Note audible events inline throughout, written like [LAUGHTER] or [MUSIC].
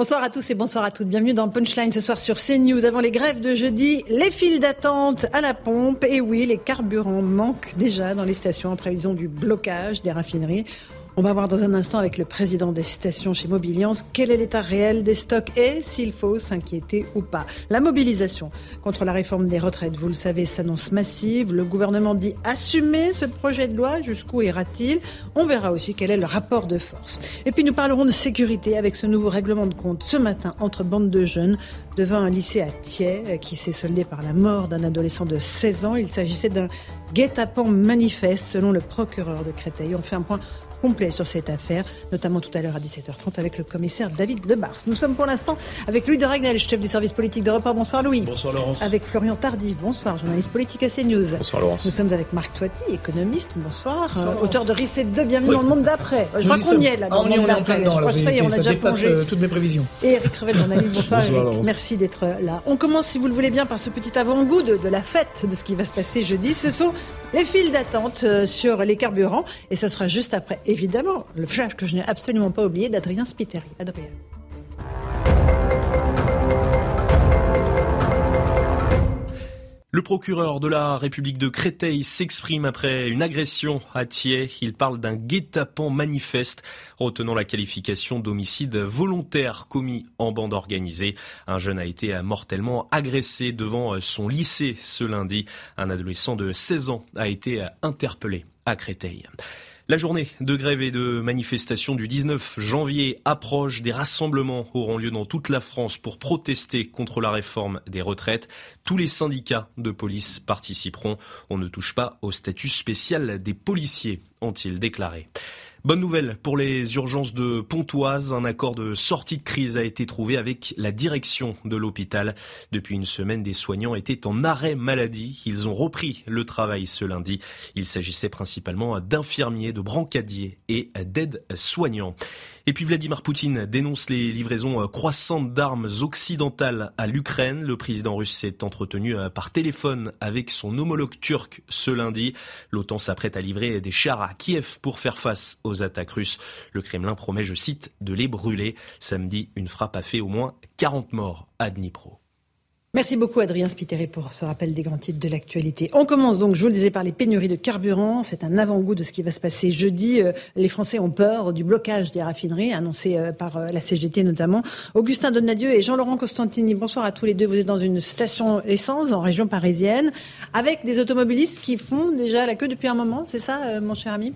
Bonsoir à tous et bonsoir à toutes. Bienvenue dans Punchline ce soir sur CNews. Avant les grèves de jeudi, les files d'attente à la pompe. Et oui, les carburants manquent déjà dans les stations en prévision du blocage des raffineries. On va voir dans un instant avec le président des stations chez Mobiliance quel est l'état réel des stocks et s'il faut s'inquiéter ou pas. La mobilisation contre la réforme des retraites, vous le savez, s'annonce massive. Le gouvernement dit assumer ce projet de loi. Jusqu'où ira-t-il? On verra aussi quel est le rapport de force. Et puis nous parlerons de sécurité avec ce nouveau règlement de compte ce matin entre bandes de jeunes devant un lycée à Thiers qui s'est soldé par la mort d'un adolescent de 16 ans. Il s'agissait d'un guet-apens manifeste selon le procureur de Créteil. On fait un point complet sur cette affaire, notamment tout à l'heure à 17h30 avec le commissaire David Lebars. Nous sommes pour l'instant avec Louis de Ragnel, chef du service politique de Report. Bonsoir Louis. Bonsoir Laurence. Avec Florian Tardif. Bonsoir, journaliste politique à CNews. Bonsoir Laurence. Nous sommes avec Marc Toiti, économiste. Bonsoir. bonsoir euh, auteur de Reset 2, bienvenue dans le monde d'après. Je crois qu'on y est là. Dans ah, on y est en plein dedans. Je ça y est, on a déjà plongé. Euh, toutes mes prévisions. Et Eric Crevel, journaliste. Bonsoir, bonsoir Eric. Merci d'être là. On commence, si vous le voulez bien, par ce petit avant-goût de, de la fête de ce qui va se passer jeudi. Ce sont les files d'attente euh, sur les carburants. Et ça sera juste après, évidemment, le flash que je n'ai absolument pas oublié d'Adrien Spiteri. Adrien. Le procureur de la République de Créteil s'exprime après une agression à Thiers. Il parle d'un guet-apens manifeste, retenant la qualification d'homicide volontaire commis en bande organisée. Un jeune a été mortellement agressé devant son lycée ce lundi. Un adolescent de 16 ans a été interpellé à Créteil. La journée de grève et de manifestation du 19 janvier approche. Des rassemblements auront lieu dans toute la France pour protester contre la réforme des retraites. Tous les syndicats de police participeront. On ne touche pas au statut spécial des policiers, ont-ils déclaré. Bonne nouvelle pour les urgences de Pontoise. Un accord de sortie de crise a été trouvé avec la direction de l'hôpital. Depuis une semaine, des soignants étaient en arrêt maladie. Ils ont repris le travail ce lundi. Il s'agissait principalement d'infirmiers, de brancadiers et d'aides soignants. Et puis Vladimir Poutine dénonce les livraisons croissantes d'armes occidentales à l'Ukraine. Le président russe s'est entretenu euh, par téléphone avec son homologue turc ce lundi. L'OTAN s'apprête à livrer des chars à Kiev pour faire face aux attaques russes. Le Kremlin promet, je cite, de les brûler. Samedi, une frappe a fait au moins 40 morts à Dnipro. Merci beaucoup Adrien Spiteri pour ce rappel des grands titres de l'actualité. On commence donc, je vous le disais, par les pénuries de carburant. C'est un avant-goût de ce qui va se passer jeudi. Euh, les Français ont peur du blocage des raffineries, annoncé euh, par euh, la CGT notamment. Augustin Donadieu et Jean-Laurent Costantini, bonsoir à tous les deux. Vous êtes dans une station essence en région parisienne, avec des automobilistes qui font déjà la queue depuis un moment. C'est ça, mon cher ami?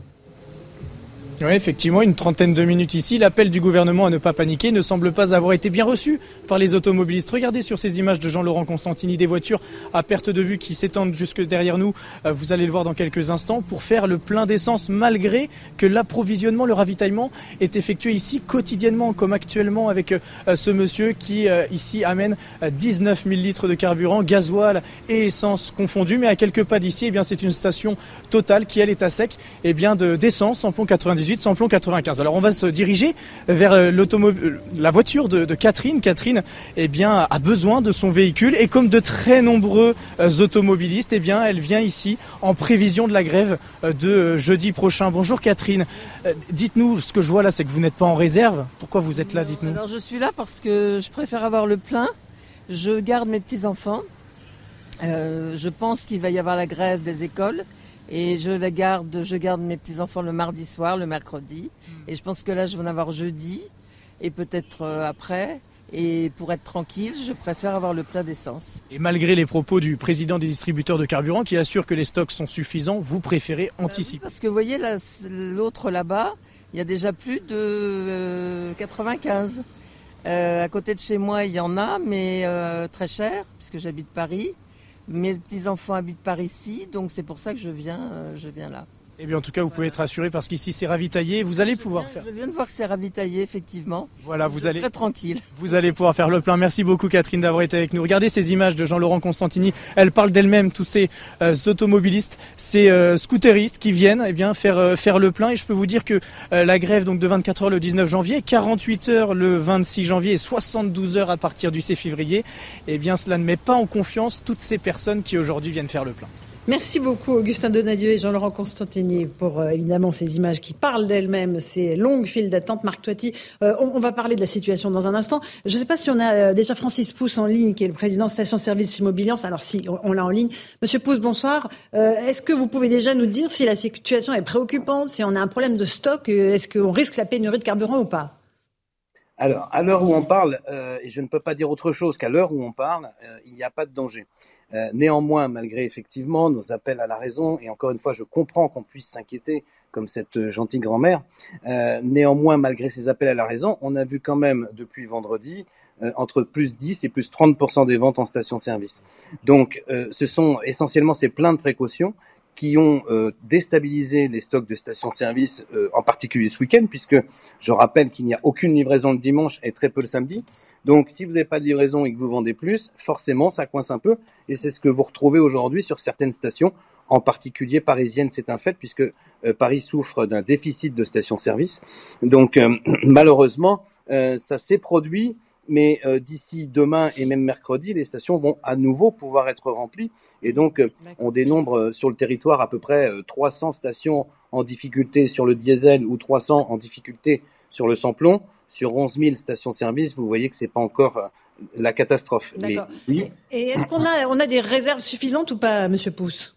Oui, effectivement, une trentaine de minutes ici. L'appel du gouvernement à ne pas paniquer ne semble pas avoir été bien reçu par les automobilistes. Regardez sur ces images de Jean-Laurent Constantini des voitures à perte de vue qui s'étendent jusque derrière nous. Euh, vous allez le voir dans quelques instants pour faire le plein d'essence malgré que l'approvisionnement, le ravitaillement est effectué ici quotidiennement comme actuellement avec euh, ce monsieur qui euh, ici amène 19 000 litres de carburant, gasoil et essence confondus. Mais à quelques pas d'ici, eh bien c'est une station totale qui elle est à sec eh bien d'essence en plomb 90 sans plomb 95. Alors on va se diriger vers euh, l'automobile, la voiture de, Catherine. Catherine, eh bien, a besoin de son véhicule et comme de très nombreux euh, automobilistes, eh bien, elle vient ici en prévision de la grève euh, de jeudi prochain. Bonjour Catherine. Dites-nous, ce que je vois là, c'est que vous n'êtes pas en réserve. Pourquoi vous êtes là Dites-nous. Alors je suis là parce que je préfère avoir le plein. Je garde mes petits enfants. je pense qu'il va y avoir la grève des écoles. Et je la garde, je garde mes petits enfants le mardi soir, le mercredi. Hmm. Et je pense que là, je vais en avoir jeudi et peut-être euh, après. Et pour être tranquille, je préfère avoir le plein d'essence. Et malgré les propos du président des distributeurs de carburant qui assure que les stocks sont suffisants, vous préférez bah anticiper Parce que vous voyez, l'autre là-bas, il y a déjà plus de 95. Euh, euh, à côté de chez moi, il y en a, mais très cher, puisque j'habite Paris. Mes petits-enfants habitent par ici, donc c'est pour ça que je viens, euh, je viens là. Eh bien, en tout cas, vous pouvez être rassuré parce qu'ici c'est ravitaillé. Vous allez pouvoir faire. Je viens de voir que c'est ravitaillé, effectivement. Voilà, vous je allez. serai tranquille. [LAUGHS] Vous allez pouvoir faire le plein. Merci beaucoup Catherine d'avoir été avec nous. Regardez ces images de Jean-Laurent Constantini. Elle parle d'elle-même, tous ces euh, automobilistes, ces euh, scooteristes qui viennent eh bien, faire, euh, faire le plein. Et je peux vous dire que la grève donc, de 24 heures le 19 janvier, 48 heures le 26 janvier et 72 heures à partir du 6 février, eh bien, cela ne met pas en confiance toutes ces personnes qui aujourd'hui viennent faire le plein. Merci beaucoup Augustin Donadieu et Jean-Laurent Constantini pour euh, évidemment ces images qui parlent d'elles-mêmes, ces longues files d'attente. Marc Toiti, euh, on, va parler de la situation dans un instant. Je ne sais pas si on a euh, déjà Francis Pousse en ligne, qui est le président Station Service Immobiliance. Alors si, on, l'a en ligne. Monsieur Pousse, bonsoir. Est-ce que vous pouvez déjà nous dire si la situation est préoccupante, si on a un problème de stock, est-ce qu'on risque la pénurie de carburant ou pas? Alors, à l'heure où on parle, et je ne peux pas dire autre chose qu'à l'heure où on parle, il n'y a pas de danger. Euh, néanmoins, malgré effectivement nos appels à la raison, et encore une fois, je comprends qu'on puisse s'inquiéter comme cette gentille grand-mère, euh, néanmoins, malgré ces appels à la raison, on a vu quand même depuis vendredi euh, entre plus 10 et plus 30% des ventes en station-service. Donc, euh, ce sont essentiellement ces plein de précautions qui ont euh, déstabilisé les stocks de stations-service, euh, en particulier ce week-end, puisque je rappelle qu'il n'y a aucune livraison le dimanche et très peu le samedi. Donc, si vous n'avez pas de livraison et que vous vendez plus, forcément, ça coince un peu. Et c'est ce que vous retrouvez aujourd'hui sur certaines stations, en particulier parisiennes, c'est un fait, puisque euh, Paris souffre d'un déficit de stations-service. Donc, euh, [CLEARS THROAT] malheureusement, euh, ça s'est produit mais euh, d'ici demain et même mercredi, les stations vont à nouveau pouvoir être remplies. Et donc, euh, on dénombre euh, sur le territoire à peu près 300 stations en difficulté sur le diesel ou 300 en difficulté sur le samplon. Sur 11 000 stations-service, vous voyez que c'est pas encore la catastrophe. Mais. Et est-ce qu'on a, on a des réserves suffisantes ou pas, Monsieur Pousse?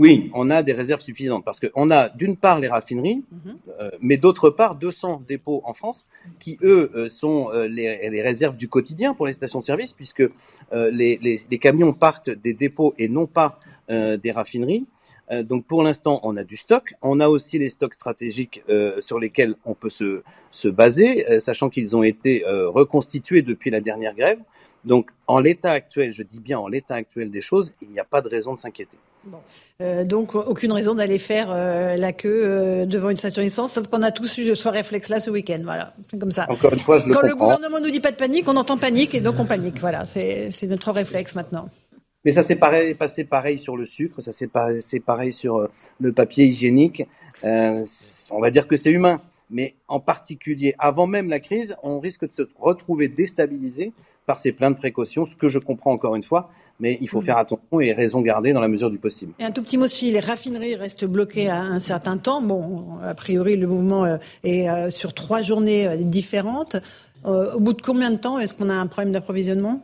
Oui, on a des réserves suffisantes parce qu'on a d'une part les raffineries, -hmm. euh, mais d'autre part 200 dépôts en France qui, eux, euh, sont euh, les, les, réserves du quotidien pour les stations-service puisque euh, les, les, les, camions partent des dépôts et non pas euh, des raffineries. donc pour l'instant, on a du stock. On a aussi les stocks stratégiques sur lesquels on peut se, se baser, sachant qu'ils ont été reconstitués depuis la dernière grève. Donc en l'état actuel, je dis bien en l'état actuel des choses, il n'y a pas de raison de s'inquiéter. Bon. Euh, donc aucune raison d'aller faire euh, la queue euh, devant une station essence, sauf qu'on a tous eu ce réflexe-là ce week-end. Voilà, c'est comme ça. Encore une fois, je le Quand comprends. le gouvernement nous dit pas de panique, on entend panique et donc on panique. Voilà, c'est notre réflexe maintenant. Mais ça s'est pareil, passé pareil sur le sucre, ça s'est passé pareil sur le papier hygiénique. on va dire que c'est humain. Mais en particulier, avant même la crise, on risque de se retrouver déstabilisé par ces plein de précautions, ce que je comprends encore une fois, mais il faut faire attention et raison garder dans la mesure du possible. Et un tout petit mot, Sophie, les raffineries restent bloquées à un certain temps. Bon, a priori, le mouvement est sur trois journées différentes. Au bout de combien de temps est-ce qu'on a un problème d'approvisionnement?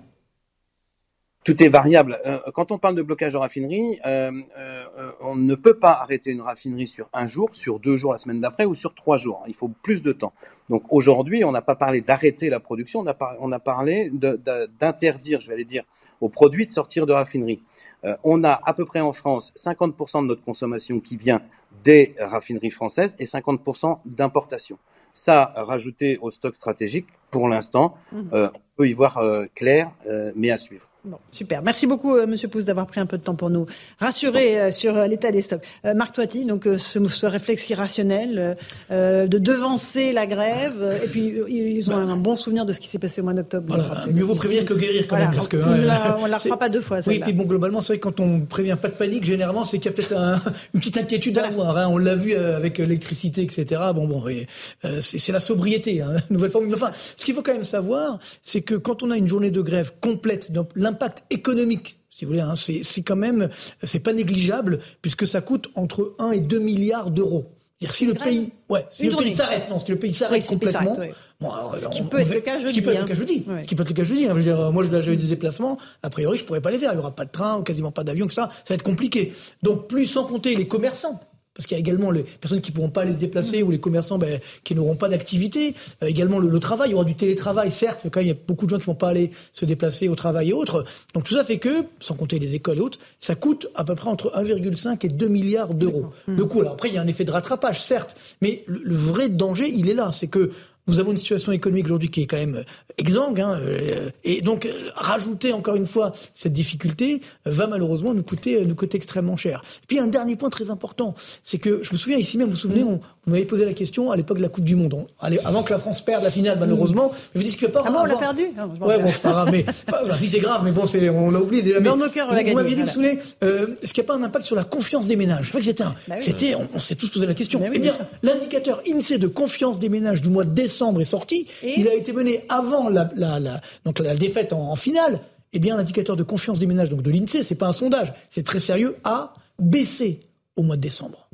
Tout est variable. Quand on parle de blocage de raffinerie, euh, euh, on ne peut pas arrêter une raffinerie sur un jour, sur deux jours la semaine d'après ou sur trois jours. Il faut plus de temps. Donc aujourd'hui, on n'a pas parlé d'arrêter la production, on a, par, on a parlé d'interdire, je vais aller dire, aux produits de sortir de raffinerie. Euh, on a à peu près en France 50% de notre consommation qui vient des raffineries françaises et 50% d'importation. Ça, rajouté au stock stratégique, pour l'instant, mmh. euh, on peut y voir euh, clair, euh, mais à suivre. Bon, super. Merci beaucoup, euh, Monsieur Pousse, d'avoir pris un peu de temps pour nous rassurer euh, sur euh, l'état des stocks. Marc Toiti, donc ce, ce, réflexe irrationnel de devancer la grève, et puis ils ont bah, un bon souvenir de ce qui s'est passé au mois d'octobre. Voilà, mieux vaut prévenir que guérir quand voilà, même, parce que on ne la, refera pas deux fois. Oui, puis bon, globalement, c'est vrai que quand on prévient pas de panique, généralement, c'est qu'il y a peut-être un, [LAUGHS] une petite inquiétude à avoir. Hein. On l'a vu avec l'électricité, etc. Bon, bon, c'est la sobriété, hein, [LAUGHS] nouvelle forme. Enfin, ce qu'il faut quand même savoir, c'est que quand on a une journée de grève complète, donc l'impact économique si vous voulez, hein, c'est quand même, c'est pas négligeable puisque ça coûte entre 1 et 2 milliards d'euros. Si le pays, ouais, si le pays s'arrête, non, si le pays s'arrête oui, complètement, bon, alors, ce qui on, peut être le cas jeudi, ce qui peut être hein. le cas jeudi, ouais. ce qui peut être le cas jeudi. Hein, je veux dire, moi, je j'avais des déplacements, a priori, je pourrais pas les faire. Il y aura pas de train, quasiment pas d'avion, ça, ça va être compliqué. Donc, plus sans compter les commerçants parce qu'il y a également les personnes qui ne pourront pas aller se déplacer ou les commerçants ben, qui n'auront pas d'activité. Euh, également le, le, travail, il y aura du télétravail, certes, mais quand même il y a beaucoup de gens qui ne vont pas aller se déplacer au travail et autres. Donc tout ça fait que, sans compter les écoles et autres, ça coûte à peu près entre 1,5 et 2 milliards d'euros. Le coût, alors après il y a un effet de rattrapage, certes, mais le, le vrai danger, il est là, c'est que nous avons une situation économique aujourd'hui qui est quand même exsangue, hein, et donc rajouter encore une fois cette difficulté va malheureusement nous coûter, nous coûter extrêmement cher. Et puis un dernier point très important, c'est que je me souviens ici même, vous vous souvenez, on, on m'avait posé la question à l'époque de la Coupe du Monde. allez, avant que la France perde la finale, malheureusement, mais vous dites qu'il ne pas. Ah bon, on l'a perdu. ouais, bon, c'est pas grave, mais [LAUGHS] enfin, si c'est grave, mais bon, c'est, on l'a oublié déjà. Dans nos cœurs, on l'a Vous m'aviez dit, vous vous souvenez, euh, est-ce qu'il n'y a pas un impact sur la confiance des ménages Je que c'était, un, Bah oui. c'était, on, on s'est tous posé la question. Bah oui, eh bien, l'indicateur INSEE de confiance des ménages du mois de décembre est sorti. Et il a été mené avant la, la, la donc la défaite en, en finale. Eh bien, l'indicateur de confiance des ménages, donc de l'INSEE, c'est pas un sondage, c'est très sérieux, a baissé au mois de décembre.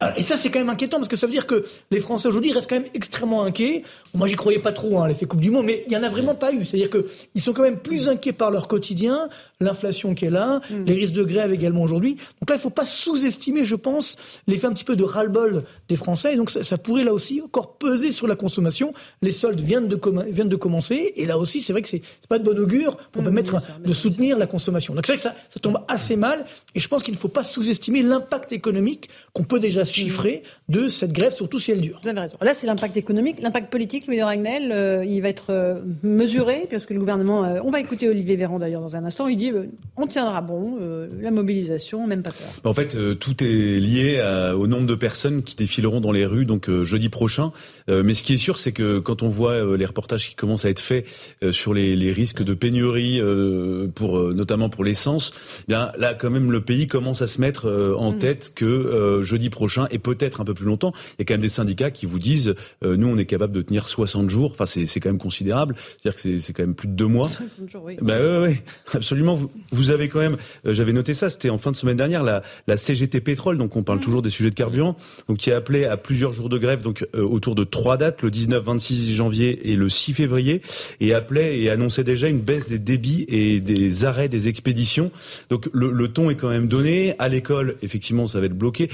Alors, Et ça, c'est quand même inquiétant parce que ça veut dire que les Français aujourd'hui restent quand même extrêmement inquiets. Moi, j'y croyais pas trop, hein, l'effet Coupe du Monde, mais il y en a vraiment pas eu. C'est-à-dire que ils sont quand même plus inquiets par leur quotidien, l'inflation qui est là, les risques de grève également aujourd'hui. Donc là, il faut pas sous-estimer, je pense, l'effet un petit peu de ras-le-bol des Français. Et donc, ça, ça pourrait là aussi encore peser sur la consommation. Les soldes viennent de, commen- viennent de commencer, et là aussi, c'est vrai que c'est pas de bon augure pour permettre de soutenir la consommation. Donc c'est vrai que ça, ça tombe assez mal, et je pense qu'il ne faut pas sous-estimer l'impact économique qu'on peut déjà chiffrer de cette grève, surtout si elle dure. Vous avez raison. Là, c'est l'impact économique. L'impact politique, Louis de Ragnel, euh, il va être euh, mesuré, parce que le gouvernement. euh, on va écouter Olivier Véran d'ailleurs dans un instant. Il dit euh, on tiendra bon, euh, la mobilisation, même pas peur. En fait, euh, tout est lié à- au nombre de personnes qui défileront dans les rues donc euh, jeudi prochain. Euh, mais ce qui est sûr, c'est que quand on voit euh, les reportages qui commencent à être faits euh, sur les, les risques de pénurie, euh, pour euh, notamment pour l'essence, eh bien là quand même le pays commence à se mettre euh, en tête que euh, jeudi prochain et peut-être un peu plus longtemps, il y a quand même des syndicats qui vous disent euh, nous on est capable de tenir 60 jours. Enfin c'est c'est quand même considérable, c'est-à-dire que c'est c'est quand même plus de deux mois. Oui. Bah ouais, ouais, [LAUGHS] absolument. Vous, vous avez quand même, euh, j'avais noté ça, c'était en fin de semaine dernière, la, la CGT pétrole, donc on parle toujours des sujets de carburant, donc qui a appelé à plusieurs jours de grève, donc euh, autour de trois dates, le 19, 26 janvier et le 6 février, et appelait et annonçait déjà une baisse des débits et des arrêts des expéditions. Donc le, le ton est quand même donné. À l'école, effectivement, ça va être bloqué.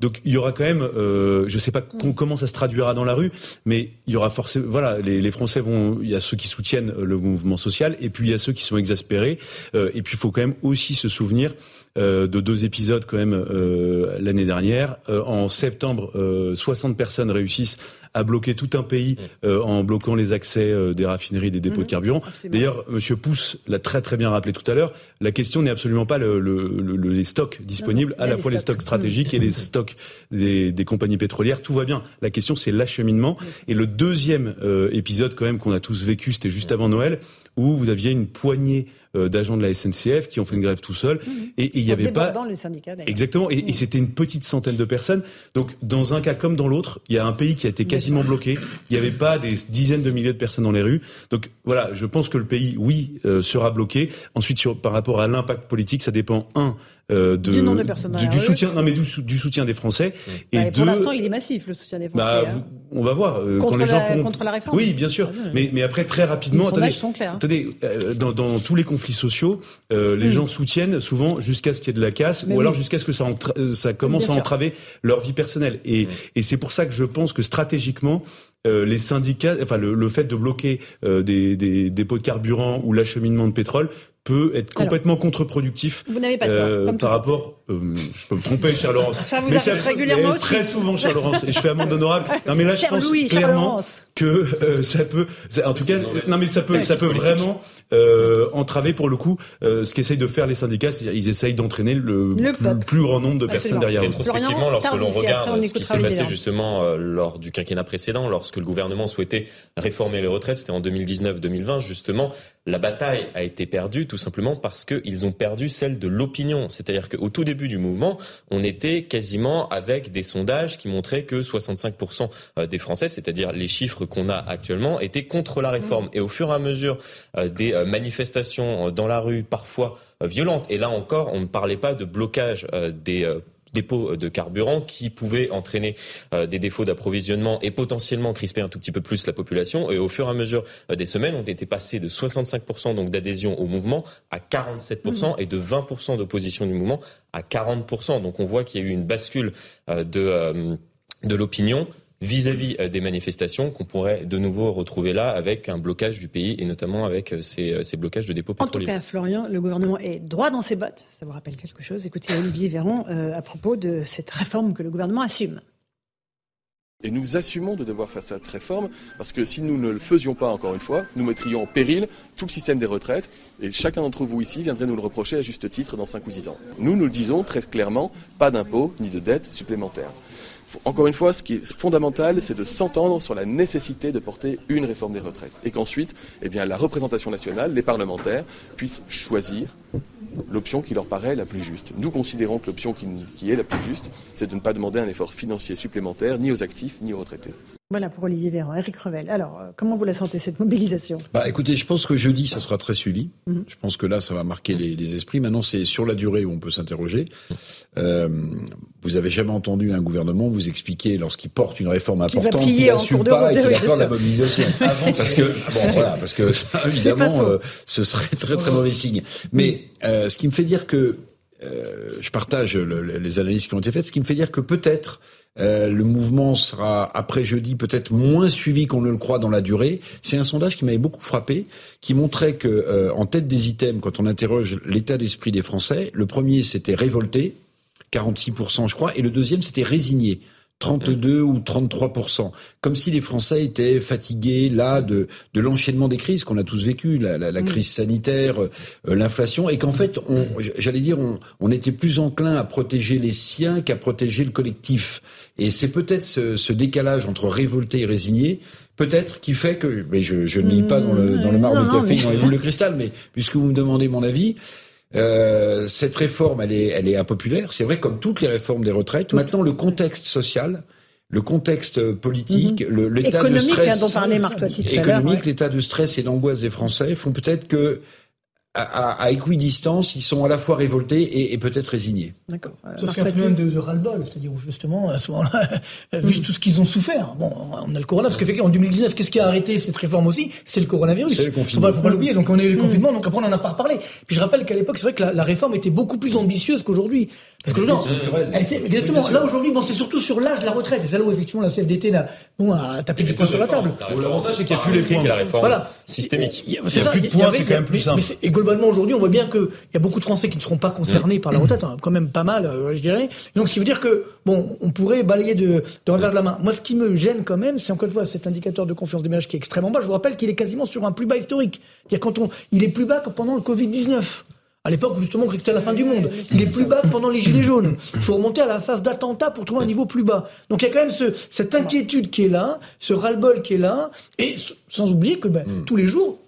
Donc il y aura quand même, euh, je sais pas com- comment ça se traduira dans la rue, mais il y aura forcément, voilà, les, les Français vont, il y a ceux qui soutiennent le mouvement social, et puis il y a ceux qui sont exaspérés. Euh, et puis il faut quand même aussi se souvenir de deux épisodes quand même euh, l'année dernière. Euh, en septembre, euh, 60 personnes réussissent à bloquer tout un pays euh, en bloquant les accès euh, des raffineries, des dépôts de carburant. Absolument. D'ailleurs, Monsieur Pousse l'a très très bien rappelé tout à l'heure. La question n'est absolument pas le, le- le- le- les stocks disponibles, à la les fois les stocks. stratégiques et les stocks des, des compagnies pétrolières. Tout va bien. La question c'est l'acheminement. Et le deuxième euh, épisode quand même qu'on a tous vécu, c'était juste avant Noël, où vous aviez une poignée euh, d'agents de la SNCF qui ont fait une grève tout seuls. Et et il y En avait pas syndicats, d'ailleurs. Exactement, et, et c'était une petite centaine de personnes. Donc, dans un cas comme dans l'autre, il y a un pays qui a été quasiment bloqué. Il n'y avait pas des dizaines de milliers de personnes dans les rues. Donc, voilà, je pense que le pays, oui, euh, sera bloqué. Ensuite, sur, par rapport à l'impact politique, ça dépend un euh, de, Du nombre de personnes du, du soutien, non mais du, du soutien des Français. Et Bah, et pour l'instant, il est massif, le soutien des Français. bah, hein. vous- on va voir euh, Contre quand les gens la- pourront- contre la réforme. Oui, bien sûr. Ah oui. Mais, mais après, très rapidement, Les attendez, sondages sont clairs, hein. attendez, euh, dans, dans tous les conflits sociaux, euh, les gens soutiennent souvent jusqu'à ce qu'il y ait de la casse, Mais ou alors jusqu'à ce que ça, entra- ça commence à entraver leur vie personnelle. Et, et c'est pour ça que je pense que stratégiquement, euh, les syndicats, enfin le, le fait de bloquer euh, des, des dépôts de carburant ou l'acheminement de pétrole peut être complètement contre-productif Vous n'avez pas tort. euh, comme par rapport, euh, je peux me tromper, cher Laurence. Ça vous Mais arrive régulièrement mais aussi. Très souvent, cher Laurence, et je fais amende honorable. Non, mais là, je pense Louis, clairement que euh, ça peut, ça- en tout cas, non, mais ça peut, ça peut vraiment euh, entraver pour le coup euh, ce qu'essayent de faire les syndicats, c'est-à-dire ils essayent d'entraîner le, Le plus, grand nombre de personnes derrière Rétrospectivement, lorsque l'on regarde ce qui s'est passé justement lors du quinquennat précédent, lorsque le gouvernement souhaitait réformer les retraites, c'était en 2019-2020, justement, la bataille a été perdue tout simplement parce qu'ils ont perdu celle de l'opinion. C'est-à-dire qu'au tout début du mouvement, on était quasiment avec des sondages qui montraient que 65% des Français, c'est-à-dire les chiffres qu'on a actuellement, étaient contre la réforme. Et au fur et à mesure euh, des euh, manifestations euh, dans la rue, parfois euh, violentes, et là encore, on ne parlait pas de blocage euh, des euh, dépôts de carburant qui pouvaient entraîner euh, des défauts d'approvisionnement et potentiellement crisper un tout petit peu plus la population. Et au fur et à mesure euh, des semaines, on était passé de 65% donc d'adhésion au mouvement à 47% et de 20% d'opposition du mouvement à 40%. Donc on voit qu'il y a eu une bascule euh, de, de l'opinion vis-à-vis euh, des manifestations qu'on pourrait de nouveau retrouver là avec un blocage du pays et notamment avec euh, ces, euh, ces blocages de dépôts En tout pétroliers. cas, Florian, le gouvernement est droit dans ses bottes. Ça vous rappelle quelque chose? Écoutez Olivier Véran euh, à propos de cette réforme que le gouvernement assume. Et nous assumons de devoir faire cette réforme parce que si nous ne le faisions pas, encore une fois, nous mettrions en péril tout le système des retraites et chacun d'entre vous ici viendrait nous le reprocher à juste titre dans 5 ou 10 ans. Nous, nous le disons très clairement, pas d'impôts ni de dettes supplémentaires. Encore une fois, ce qui est fondamental, c'est de s'entendre sur la nécessité de porter une réforme des retraites et qu'ensuite, eh bien, la représentation nationale, les parlementaires, puissent choisir l'option qui leur paraît la plus juste. Nous considérons que l'option qui, est la plus juste, c'est de ne pas demander un effort financier supplémentaire ni aux actifs ni aux retraités. Voilà pour Olivier Véran. Eric Revel. Alors, euh, comment vous la sentez, cette mobilisation? Bah écoutez, je pense que jeudi, ça sera très suivi. Mhm. Je pense que là, ça va marquer les, esprits. Maintenant, c'est sur la durée où on peut s'interroger. Euh, vous avez jamais entendu un gouvernement vous expliquer, lorsqu'il porte une réforme importante, qu'il n'assume pas et qu'il accorde la mobilisation. [LAUGHS] [LAUGHS] parce que, bon, voilà, parce que ça, évidemment, euh, ce serait très très mauvais signe. Mais euh, ce qui me fait dire que, je partage les analyses qui ont été faites, ce qui me fait dire que peut-être euh, le mouvement sera après jeudi peut-être moins suivi qu'on ne le croit dans la durée. C'est un sondage qui m'avait beaucoup frappé, qui montrait que euh, en tête des items, quand on interroge l'état d'esprit des Français, le premier c'était révolté, 46% je crois, et le deuxième c'était résigné. 32 ou 33% comme si les Français étaient fatigués là de de l'enchaînement des crises qu'on a tous vécu, la, la, la crise sanitaire, euh, l'inflation, et qu'en fait, on, j'allais dire, on, on, était plus enclin à protéger les siens qu'à protéger le collectif. Et c'est peut-être ce, ce, décalage entre révolté et résigné. Peut-être qui fait que, mais je, je ne lis pas dans le, dans le marbre de café, dans les boules de cristal, mais puisque vous me demandez mon avis, euh, cette réforme, elle est, elle est impopulaire. C'est vrai, comme toutes les réformes des retraites. Maintenant, le contexte social, le contexte politique, mhm. l'état de hein, stress, dont parlait économique, l'état de stress et d'angoisse des Français font peut-être que à, à, équidistance, ils sont à la fois révoltés et, et peut-être résignés. D'accord. Sauf un phénomène de, de ras-le-bol, c'est-à-dire justement, à ce moment-là, [LAUGHS] vu mm. tout ce qu'ils ont souffert, bon, on a le corona, parce qu'effectivement, en 2019, qu'est-ce qui a arrêté cette réforme aussi? C'est le coronavirus. C'est le confinement. Faut pas, faut pas l'oublier. Donc on a eu le mm. confinement, donc après on en a pas reparlé. Puis je rappelle qu'à l'époque, c'est vrai que la, la, réforme était beaucoup plus ambitieuse qu'aujourd'hui. Parce que genre, elle était, exactement. Là aujourd'hui, bon, c'est surtout sur l'âge de la retraite. Et c'est là où effectivement la CFDT a, bon, a tapé du poing sur la table. L'avantage, c'est qu'il n'y a plus les points. La réforme voilà. systémique. Il y a plus de points, c'est quand même plus simple. Globalement, aujourd'hui, on voit bien qu'il y a beaucoup de Français qui ne seront pas concernés par la retraite, hein, quand même pas mal, euh, je dirais. Donc, ce qui veut dire que, bon, on pourrait balayer de, de revers de la main. Moi, ce qui me gêne quand même, c'est encore une fois cet indicateur de confiance des ménages qui est extrêmement bas. Je vous rappelle qu'il est quasiment sur un plus bas historique. Il, y a quand on, il est plus bas que pendant le Covid-19. À l'époque, justement, on c'était la fin du monde. Il est plus bas pendant les Gilets jaunes. Il faut remonter à la phase d'attentat pour trouver un niveau plus bas. Donc il y a quand même ce, cette inquiétude qui est là, ce ras-le-bol qui est là, et sans oublier que ben, mm. tous les jours,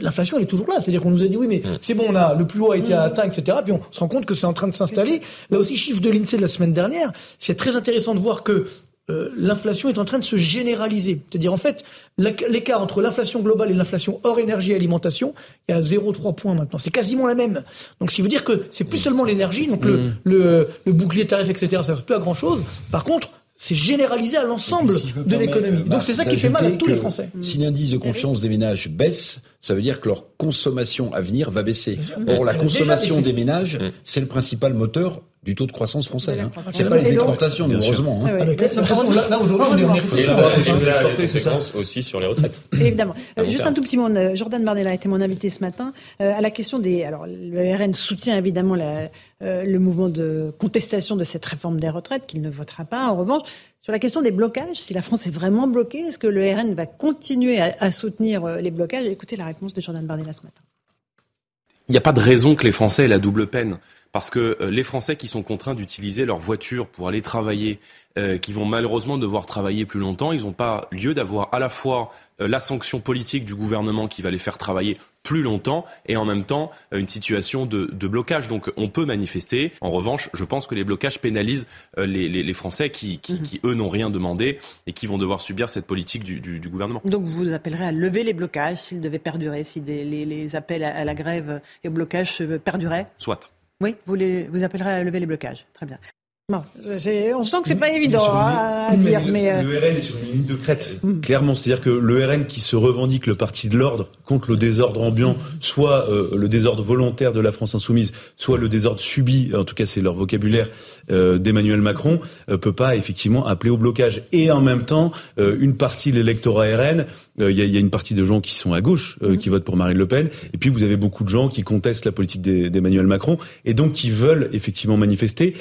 l'inflation elle est toujours là. C'est-à-dire qu'on nous a dit oui, mais mm. c'est bon, on a le plus haut a été mm. atteint, etc. Puis on se rend compte que c'est en train de s'installer. Là aussi, chiffre de l'Insee de la semaine dernière, c'est très intéressant de voir que euh, l'inflation est en train de se généraliser. C'est-à-dire, en fait, l'écart entre l'inflation globale et l'inflation hors énergie et alimentation, il y a 0,3 points maintenant. C'est quasiment la même. Donc, ce qui veut dire que c'est plus seulement l'énergie, donc le, mmh. le, le, bouclier tarif, etc., ça ne sert plus à grand-chose. Par contre, c'est généralisé à l'ensemble de l'économie. Donc c'est ça qui fait mal à tous les Français. Si l'indice de confiance des ménages baisse, ça veut dire que leur consommation à venir va baisser. Or, la consommation des ménages, mmh. c'est le principal moteur du taux de croissance français. Hein. C'est pas les exportations, heureusement. Hein. Là, aujourd'hui, on est ça aussi sur les retraites. Évidemment. Juste un tout petit mot. Euh, Jordan Bardella a été mon invité ce matin euh, à la question des. Alors, le RN soutient évidemment la, euh, le mouvement de contestation de cette réforme des retraites qu'il ne votera pas. En revanche, sur la question des blocages, si la France est vraiment bloquée, est-ce que le RN va continuer à, à soutenir les blocages? Écoutez la réponse de Jordan Bardella ce matin. Il n'y a pas de raison que les Français aient la double peine parce que euh, les Français qui sont contraints d'utiliser leur voiture pour aller travailler, euh, qui vont malheureusement devoir travailler plus longtemps, ils n'ont pas lieu d'avoir à la fois euh, la sanction politique du gouvernement qui va les faire travailler plus longtemps et en même temps une situation de, de, blocage. Donc on peut manifester. En revanche, je pense que les blocages pénalisent les, les, les Français qui, qui, mhm. qui, eux, n'ont rien demandé et qui vont devoir subir cette politique du, du, du gouvernement. Donc vous appellerez à lever les blocages s'ils devaient perdurer, si les, les, appels à, à, la grève et au blocage perduraient Soit. Oui, vous, les, vous appellerez à lever les blocages. Très bien. Bon, on sent que c'est pas évident hein, à dire, mais, euh, le RN est sur une ligne de crête, mm. clairement. C'est-à-dire que le RN qui se revendique le parti de l'ordre contre le désordre ambiant, soit euh, le désordre volontaire de la France insoumise, soit le désordre subi, en tout cas c'est leur vocabulaire euh, d'Emmanuel Macron, peut pas effectivement appeler au blocage. Et en même temps, une partie de l'électorat RN il y, a, y, a, une partie de gens qui sont à gauche, mm. qui votent pour Marine Le Pen, et puis vous avez beaucoup de gens qui contestent la politique d'Emmanuel Macron, et donc qui veulent effectivement manifester.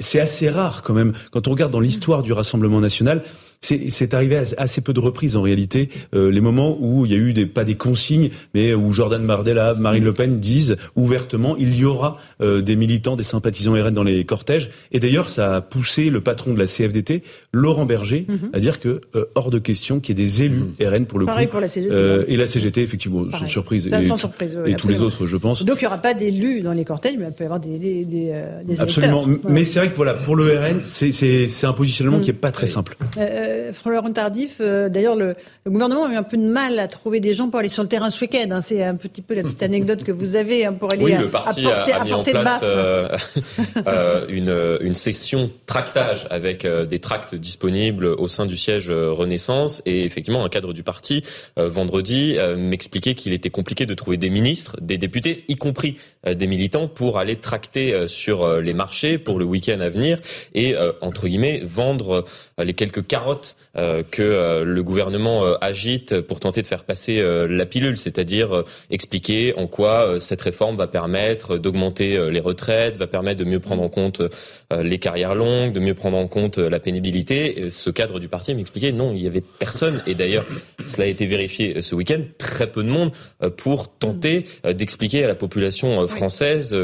c'est assez rare quand même, quand on regarde dans l'histoire du Rassemblement national, c'est arrivé à assez peu de reprises en réalité. Euh, les moments où il y a eu des pas des consignes, mais où Jordan Bardella, Marine Le Pen disent ouvertement il y aura euh, des militants, des sympathisants RN dans les cortèges. Et d'ailleurs, ça a poussé le patron de la CFDT, Laurent Berger, Mhm. à dire que euh, hors de question qu'il y ait des élus RN pour le Pareil coup. pour la CGT, Euh, hein. et la CGT effectivement sans Pareil. surprise Ça, et, sans surprise, oui, et tous les absolument. autres, je pense. Donc il n'y aura pas d'élus dans les cortèges, mais il peut y avoir des, des, des, euh, des Absolument. électeurs. Mais c'est vrai que voilà, pour le RN, c'est c'est c'est un positionnement qui est pas très simple. Euh, Florent Tardif, euh, d'ailleurs, le, le gouvernement a eu un peu de mal à trouver des gens pour aller sur le terrain ce week-end. hein. C'est un petit peu la petite anecdote que vous avez hein, pour aller Oui, à, le parti apporter, a, a mis en place euh, [LAUGHS] euh, une, une session tractage avec euh, des tracts disponibles au sein du siège euh, Renaissance et effectivement un cadre du parti euh, vendredi euh, m'expliquait qu'il était compliqué de trouver des ministres, des députés, y compris euh, des militants pour aller tracter euh, sur euh, les marchés pour le week-end à venir et euh, entre guillemets vendre euh, les quelques carottes euh, que euh, le gouvernement euh, agite pour tenter de faire passer la pilule, c'est-à-dire expliquer en quoi cette réforme va permettre d'augmenter les retraites, va permettre de mieux prendre en compte les carrières longues, de mieux prendre en compte la pénibilité. Ce cadre du parti m'expliquait non, il y avait personne. Et d'ailleurs, cela a été vérifié ce week-end, très peu de monde pour tenter d'expliquer à la population française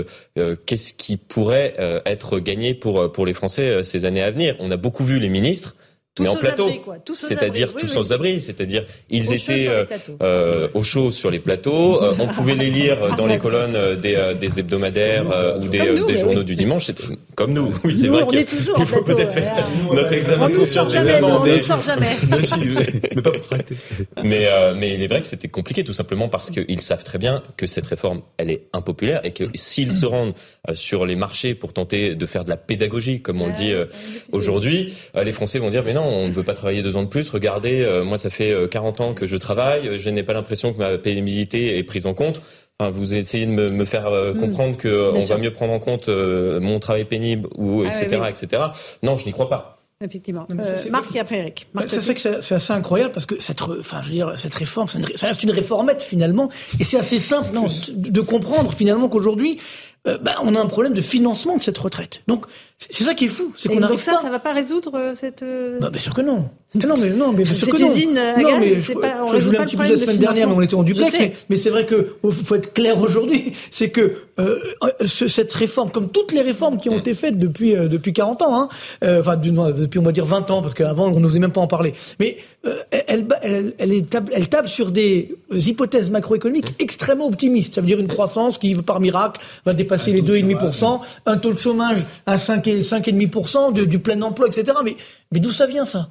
qu'est-ce qui pourrait être gagné pour pour les Français ces années à venir. On a beaucoup vu les ministres. Tous mais en plateau, c'est-à-dire tous Oui, sans oui. abri, c'est-à-dire ils Au chaud étaient sur les euh, plateaux. euh, au chaud sur les plateaux. Euh, on pouvait les lire dans les colonnes euh, des, euh, des hebdomadaires euh, ou des, euh, nous, des journaux oui. du dimanche. C'était comme nous. Oui, c'est vrai on qu'il est toujours en il faut peut-être ouais. faire notre examen de conscience on nous sort jamais. [LAUGHS] mais pas pour tracter. mais, euh, mais il est vrai que c'était compliqué tout simplement parce qu'ils savent très bien que cette réforme, elle est impopulaire et que s'ils se rendent euh, sur les marchés pour tenter de faire de la pédagogie, comme on le dit euh, aujourd'hui, euh, les Français vont dire mais non, on ne veut pas travailler deux ans de plus. Regardez, euh, moi ça fait euh, 40 ans que je travaille, je n'ai pas l'impression que ma pénibilité est prise en compte. Enfin, vous essayez de me, me faire euh, Mm. comprendre que euh, on sûr. va mieux prendre en compte euh, mon travail pénible ou Ah, etc oui. etc. Non, je n'y crois pas. Effectivement. Non, Euh, Marc et après Eric. Marc c'est vrai que c'est assez incroyable parce que cette, re- enfin, je veux dire, cette réforme, ça reste une réformette finalement, et c'est assez simple non, de, de comprendre finalement qu'aujourd'hui, euh, bah, on a un problème de financement de cette retraite. Donc c'est ça qui est fou, c'est qu'on donc n'arrive ça, pas. ça va pas résoudre euh, cette. euh, Non, bien sûr que non. Non, mais non, mais bien sûr que non. usine à non, gaz, mais c'est je, pas- on je résout voulais pas un le petit peu la de semaine dernière, mais on était en duplex. Je. Mais, mais c'est vrai que faut être clair aujourd'hui, c'est que euh, ce- cette réforme, comme toutes les réformes qui ont été faites depuis euh, depuis 40 ans, hein, euh, enfin depuis on va dire 20 ans, parce qu'avant on n'osait même pas en parler. Mais euh, elle, elle, elle, elle est table, elle table sur des hypothèses macroéconomiques extrêmement optimistes. Ça veut dire une croissance qui, par miracle, va dépasser les 2,5%, un taux de chômage à 5 et 5,5%, de- du plein emploi, etc. Mais mais d'où ça vient ça?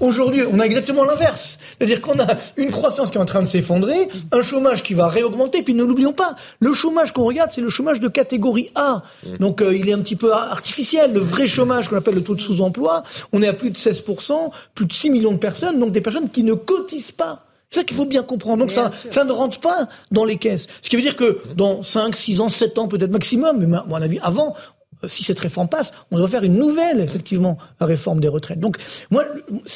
Aujourd'hui, on a exactement l'inverse. C'est-à-dire qu'on a une croissance qui est en train de s'effondrer, un chômage qui va réaugmenter, puis ne l'oublions pas, le chômage qu'on regarde, c'est le chômage de catégorie A. Donc euh, il est un petit peu artificiel. Le vrai chômage qu'on appelle le taux de sous-emploi, on est à plus de 16%, plus de 6 millions de personnes, donc des personnes qui ne cotisent pas. C'est ça qu'il faut bien comprendre. Donc ça, ça ne rentre pas dans les caisses. Ce qui veut dire que dans 5, 6 ans, 7 ans peut-être maximum, mais à mon avis avant, si cette réforme passe, on doit faire une nouvelle, effectivement, réforme des retraites. Donc, moi,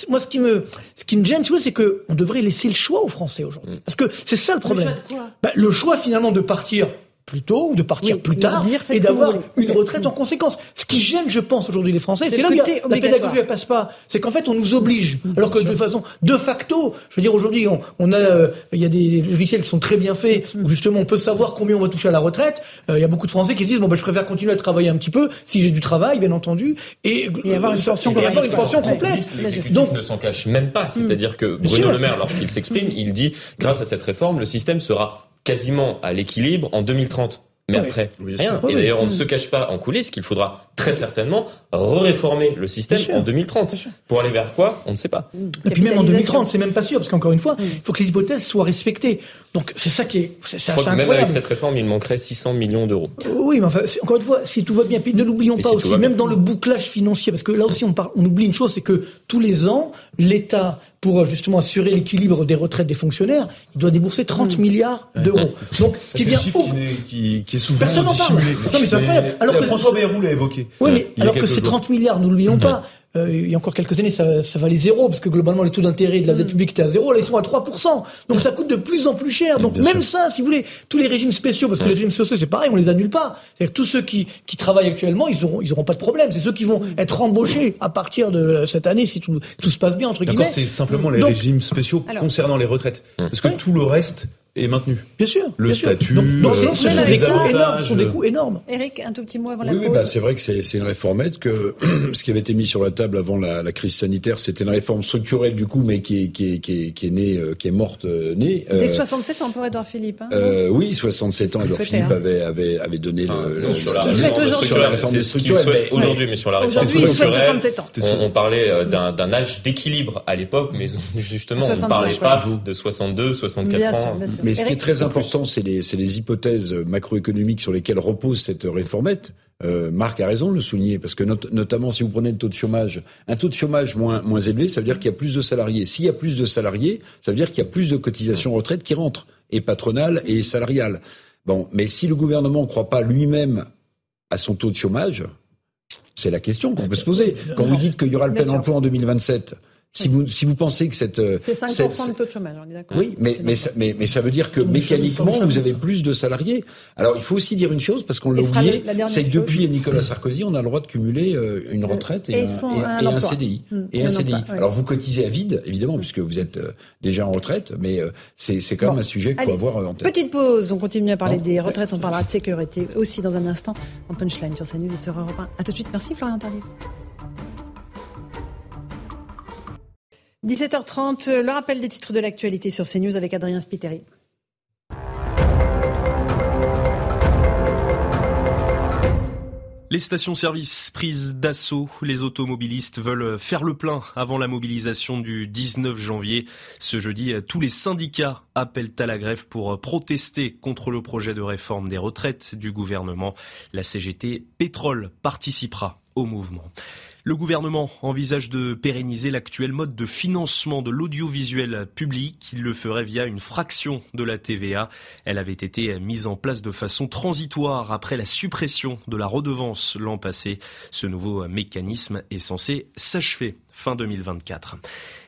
moi, ce qui me, ce qui me gêne, tu vois, c'est que on devrait laisser le choix aux Français aujourd'hui. Parce que c'est ça le problème. choix de quoi? Bah, le choix, finalement, de partir plus tôt ou de partir Oui, plus tard dire, et d'avoir une retraite en conséquence. Ce qui gêne, je pense, aujourd'hui les Français, C'est là où la pédagogie elle passe pas. C'est qu'en fait, on nous oblige. Alors que de façon, de facto, je veux dire, aujourd'hui, on, on a, euh, il y a des logiciels qui sont très bien faits, où justement, on peut savoir combien on va toucher à la retraite. Euh, Il y a beaucoup de Français qui se disent, bon, ben, je préfère continuer à travailler un petit peu, si j'ai du travail, bien entendu, et, Et avoir une ça- pension et avoir une complète. pension complète. L'exécutif Donc, ne s'en cache même pas. C'est-à-dire que Bruno. Le Maire, lorsqu'il s'exprime, il dit grâce à cette réforme, le système sera quasiment à l'équilibre en 2030. Mais Oui. après, Oui, rien. Et d'ailleurs, on ne se cache pas en coulisses qu'il faudra très certainement réformer le système en 30. Pour aller vers quoi On ne sait pas. Et puis même en Capitalisation. 2030, c'est même pas sûr, parce qu'encore une fois, il faut que les hypothèses soient respectées. Donc c'est ça qui est, c'est c'est Je crois assez que même incroyable. avec cette réforme, il manquerait 600 millions d'euros. Oui, mais enfin, encore une fois, si tout va bien, puis ne l'oublions pas si aussi, même dans le bouclage financier, parce que là aussi on, parle, on oublie une chose, c'est que tous les ans, l'État, pour euh, justement assurer l'équilibre des retraites des fonctionnaires, il doit débourser 30 milliards d'euros. Donc, ce qui vient au... qui, qui, qui est souvent Personne n'en parle. Non, mais c'est incroyable. Alors que- François Bayrou l'a évoqué. Oui, mais alors que ces 30 milliards, nous l'oublions pas, euh, il y a encore quelques années, ça, ça valait zéro, parce que globalement, les taux d'intérêt de la dette Mm. publique étaient à zéro. Là, ils sont à 3%. Donc, ça coûte de plus en plus cher. Donc, Bien même sûr. ça, si vous voulez, tous les régimes spéciaux, parce que les régimes spéciaux, c'est pareil, on les annule pas. C'est-à-dire que tous ceux qui, qui travaillent actuellement, ils auront, ils auront pas de problème. C'est ceux qui Mm. vont être embauchés à partir de cette année, si tout, tout se passe bien, entre D'accord, guillemets. c'est simplement les Donc, régimes spéciaux Alors- concernant les retraites. Parce que tout le reste est maintenu. Bien sûr. Le bien sûr. statut, Donc, donc, euh, ce sont des ça, coûts énormes. Ce sont des coûts énormes. Eric, un tout petit mot avant la Oui, oui, bah, c'est vrai que c'est c'est une réformette que [CLEARS THROAT] ce qui avait été mis sur la table avant la, la crise sanitaire, c'était une réforme structurelle du coup, mais qui est qui est qui est, qui est née, euh, qui est morte euh, née. C'était Euh, 67 ans pour Edouard Philippe. Hein, euh, oui, 67 ans. Qu'il Philippe souhaitait, avait avait avait donné Enfin, le, le- sur la réforme sur la structurelle, réforme aujourd'hui, mais sur la réforme Aujourd'hui, il souhaite structurelle, 67 ans. on, parlait d'un âge d'équilibre à l'époque, mais [LAUGHS] justement, on ne 65, parlait pas de 62, 64 Bien sûr, ans. Mais ce qui est très important, c'est les, c'est les hypothèses macroéconomiques sur lesquelles repose cette réformette. Euh, Marc a raison de le souligner, parce que not- notamment si vous prenez le taux de chômage, un taux de chômage moins, moins élevé, ça veut dire qu'il y a plus de salariés. S'il y a plus de salariés, ça veut dire qu'il y a plus de cotisations retraite qui rentrent, et patronales et salariales. Bon, mais si le gouvernement ne croit pas lui-même à son taux de chômage, c'est la question qu'on peut se poser. Quand vous dites qu'il y aura le plein emploi en 2027, si vous, si vous pensez que cette... euh, C'est 5% cette- de taux de chômage, on est d'accord oui, mais, mais, ça, mais, mais ça veut dire que mécaniquement, vous avez plus de salariés. Alors, il faut aussi dire une chose, parce qu'on l'a oublié, la dernière c'est que chose. depuis Nicolas Sarkozy, on a le droit de cumuler euh, une retraite et, Et un, et- un et un. CDI. Et un CDI. emploi. Alors, vous cotisez à vide, évidemment, puisque vous êtes euh, déjà en retraite, mais euh, c'est c'est quand Bon. même un sujet qu'il faut avoir en tête. Petite pause, on continue à parler Non. des retraites, on parlera de sécurité aussi dans un instant en punchline sur CNews et sur Europe 1. A tout de suite, merci Florian Tardif. 17h30, euh, le rappel des titres de l'actualité sur CNews avec Adrien Spiteri. Les stations-service prises d'assaut, les automobilistes veulent faire le plein avant la mobilisation du 19 janvier. Ce jeudi, tous les syndicats appellent à la grève pour protester contre le projet de réforme des retraites du gouvernement. La CGT Pétrole participera au mouvement. Le gouvernement envisage de pérenniser l'actuel mode de financement de l'audiovisuel public. Il le ferait via une fraction de la TVA. Elle avait été mise en place de façon transitoire après la suppression de la redevance l'an passé. Ce nouveau mécanisme est censé s'achever fin 2024.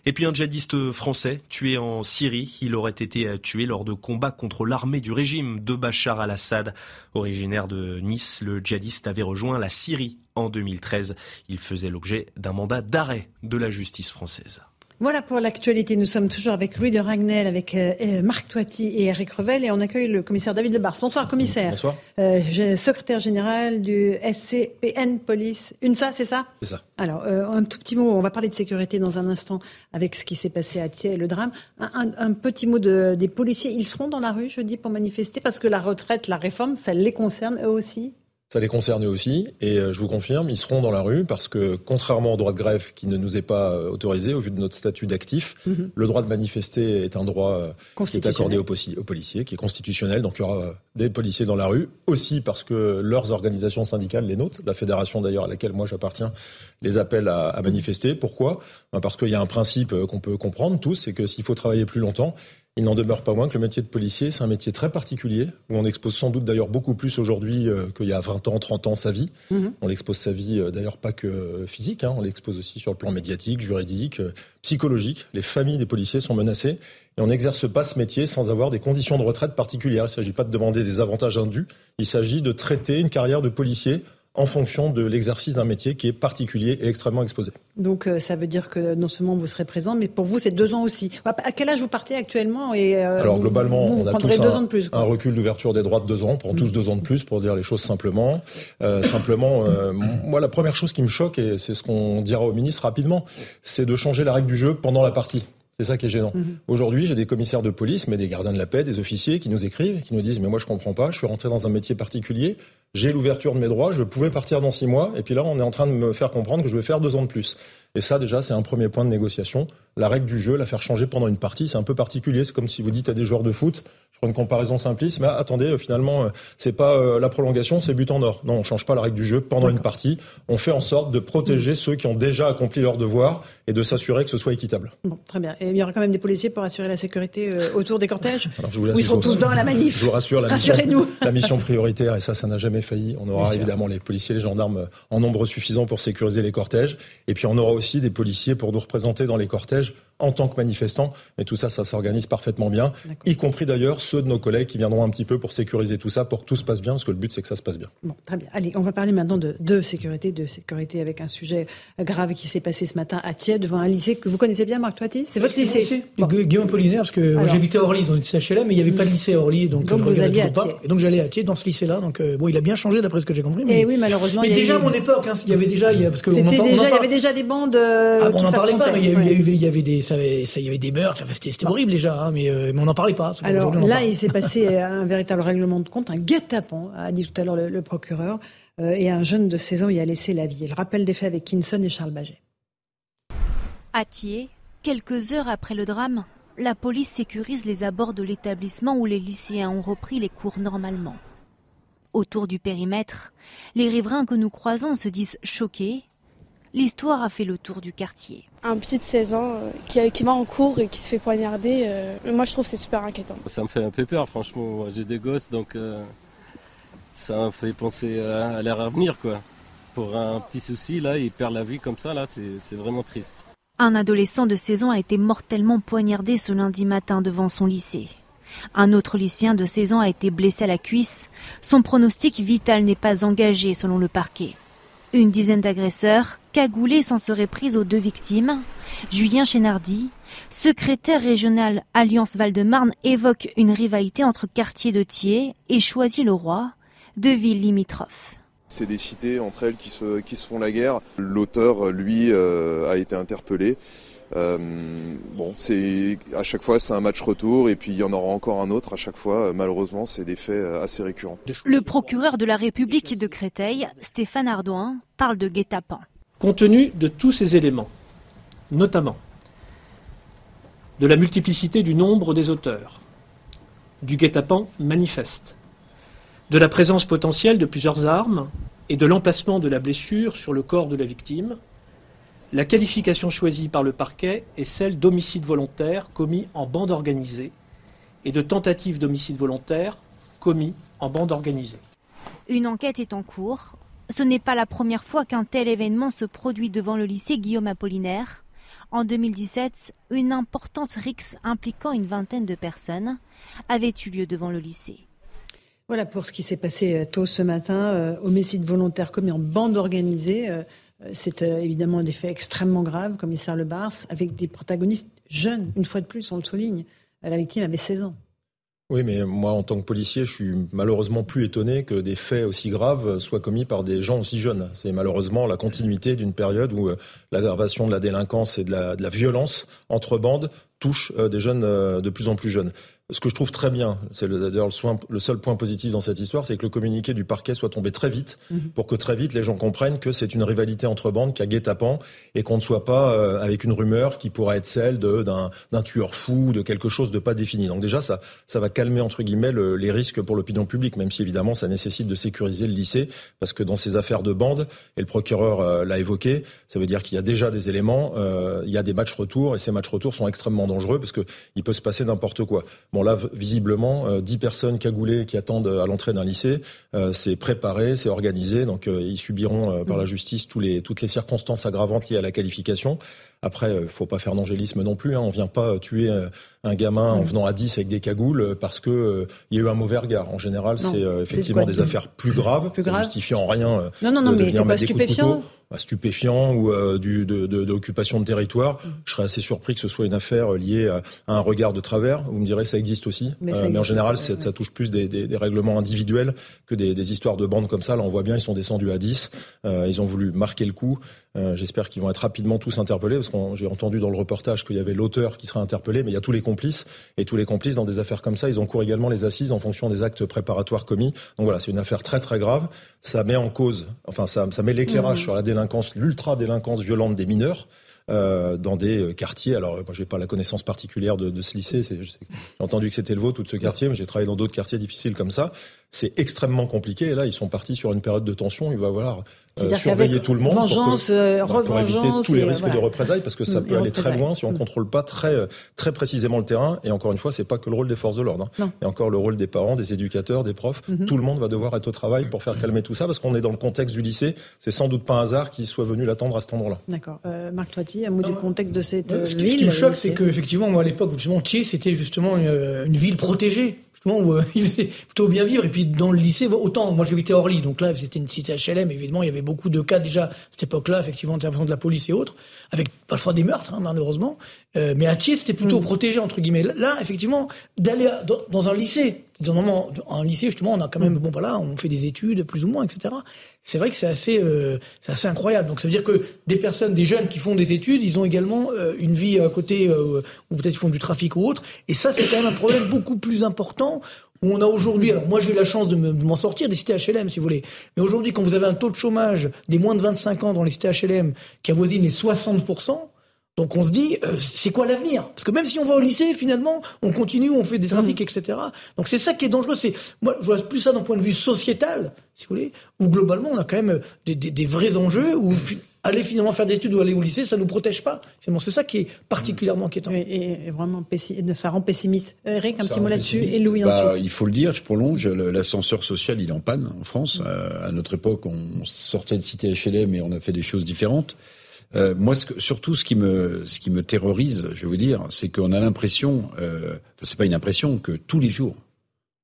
Et puis un djihadiste français tué en Syrie. Il aurait été tué lors de combats contre l'armée du régime de Bachar al-Assad. Originaire de Nice, le djihadiste avait rejoint la Syrie en 2013. Il faisait l'objet d'un mandat d'arrêt de la justice française. Voilà pour l'actualité. Nous sommes toujours avec Louis de Ragnel, avec euh, Marc Toiti et Eric Revel et on accueille le commissaire David Lebars. Bonsoir commissaire. Bonsoir. Euh, secrétaire général du SCPN Police. UNSA, c'est ça? C'est ça. Alors, euh, un tout petit mot, on va parler de sécurité dans un instant avec ce qui s'est passé à Thiers et le drame. Un, un- un petit mot de, des policiers. Ils seront dans la rue jeudi pour manifester parce que la retraite, la réforme, ça les concerne eux aussi? Ça les concerne eux aussi, et euh, je vous confirme, ils seront dans la rue parce que, contrairement au droit de grève qui ne nous est pas euh, autorisé au vu de notre statut d'actif, Mhm. le droit de manifester est un droit euh, qui est accordé aux, policiers, qui est constitutionnel. Donc il y aura des policiers dans la rue, aussi parce que leurs organisations syndicales, les nôtres, la fédération d'ailleurs à laquelle moi j'appartiens, les appellent à, à manifester. Pourquoi? Ben, Parce qu'il y a un principe qu'on peut comprendre tous, c'est que s'il faut travailler plus longtemps, il n'en demeure pas moins que le métier de policier, c'est un métier très particulier, où on expose sans doute d'ailleurs beaucoup plus aujourd'hui euh, qu'il y a 20 ans, 30 ans sa vie. Mhm. On l'expose sa vie euh, d'ailleurs pas que euh, physique, hein, on l'expose aussi sur le plan médiatique, juridique, euh, psychologique. Les familles des policiers sont menacées et on n'exerce pas ce métier sans avoir des conditions de retraite particulières. Il ne s'agit pas de demander des avantages indus, il s'agit de traiter une carrière de policier en fonction de l'exercice d'un métier qui est particulier et extrêmement exposé. Donc euh, ça veut dire que non seulement vous serez présent, mais pour vous c'est deux ans aussi. À quel âge vous partez actuellement et euh, Alors vous- globalement, vous, vous on a tous un, plus. recul d'ouverture des droits de deux ans. On prend tous deux ans de plus pour dire les choses simplement. Euh, simplement, euh, moi la première chose qui me choque et c'est ce qu'on dira au ministre rapidement, c'est de changer la règle du jeu pendant la partie. C'est ça qui est gênant. Mhm. Aujourd'hui, j'ai des commissaires de police, mais des gardiens de la paix, des officiers qui nous écrivent, qui nous disent mais moi je comprends pas, je suis rentré dans un métier particulier, j'ai l'ouverture de mes droits, je pouvais partir dans six mois, et puis là on est en train de me faire comprendre que je vais faire deux ans de plus. Et ça, déjà, c'est un premier point de négociation. La règle du jeu, la faire changer pendant une partie, c'est un peu particulier. C'est comme si vous dites à des joueurs de foot, je prends une comparaison simpliste, mais attendez, euh, finalement, euh, c'est pas euh, la prolongation, c'est but en or. Non, on change pas la règle du jeu pendant une partie. On fait en sorte de protéger ceux qui ont déjà accompli leur devoir et de s'assurer que ce soit équitable. Bon, très bien. Et il y aura quand même des policiers pour assurer la sécurité autour des cortèges Alors, je vous Ou laisse- ils seront tous dans la manif Je vous rassure, la mission, la mission prioritaire, et ça, ça n'a jamais failli. On Bien aura sûr. évidemment les policiers, les gendarmes en nombre suffisant pour sécuriser les cortèges. Et puis on aura aussi des policiers pour nous représenter dans les cortèges en tant que manifestants. Mais tout ça, ça s'organise parfaitement bien, y compris d'ailleurs ceux de nos collègues qui viendront un petit peu pour sécuriser tout ça, pour que tout se passe bien, parce que le but, c'est que ça se passe bien. Bon, très bien. Allez, on va parler maintenant de, de sécurité, de sécurité avec un sujet grave qui s'est passé ce matin à Thiers devant un lycée que vous connaissez bien, Marc Toiti C'est votre lycée. Bon. Gu- Guillaume Apollinaire, parce que Alors. j'habitais à Orly, dans une CHLM, mais il n'y avait pas de lycée à Orly, donc, Donc je vous regardais alliez à pas. Thiers. Et donc j'allais à Thiers dans ce lycée-là. Donc euh, bon, il a bien changé d'après ce que j'ai compris. Eh oui, malheureusement, Mais il y a déjà eu- à mon époque, hein, il y avait déjà, il y a- parce que on en on déjà, il y avait déjà des bandes. euh, Ah, on n'en parlait pas, mais y, il y avait des, ça, avait- ça, il y avait des meurtres. Enfin, c'était horrible déjà, hein, mais, euh, mais on n'en parlait pas. Alors là, parle. il s'est passé un véritable règlement de compte, un guet-apens, a dit tout à l'heure le, le procureur, euh, et un jeune de 16 ans y a laissé la vie. Le rappel des faits avec Kinson et Charles Baget. À Thiers, quelques heures après le drame, la police sécurise les abords de l'établissement où les lycéens ont repris les cours normalement. Autour du périmètre, les riverains que nous croisons se disent choqués. L'histoire a fait le tour du quartier. Un petit de 16 ans euh, qui, qui va en cours et qui se fait poignarder, euh, moi je trouve que c'est super inquiétant. Ça me fait un peu peur, franchement. Moi, J'ai des gosses, donc euh, ça me fait penser à, à leur avenir, quoi. Pour un petit souci, là, il perd la vie comme ça, là, c'est c'est vraiment triste. Un adolescent de 16 ans a été mortellement poignardé ce lundi matin devant son lycée. Un autre lycéen de 16 ans a été blessé à la cuisse. Son pronostic vital n'est pas engagé selon le parquet. Une dizaine d'agresseurs, cagoulés, s'en seraient pris aux deux victimes. Julien Chénardi, secrétaire régional Alliance Val-de-Marne, évoque une rivalité entre quartiers de Thiers et Choisy-le-Roi, deux villes limitrophes. C'est des cités entre elles qui se, qui se font la guerre. L'auteur, lui, euh, a été interpellé. Euh, bon, c'est à chaque fois c'est un match retour et puis il y en aura encore un autre à chaque fois. Malheureusement, c'est des faits euh, assez récurrents. Le procureur de la République de Créteil, Stéphane Ardouin, parle de guet-apens. Compte tenu de tous ces éléments, notamment de la multiplicité du nombre des auteurs, du guet-apens manifeste, de la présence potentielle de plusieurs armes et de l'emplacement de la blessure sur le corps de la victime, la qualification choisie par le parquet est celle d'homicide volontaire commis en bande organisée et de tentative d'homicide volontaire commis en bande organisée. Une enquête est en cours. Ce n'est pas la première fois qu'un tel événement se produit devant le lycée Guillaume Apollinaire. En 2017, une importante rixe impliquant une vingtaine de personnes avait eu lieu devant le lycée. Voilà pour ce qui s'est passé euh, tôt ce matin, euh, homicide volontaire commis en bande organisée. Euh, C'est évidemment des faits extrêmement graves, commissaire Le Bars, avec des protagonistes jeunes, une fois de plus, on le souligne. La victime avait 16 ans. Oui, mais moi, en tant que policier, je suis malheureusement plus étonné que des faits aussi graves soient commis par des gens aussi jeunes. C'est malheureusement la continuité d'une période où euh, l'aggravation de la délinquance et de la, violence entre bandes touche euh, des jeunes euh, de plus en plus jeunes. Ce que je trouve très bien, c'est le- d'ailleurs le, le seul point positif dans cette histoire, c'est que le communiqué du parquet soit tombé très vite, Mhm. pour que très vite les gens comprennent que c'est une rivalité entre bandes qui a guet-apens et qu'on ne soit pas euh, avec une rumeur qui pourrait être celle d'un tueur fou, de quelque chose de pas défini. Donc déjà, ça, ça va calmer entre guillemets le- les risques pour l'opinion publique, même si évidemment ça nécessite de sécuriser le lycée, parce que dans ces affaires de bande, et le procureur euh, l'a évoqué, ça veut dire qu'il y a déjà des éléments, euh, il y a des matchs retours, et ces matchs retours sont extrêmement dangereux parce que il peut se passer n'importe quoi. Bon là, v- visiblement, euh, 10 personnes cagoulées qui attendent à l'entrée d'un lycée, euh, c'est préparé, c'est organisé, donc euh, ils subiront euh, par la justice tous les, toutes les circonstances aggravantes liées à la qualification. Après, euh, faut pas faire d'angélisme non plus. Hein. On vient pas euh, tuer euh, un gamin en Mm. venant à 10 avec des cagoules euh, parce que euh, il y a eu un mauvais regard. En général, c'est euh, effectivement quoi, des affaires plus graves, Plus ça graves justifie en rien. euh, Non, non, non, de- mais c'est pas stupéfiant. Bah, stupéfiant ou euh, du, de, de, d'occupation de territoire. Je serais assez surpris que ce soit une affaire liée à, à un regard de travers. Vous me direz, ça existe aussi. Mais Euh, mais en général, aussi, c'est- ouais. ça touche plus des, des, des règlements individuels que des, des histoires de bandes comme ça. Là, on voit bien, ils sont descendus à 10. Euh, ils ont voulu marquer le coup. Euh, j'espère qu'ils vont être rapidement tous interpellés, parce que j'ai entendu dans le reportage qu'il y avait l'auteur qui sera interpellé, mais il y a tous les complices, et tous les complices dans des affaires comme ça, ils encourent également les assises en fonction des actes préparatoires commis. Donc voilà, c'est une affaire très très grave. Ça met en cause, enfin ça, ça met l'éclairage mmh. sur la délinquance, l'ultra délinquance violente des mineurs. Euh, dans des euh, quartiers. Alors moi, j'ai pas la connaissance particulière de, de ce lycée. J'ai entendu que c'était le vôtre, tout ce quartier, mais j'ai travaillé dans d'autres quartiers difficiles comme ça. C'est extrêmement compliqué. Et là, ils sont partis sur une période de tension. Il va falloir euh, surveiller tout le monde vengeance, pour, que, bah, pour éviter tous les risques de représailles, parce que ça mm, peut aller très loin si on ne mm. contrôle pas très très précisément le terrain. Et encore une fois, c'est pas que le rôle des forces de l'ordre. Hein. Il y a encore le rôle des parents, des éducateurs, des profs. Mm-hmm. Tout le monde va devoir être au travail pour faire calmer tout ça, parce qu'on est dans le contexte du lycée. C'est sans doute pas un hasard qu'ils soient venus l'attendre à cet endroit-là. D'accord. Euh, Marc Toiti, un mot du contexte de cette euh, ce qui, me choque, c'est qu'effectivement, moi à l'époque, justement, Thiers, c'était justement une ville protégée où euh, [LAUGHS] il faisait plutôt bien vivre. Et puis dans le lycée, autant moi j'habitais Orly, donc là c'était une cité HLM. Évidemment, il y avait beaucoup de cas déjà à cette époque-là, effectivement, d'intervention de la police et autres, avec parfois des meurtres, hein, malheureusement. Euh, mais à Thiers, c'était plutôt mm. protégé entre guillemets. Là, effectivement, d'aller dans, dans, un lycée, dans un lycée justement, on a quand même, mm. bon voilà, on fait des études plus ou moins, etc. C'est vrai que c'est assez, euh, c'est assez incroyable. Donc ça veut dire que des personnes, des jeunes qui font des études, ils ont également euh, une vie à côté, euh, ou peut-être ils font du trafic ou autre. Et ça, c'est quand même un problème beaucoup plus important où on a aujourd'hui, alors moi j'ai eu la chance de m'en sortir des cités HLM si vous voulez, mais aujourd'hui quand vous avez un taux de chômage des moins de 25 ans dans les cités HLM qui avoisine les 60%, donc on se dit, euh, c'est quoi l'avenir? Parce que même si on va au lycée, finalement, on continue, on fait des trafics, mmh. etc. Donc c'est ça qui est dangereux. C'est moi, je vois plus ça d'un point de vue sociétal, si vous voulez, où globalement on a quand même des, des, des vrais enjeux où aller finalement faire des études ou aller au lycée, ça nous protège pas. Finalement, c'est ça qui est particulièrement inquiétant. Et, vraiment, ça rend pessimiste. Eric, un petit mot là-dessus. Et Louis bah, Il faut le dire, je prolonge, l'ascenseur social, il est en panne en France. Mmh. Euh, à notre époque, on sortait de cité HLM et on a fait des choses différentes. Euh, moi, ce que, surtout, ce qui me, ce qui me terrorise, je vais vous dire, c'est qu'on a l'impression, euh, c'est pas une impression, que tous les jours,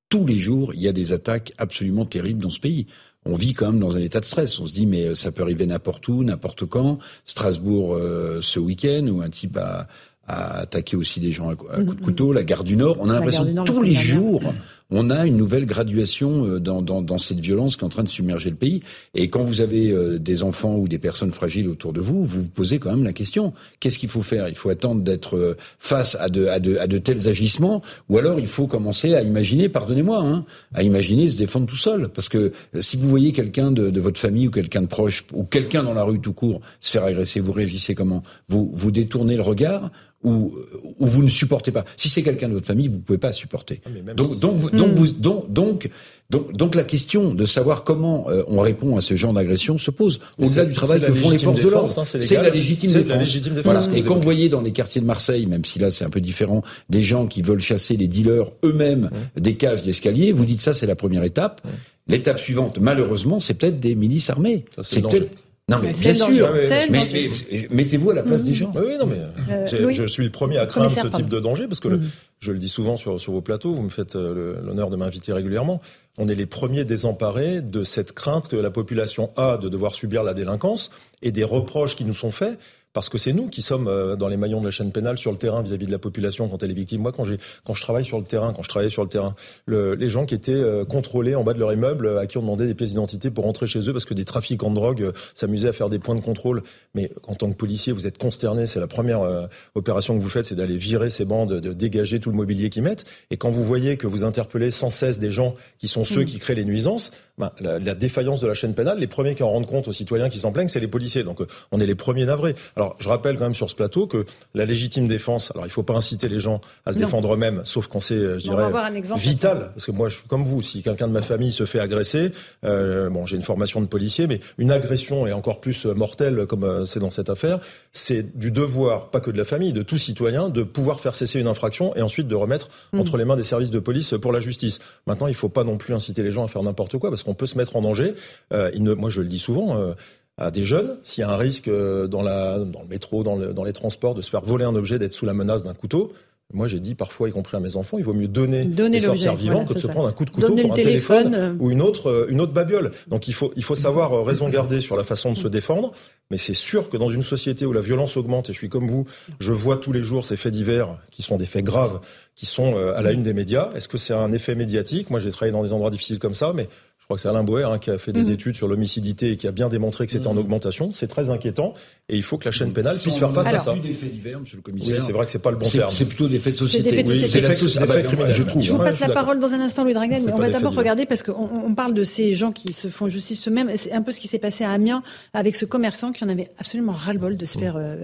tous les jours, il y a des attaques absolument terribles dans ce pays. On vit quand même dans un état de stress. On se dit, mais ça peut arriver n'importe où, n'importe quand. Strasbourg euh, ce week-end, où un type a, a attaqué aussi des gens à, coup de mm-hmm. couteau. La gare du Nord, on a l'impression tous les jours on a une nouvelle graduation euh, dans, dans, dans, cette violence qui est en train de submerger le pays. Et quand vous avez euh, des enfants ou des personnes fragiles autour de vous, vous vous posez quand même la question qu'est-ce qu'il faut faire? Il faut attendre d'être euh, face à de, à, de, à de tels agissements, ou alors il faut commencer à imaginer, pardonnez-moi, hein, à imaginer se défendre tout seul. Parce que si vous voyez quelqu'un de, de, votre famille ou quelqu'un de proche ou quelqu'un dans la rue tout court se faire agresser, vous réagissez comment? Vous vous détournez le regard ou, ou vous ne supportez pas? Si c'est quelqu'un de votre famille, vous pouvez pas supporter. Ah, donc, donc, donc, vous, donc, donc, donc, donc, la question de savoir comment euh, on répond à ce genre d'agression se pose. Au-delà du travail que font les forces de l'ordre, hein, c'est la légitime défense. Voilà. Et quand vous voyez dans les quartiers de Marseille, même si là c'est un peu différent, des gens qui veulent chasser les dealers eux-mêmes mmh. des cages d'escalier, vous dites ça c'est la première étape. Mmh. L'étape suivante, malheureusement, c'est peut-être des milices armées. C'est peut-être non, mais bien sûr. Mais, mettez-vous à la place des gens. Oui, non, mais euh, je suis le premier à craindre ce type de danger parce que le, je le dis souvent sur, vos plateaux, vous me faites euh, l'honneur de m'inviter régulièrement. On est les premiers désemparés de cette crainte que la population a de devoir subir la délinquance et des reproches qui nous sont faits parce que c'est nous qui sommes euh, dans les maillons de la chaîne pénale sur le terrain vis-à-vis de la population quand elle est victime. Moi, quand j'ai quand je travaille sur le terrain, quand je travaillais sur le terrain, le, les gens qui étaient euh, contrôlés en bas de leur immeuble, à qui on demandait des pièces d'identité pour rentrer chez eux parce que des trafiquants de drogue euh, s'amusaient à faire des points de contrôle. Mais en tant que policier, vous êtes consterné. C'est la première opération que vous faites, c'est d'aller virer ces bandes, de dégager tout le mobilier qu'ils mettent. Et quand vous voyez que vous interpellez sans cesse des gens qui sont ceux mm. qui créent les nuisances, ben, la, la, défaillance de la chaîne pénale, les premiers qui en rendent compte aux citoyens qui s'en plaignent, c'est les policiers. Donc on est les premiers navrés. Alors je rappelle quand même sur ce plateau que la légitime défense, alors il ne faut pas inciter les gens à se défendre eux-mêmes, sauf quand c'est, euh, je dirais, vital. Parce que moi, je suis comme vous, si quelqu'un de ma famille se fait agresser, euh, bon, j'ai une formation de policier, mais une agression est encore plus euh, mortelle, comme euh, c'est dans cette affaire, c'est du devoir, pas que de la famille, de tout citoyen, de pouvoir faire cesser une infraction et ensuite de remettre mm. entre les mains des services de police pour la justice. Maintenant, il ne faut pas non plus inciter les gens à faire n'importe quoi, parce qu'on peut se mettre en danger. Euh, il ne, moi, je le dis souvent à des jeunes, s'il y a un risque euh, dans, la, dans le métro, dans, le, dans les transports, de se faire voler un objet, d'être sous la menace d'un couteau, moi, j'ai dit parfois, y compris à mes enfants, il vaut mieux donner, donner et sortir vivant que de se prendre un coup de couteau pour un téléphone, euh. ou une autre, euh, une autre babiole. Donc, il faut, il faut savoir raison garder sur la façon de se défendre. Mais c'est sûr que dans une société où la violence augmente, et je suis comme vous, je vois tous les jours ces faits divers qui sont des faits graves, qui sont à la une des médias. Est-ce que c'est un effet médiatique? Moi, j'ai travaillé dans des endroits difficiles comme ça, mais crois que c'est Alain Boer hein, qui a fait des Mhm. études sur l'homicidité et qui a bien démontré que c'était en augmentation. C'est très inquiétant et il faut que la chaîne pénale puisse faire face à ça. plus des faits divers, monsieur le Oui, commissaire. c'est vrai que c'est pas le bon C'est- terme. C'est plutôt des faits de C'est des société. faits de Oui, société. c'est la Des faits société. Ah bah, je trouve. Je vous Ouais, passe la parole dans un instant, Louis Dragnel, C'est mais on va d'abord regarder parce qu'on on parle de ces gens qui se font justice eux-mêmes. C'est un peu ce qui s'est passé à Amiens avec ce commerçant qui en avait absolument ras-le-bol de se faire euh,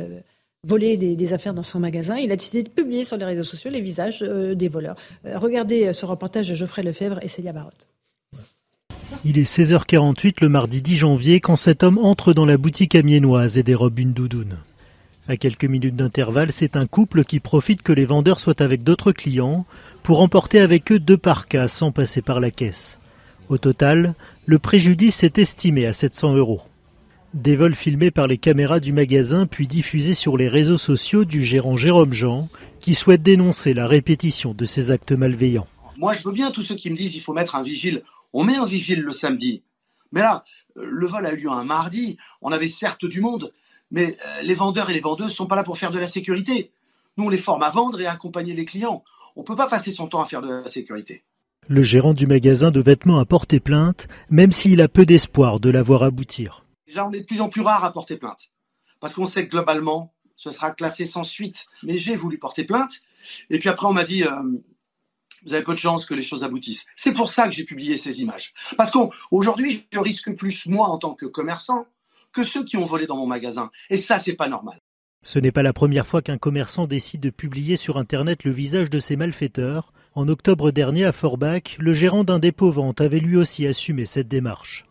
voler des, des affaires dans son magasin. Il a décidé de publier sur les réseaux sociaux les visages euh, des voleurs. Euh, regardez euh, ce reportage de Geoffrey Lefebvre et Célia Barotte. Il est 16h48 le mardi 10 janvier quand cet homme entre dans la boutique amiénoise et dérobe une doudoune. À quelques minutes d'intervalle, c'est un couple qui profite que les vendeurs soient avec d'autres clients pour emporter avec eux deux parkas sans passer par la caisse. Au total, le préjudice est estimé à 700 euros. Des vols filmés par les caméras du magasin puis diffusés sur les réseaux sociaux du gérant Jérôme Jean qui souhaite dénoncer la répétition de ces actes malveillants. Moi, je veux bien tous ceux qui me disent il faut mettre un vigile. On met un vigile le samedi. Mais là, euh, le vol a eu lieu un mardi. On avait certes du monde, mais euh, les vendeurs et les vendeuses sont pas là pour faire de la sécurité. Nous, on les forme à vendre et à accompagner les clients. On peut pas passer son temps à faire de la sécurité. Le gérant du magasin de vêtements a porté plainte, même s'il a peu d'espoir de la voir aboutir. Déjà, on est de plus en plus rare à porter plainte. Parce qu'on sait que globalement, ce sera classé sans suite. Mais j'ai voulu porter plainte. Et puis après, on m'a dit, euh, vous avez peu de chance que les choses aboutissent. C'est pour ça que j'ai publié ces images. Parce qu'aujourd'hui, je risque plus, moi, en tant que commerçant, que ceux qui ont volé dans mon magasin. Et ça, c'est pas normal. Ce n'est pas la première fois qu'un commerçant décide de publier sur Internet le visage de ses malfaiteurs. En octobre dernier, à Forbach, le gérant d'un dépôt-vente avait lui aussi assumé cette démarche.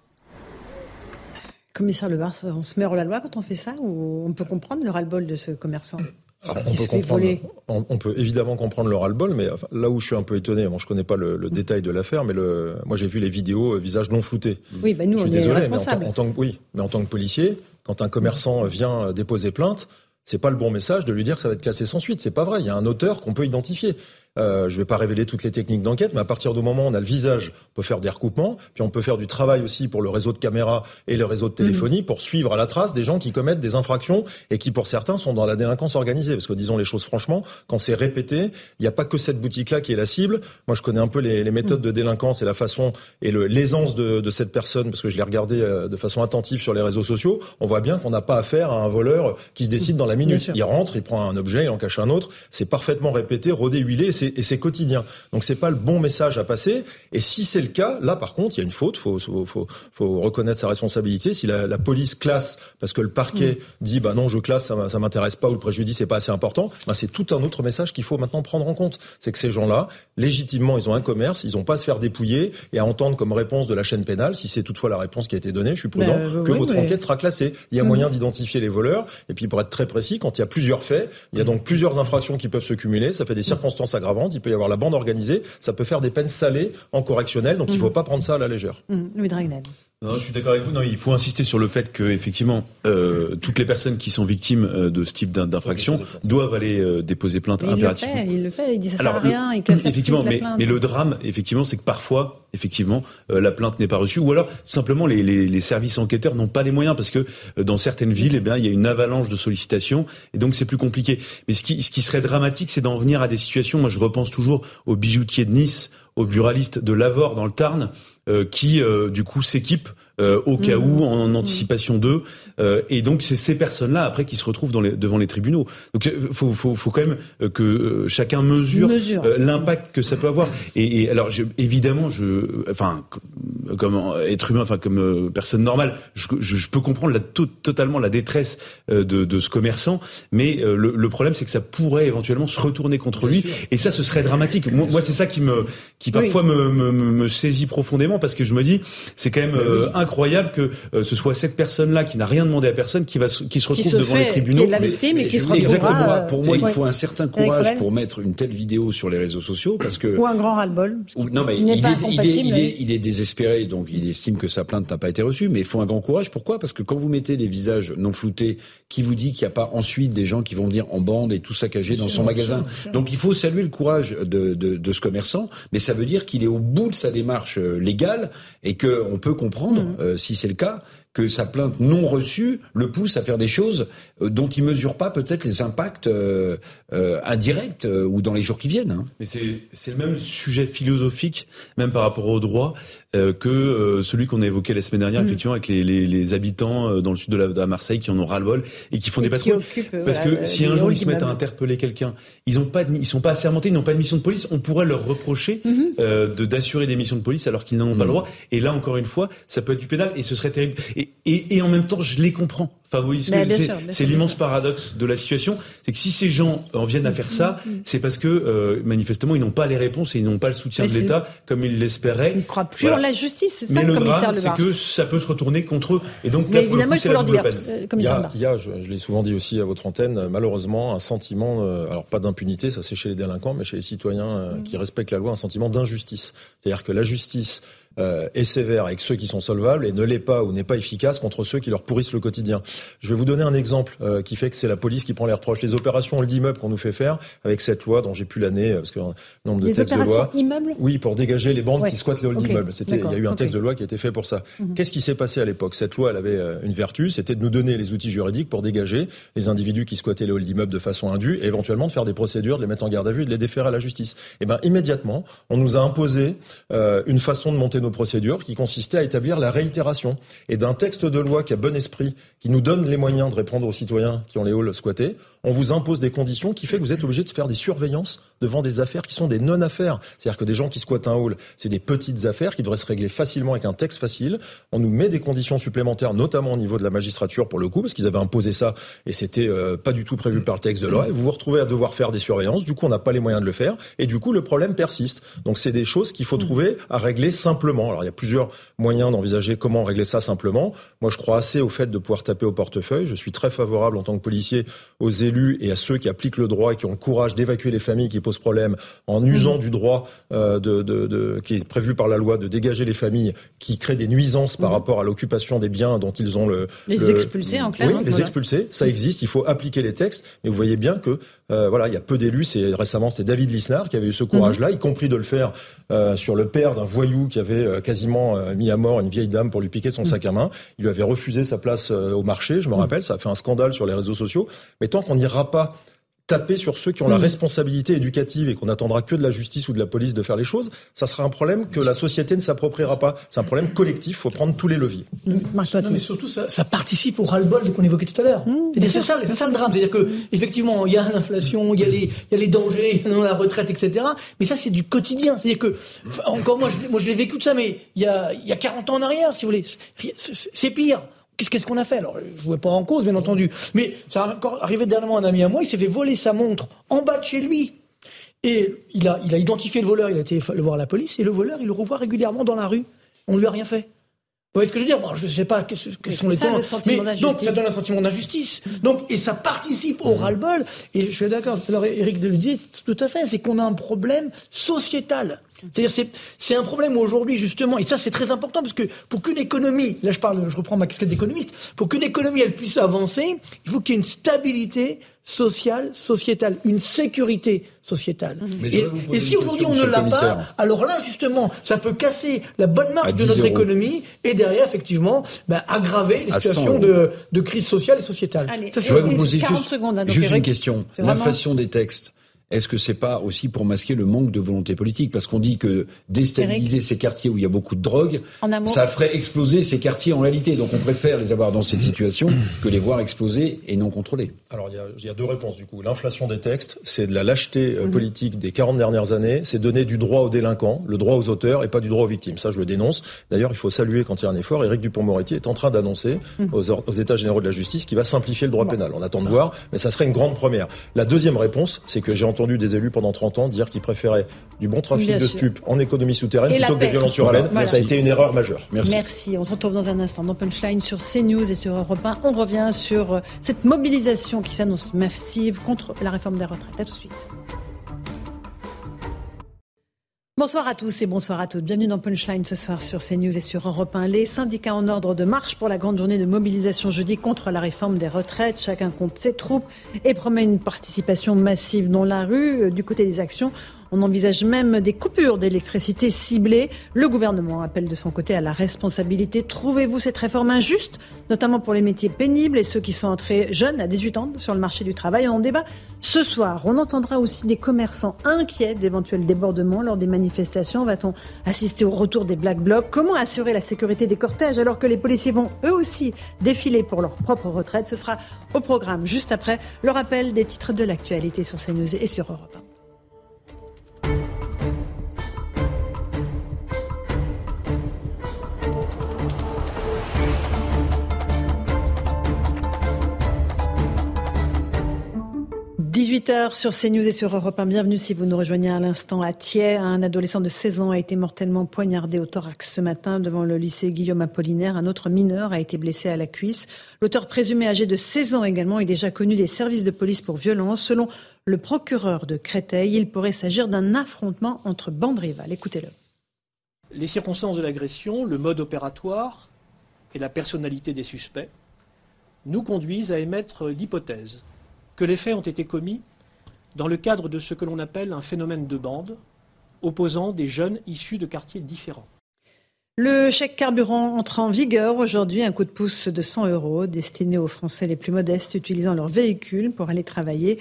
Commissaire Lebars, on se met hors la loi quand on fait ça ou on peut comprendre le ras-le-bol de ce commerçant? Alors, qui on, peut comprendre, on, on peut évidemment comprendre le ras-le-bol, mais enfin, là où je suis un peu étonné, bon, je connais pas le, le détail de l'affaire, mais le, moi j'ai vu les vidéos euh, visage non flouté. Oui, bah nous, je suis on est désolé, mais en, en tant que, oui, mais en tant que policier, quand un commerçant vient euh, déposer plainte, c'est pas le bon message de lui dire que ça va être classé sans suite. C'est pas vrai. Il y a un auteur qu'on peut identifier. Euh, je vais pas révéler toutes les techniques d'enquête, mais à partir du moment où on a le visage, on peut faire des recoupements, puis on peut faire du travail aussi pour le réseau de caméras et le réseau de téléphonie pour suivre à la trace des gens qui commettent des infractions et qui, pour certains, sont dans la délinquance organisée. Parce que disons les choses franchement, quand c'est répété, il n'y a pas que cette boutique-là qui est la cible. Moi, je connais un peu les, les méthodes de délinquance et la façon et l'aisance de, de cette personne, parce que je l'ai regardé euh, de façon attentive sur les réseaux sociaux. On voit bien qu'on n'a pas affaire à un voleur qui se décide dans la Bien minute. Il rentre, il prend un objet, il en cache un autre. C'est parfaitement répété, rodé, huilé, et c'est- et c'est quotidien. Donc c'est pas le bon message à passer. Et si c'est le cas, là par contre, il y a une faute. Faut, faut, faut, faut reconnaître sa responsabilité. Si la, la police classe parce que le parquet dit bah non, je classe, ça, ça m'intéresse pas ou le préjudice est pas assez important, bah c'est tout un autre message qu'il faut maintenant prendre en compte. C'est que ces gens-là, légitimement, ils ont un commerce, ils ont pas à se faire dépouiller et à entendre comme réponse de la chaîne pénale, si c'est toutefois la réponse qui a été donnée, je suis prudent, Bah, que oui, votre mais- enquête sera classée. Il y a Mhm. moyen d'identifier les voleurs. Et puis, pour être très précis, quand il y a plusieurs faits, il y a donc plusieurs infractions qui peuvent se cumuler. Ça fait des circonstances aggravantes. Il peut y avoir la bande organisée. Ça peut faire des peines salées en correctionnel. Donc, il ne faut pas prendre ça à la légère. Hum, Louis Dragnel. Non, je suis d'accord avec vous. Non, il faut insister sur le fait que effectivement, euh, toutes les personnes qui sont victimes euh, de ce type d'in- d'infraction doivent aller euh, déposer plainte Mais il le impérativement. fait, il le fait, il dit ça Alors, sert à le- rien, il effectivement, mais, le drame, effectivement, c'est que parfois, effectivement, euh, la plainte n'est pas reçue, ou alors tout simplement les, les, les services enquêteurs n'ont pas les moyens parce que dans certaines villes, eh bien, il y a une avalanche de sollicitations et donc c'est plus compliqué. Mais ce qui, ce qui serait dramatique, c'est d'en venir à des situations. Moi, je repense toujours au bijoutier de Nice, au buraliste de Lavore dans le Tarn, euh, qui euh, du coup s'équipent euh, au cas Mmh. où, en anticipation d'eux. Euh, et donc, c'est ces personnes-là, après, qui se retrouvent dans les, devant les tribunaux. Donc, il faut, faut, faut quand même euh, que euh, chacun mesure, Mesure. euh, l'impact que ça peut avoir. Et, et alors, je, évidemment, je, enfin, comme être humain, enfin, comme euh, personne normale, je, je, je peux comprendre la, to- totalement la détresse euh, de, de ce commerçant, mais euh, le, le problème, c'est que ça pourrait éventuellement se retourner contre lui. Et ça, ce serait dramatique. Moi, moi, c'est ça qui me, qui parfois me, me, me, me saisit profondément parce que je me dis, c'est quand même euh, incroyable que euh, ce soit cette personne-là qui n'a rien demandé à personne qui va se- qui se retrouve se devant fait- les tribunaux. qui est la victime et qui se Exactement. euh, Pour moi, il faut un certain courage pour mettre une telle vidéo sur les réseaux sociaux parce que Ou un grand ras-le-bol. Non, mais il est, il, est, il, est, il est désespéré, donc il estime que sa plainte n'a pas été reçue, mais il faut un grand courage. Pourquoi? Parce que quand vous mettez des visages non floutés, qui vous dit qu'il n'y a pas ensuite des gens qui vont venir en bande et tout saccager dans son magasin? Donc il faut saluer le courage de, de, de ce commerçant, mais ça veut dire qu'il est au bout de sa démarche euh, légale et que on peut comprendre, Mmh. Euh, si c'est le cas, que sa plainte non reçue le pousse à faire des choses euh, dont il mesure pas peut-être les impacts euh, euh, indirects ou dans les jours qui viennent. Hein. Mais c'est le même sujet philosophique, même par rapport au droit, que celui qu'on a évoqué la semaine dernière, mm. effectivement, avec les, les, les, habitants dans le sud de, la, de Marseille qui en ont ras-le-bol et qui font des patrouilles. Parce que si un jour ils se mettent à interpeller quelqu'un, ils ont pas, ils sont pas assermentés, ils n'ont pas de mission de police, on pourrait leur reprocher mm-hmm. de d'assurer des missions de police alors qu'ils n'en ont pas le mm. droit. Et là, encore une fois, ça peut être du pénal et ce serait terrible. Et, et, et en même temps, je les comprends. Enfin, c'est l'immense paradoxe de la situation, c'est que si ces gens en viennent à faire ça, mm, mm, mm. c'est parce que euh, manifestement ils n'ont pas les réponses et ils n'ont pas le soutien de l'État comme ils l'espéraient. Ils ne croient plus en la justice, c'est ça, Mais le drame, c'est que ça peut se retourner contre eux. Et donc, Mais évidemment, il faut leur dire, euh, il y a, il y a je, je l'ai souvent dit aussi à votre antenne, malheureusement, un sentiment, euh, alors pas d'impunité, ça c'est chez les délinquants, mais chez les citoyens qui respectent la loi, un sentiment d'injustice. C'est-à-dire que la justice euh, est sévère avec ceux qui sont solvables et ne l'est pas ou n'est pas efficace contre ceux qui leur pourrissent le quotidien. Je vais vous donner un exemple euh, qui fait que c'est la police qui prend les reproches. Les opérations d'immeubles qu'on nous fait faire avec cette loi dont j'ai plus l'année euh, parce que nombre de les textes de loi. Immeubles? Oui, pour dégager les bandes qui squattent les halls d'immeubles. C'était il y a eu un texte de loi qui a été fait pour ça. Mhm. Qu'est-ce qui s'est passé à l'époque? Cette loi elle avait une vertu, c'était de nous donner les outils juridiques pour dégager les individus qui squattaient les halls d'immeubles de façon indue et éventuellement de faire des procédures, de les mettre en garde à vue et de les déférer à la justice. Et eh ben immédiatement, on nous a imposé une façon de monter nos procédures qui consistait à établir la réitération. Et d'un texte de loi qui a bon esprit, qui nous donne les moyens de répondre aux citoyens qui ont les halls squattés, on vous impose des conditions qui fait que vous êtes obligé de faire des surveillances devant des affaires qui sont des non-affaires. C'est-à-dire que des gens qui squattent un hall, c'est des petites affaires qui devraient se régler facilement avec un texte facile. On nous met des conditions supplémentaires, notamment au niveau de la magistrature pour le coup, parce qu'ils avaient imposé ça et c'était euh, pas du tout prévu par le texte de loi. Et vous vous retrouvez à devoir faire des surveillances. Du coup, on n'a pas les moyens de le faire et du coup, le problème persiste. Donc, c'est des choses qu'il faut trouver à régler simplement. Alors, il y a plusieurs moyens d'envisager comment régler ça simplement. Moi, je crois assez au fait de pouvoir taper au portefeuille. Je suis très favorable en tant que policier aux élus et à ceux qui appliquent le droit et qui ont le courage d'évacuer les familles qui posent problème en usant mmh. du droit euh, de, de, de, qui est prévu par la loi de dégager les familles qui créent des nuisances par mmh. rapport à l'occupation des biens dont ils ont le... Les expulser en clair. Oui, hein, les expulser, ça existe, il faut appliquer les textes, mais vous voyez bien que euh, voilà, il y a peu d'élus, c'est récemment c'est David Lisnard qui avait eu ce courage-là, mmh. y compris de le faire euh, sur le père d'un voyou qui avait euh, quasiment euh, mis à mort une vieille dame pour lui piquer son sac à main. Il lui avait refusé sa place au marché, je me rappelle, ça a fait un scandale sur les réseaux sociaux, mais tant qu'on n'ira pas taper sur ceux qui ont la responsabilité éducative et qu'on n'attendra que de la justice ou de la police de faire les choses, ça sera un problème que la société ne s'appropriera pas. C'est un problème collectif, il faut prendre tous les leviers. Non, mais surtout, ça, ça participe au ras-le-bol qu'on évoquait tout à l'heure. Mmh, c'est ça, ça, le drame. C'est-à-dire que, effectivement, il y a l'inflation, il y a les, il y a les dangers, [LAUGHS] la retraite, etc. Mais ça, c'est du quotidien. C'est-à-dire que, encore moi, je, moi, je l'ai vécu de ça, mais il y a, il y a 40 ans en arrière, si vous voulez. C'est pire. Qu'est-ce qu'on a fait Alors, je ne jouais pas en cause, bien entendu. Mais ça a encore arrivé dernièrement un ami à moi, il s'est fait voler sa montre en bas de chez lui. Et il a, il a identifié le voleur, il a été le voir à la police, et le voleur, il le revoit régulièrement dans la rue. On ne lui a rien fait. Vous voyez ce que je veux dire bon, Je ne sais pas quels sont les temps. Mais donc, ça donne un sentiment d'injustice. Donc, et ça participe au ras-le-bol. Et je suis d'accord. Alors, Eric de le dit tout à fait. C'est qu'on a un problème sociétal. C'est-à-dire, c'est un problème aujourd'hui, justement, et ça, c'est très important, parce que pour qu'une économie, là, je parle, je reprends ma casquette d'économiste, pour qu'une économie, elle puisse avancer, il faut qu'il y ait une stabilité sociale, sociétale, une sécurité sociétale. Et, si aujourd'hui on ne l'a pas, alors là, justement, ça peut casser la bonne marche de notre économie et derrière, effectivement, ben, aggraver les situations de, de, crise sociale et sociétale. ça, je vais vous poser juste, hein, juste une question. L'inflation des textes est-ce que c'est pas aussi pour masquer le manque de volonté politique? Parce qu'on dit que déstabiliser ces quartiers où il y a beaucoup de drogue, ça ferait exploser ces quartiers en réalité. Donc on préfère les avoir dans cette situation que les voir exploser et non contrôlés. Alors il y a, il y a deux réponses du coup. L'inflation des textes, c'est de la lâcheté euh, mhm. politique des 40 dernières années. C'est donner du droit aux délinquants, le droit aux auteurs et pas du droit aux victimes. Ça, je le dénonce. D'ailleurs, il faut saluer quand il y a un effort. Éric Dupont-Moretti est en train d'annoncer mhm. aux, aux, États généraux de la justice qu'il va simplifier le droit pénal. On attend de voir, mais ça serait une grande première. La deuxième réponse, c'est que j'ai entendu entendu des élus pendant 30 ans dire qu'ils préféraient du bon trafic de stupes en économie souterraine plutôt que des violences sur haleine. Ça a été une erreur majeure. Merci. Merci. On se retrouve dans un instant dans Punchline sur CNews et sur Europe 1. On revient sur euh, cette mobilisation qui s'annonce massive contre la réforme des retraites. À tout de suite. Bonsoir à tous et bonsoir à toutes. Bienvenue dans Punchline ce soir sur CNews et sur Europe 1. Les syndicats en ordre de marche pour la grande journée de mobilisation jeudi contre la réforme des retraites. Chacun compte ses troupes et promet une participation massive dans la rue. Euh, du côté des actions, On envisage même des coupures d'électricité ciblées. Le gouvernement appelle de son côté à la responsabilité. Trouvez-vous cette réforme injuste, notamment pour les métiers pénibles et ceux qui sont entrés jeunes à 18 ans sur le marché du travail? On en débat ce soir. On entendra aussi des commerçants inquiets d'éventuels débordements lors des manifestations. Va-t-on assister au retour des Black Blocs? Comment assurer la sécurité des cortèges alors que les policiers vont eux aussi défiler pour leur propre retraite? Ce sera au programme juste après le rappel des titres de l'actualité sur CNews et sur Europe 18h sur CNews et sur Europe 1. Bienvenue si vous nous rejoignez à l'instant à Thiers. Un adolescent de 16 ans a été mortellement poignardé au thorax ce matin devant le lycée Guillaume Apollinaire. Un autre mineur a été blessé à la cuisse. L'auteur présumé âgé de 16 ans également est déjà connu des services de police pour violence. Selon le procureur de Créteil, il pourrait s'agir d'un affrontement entre bandes rivales. Écoutez-le. Les circonstances de l'agression, le mode opératoire et la personnalité des suspects nous conduisent à émettre l'hypothèse que les faits ont été commis dans le cadre de ce que l'on appelle un phénomène de bande, opposant des jeunes issus de quartiers différents. Le chèque carburant entre en vigueur aujourd'hui, un coup de pouce de 100 euros destiné aux Français les plus modestes utilisant leur véhicule pour aller travailler.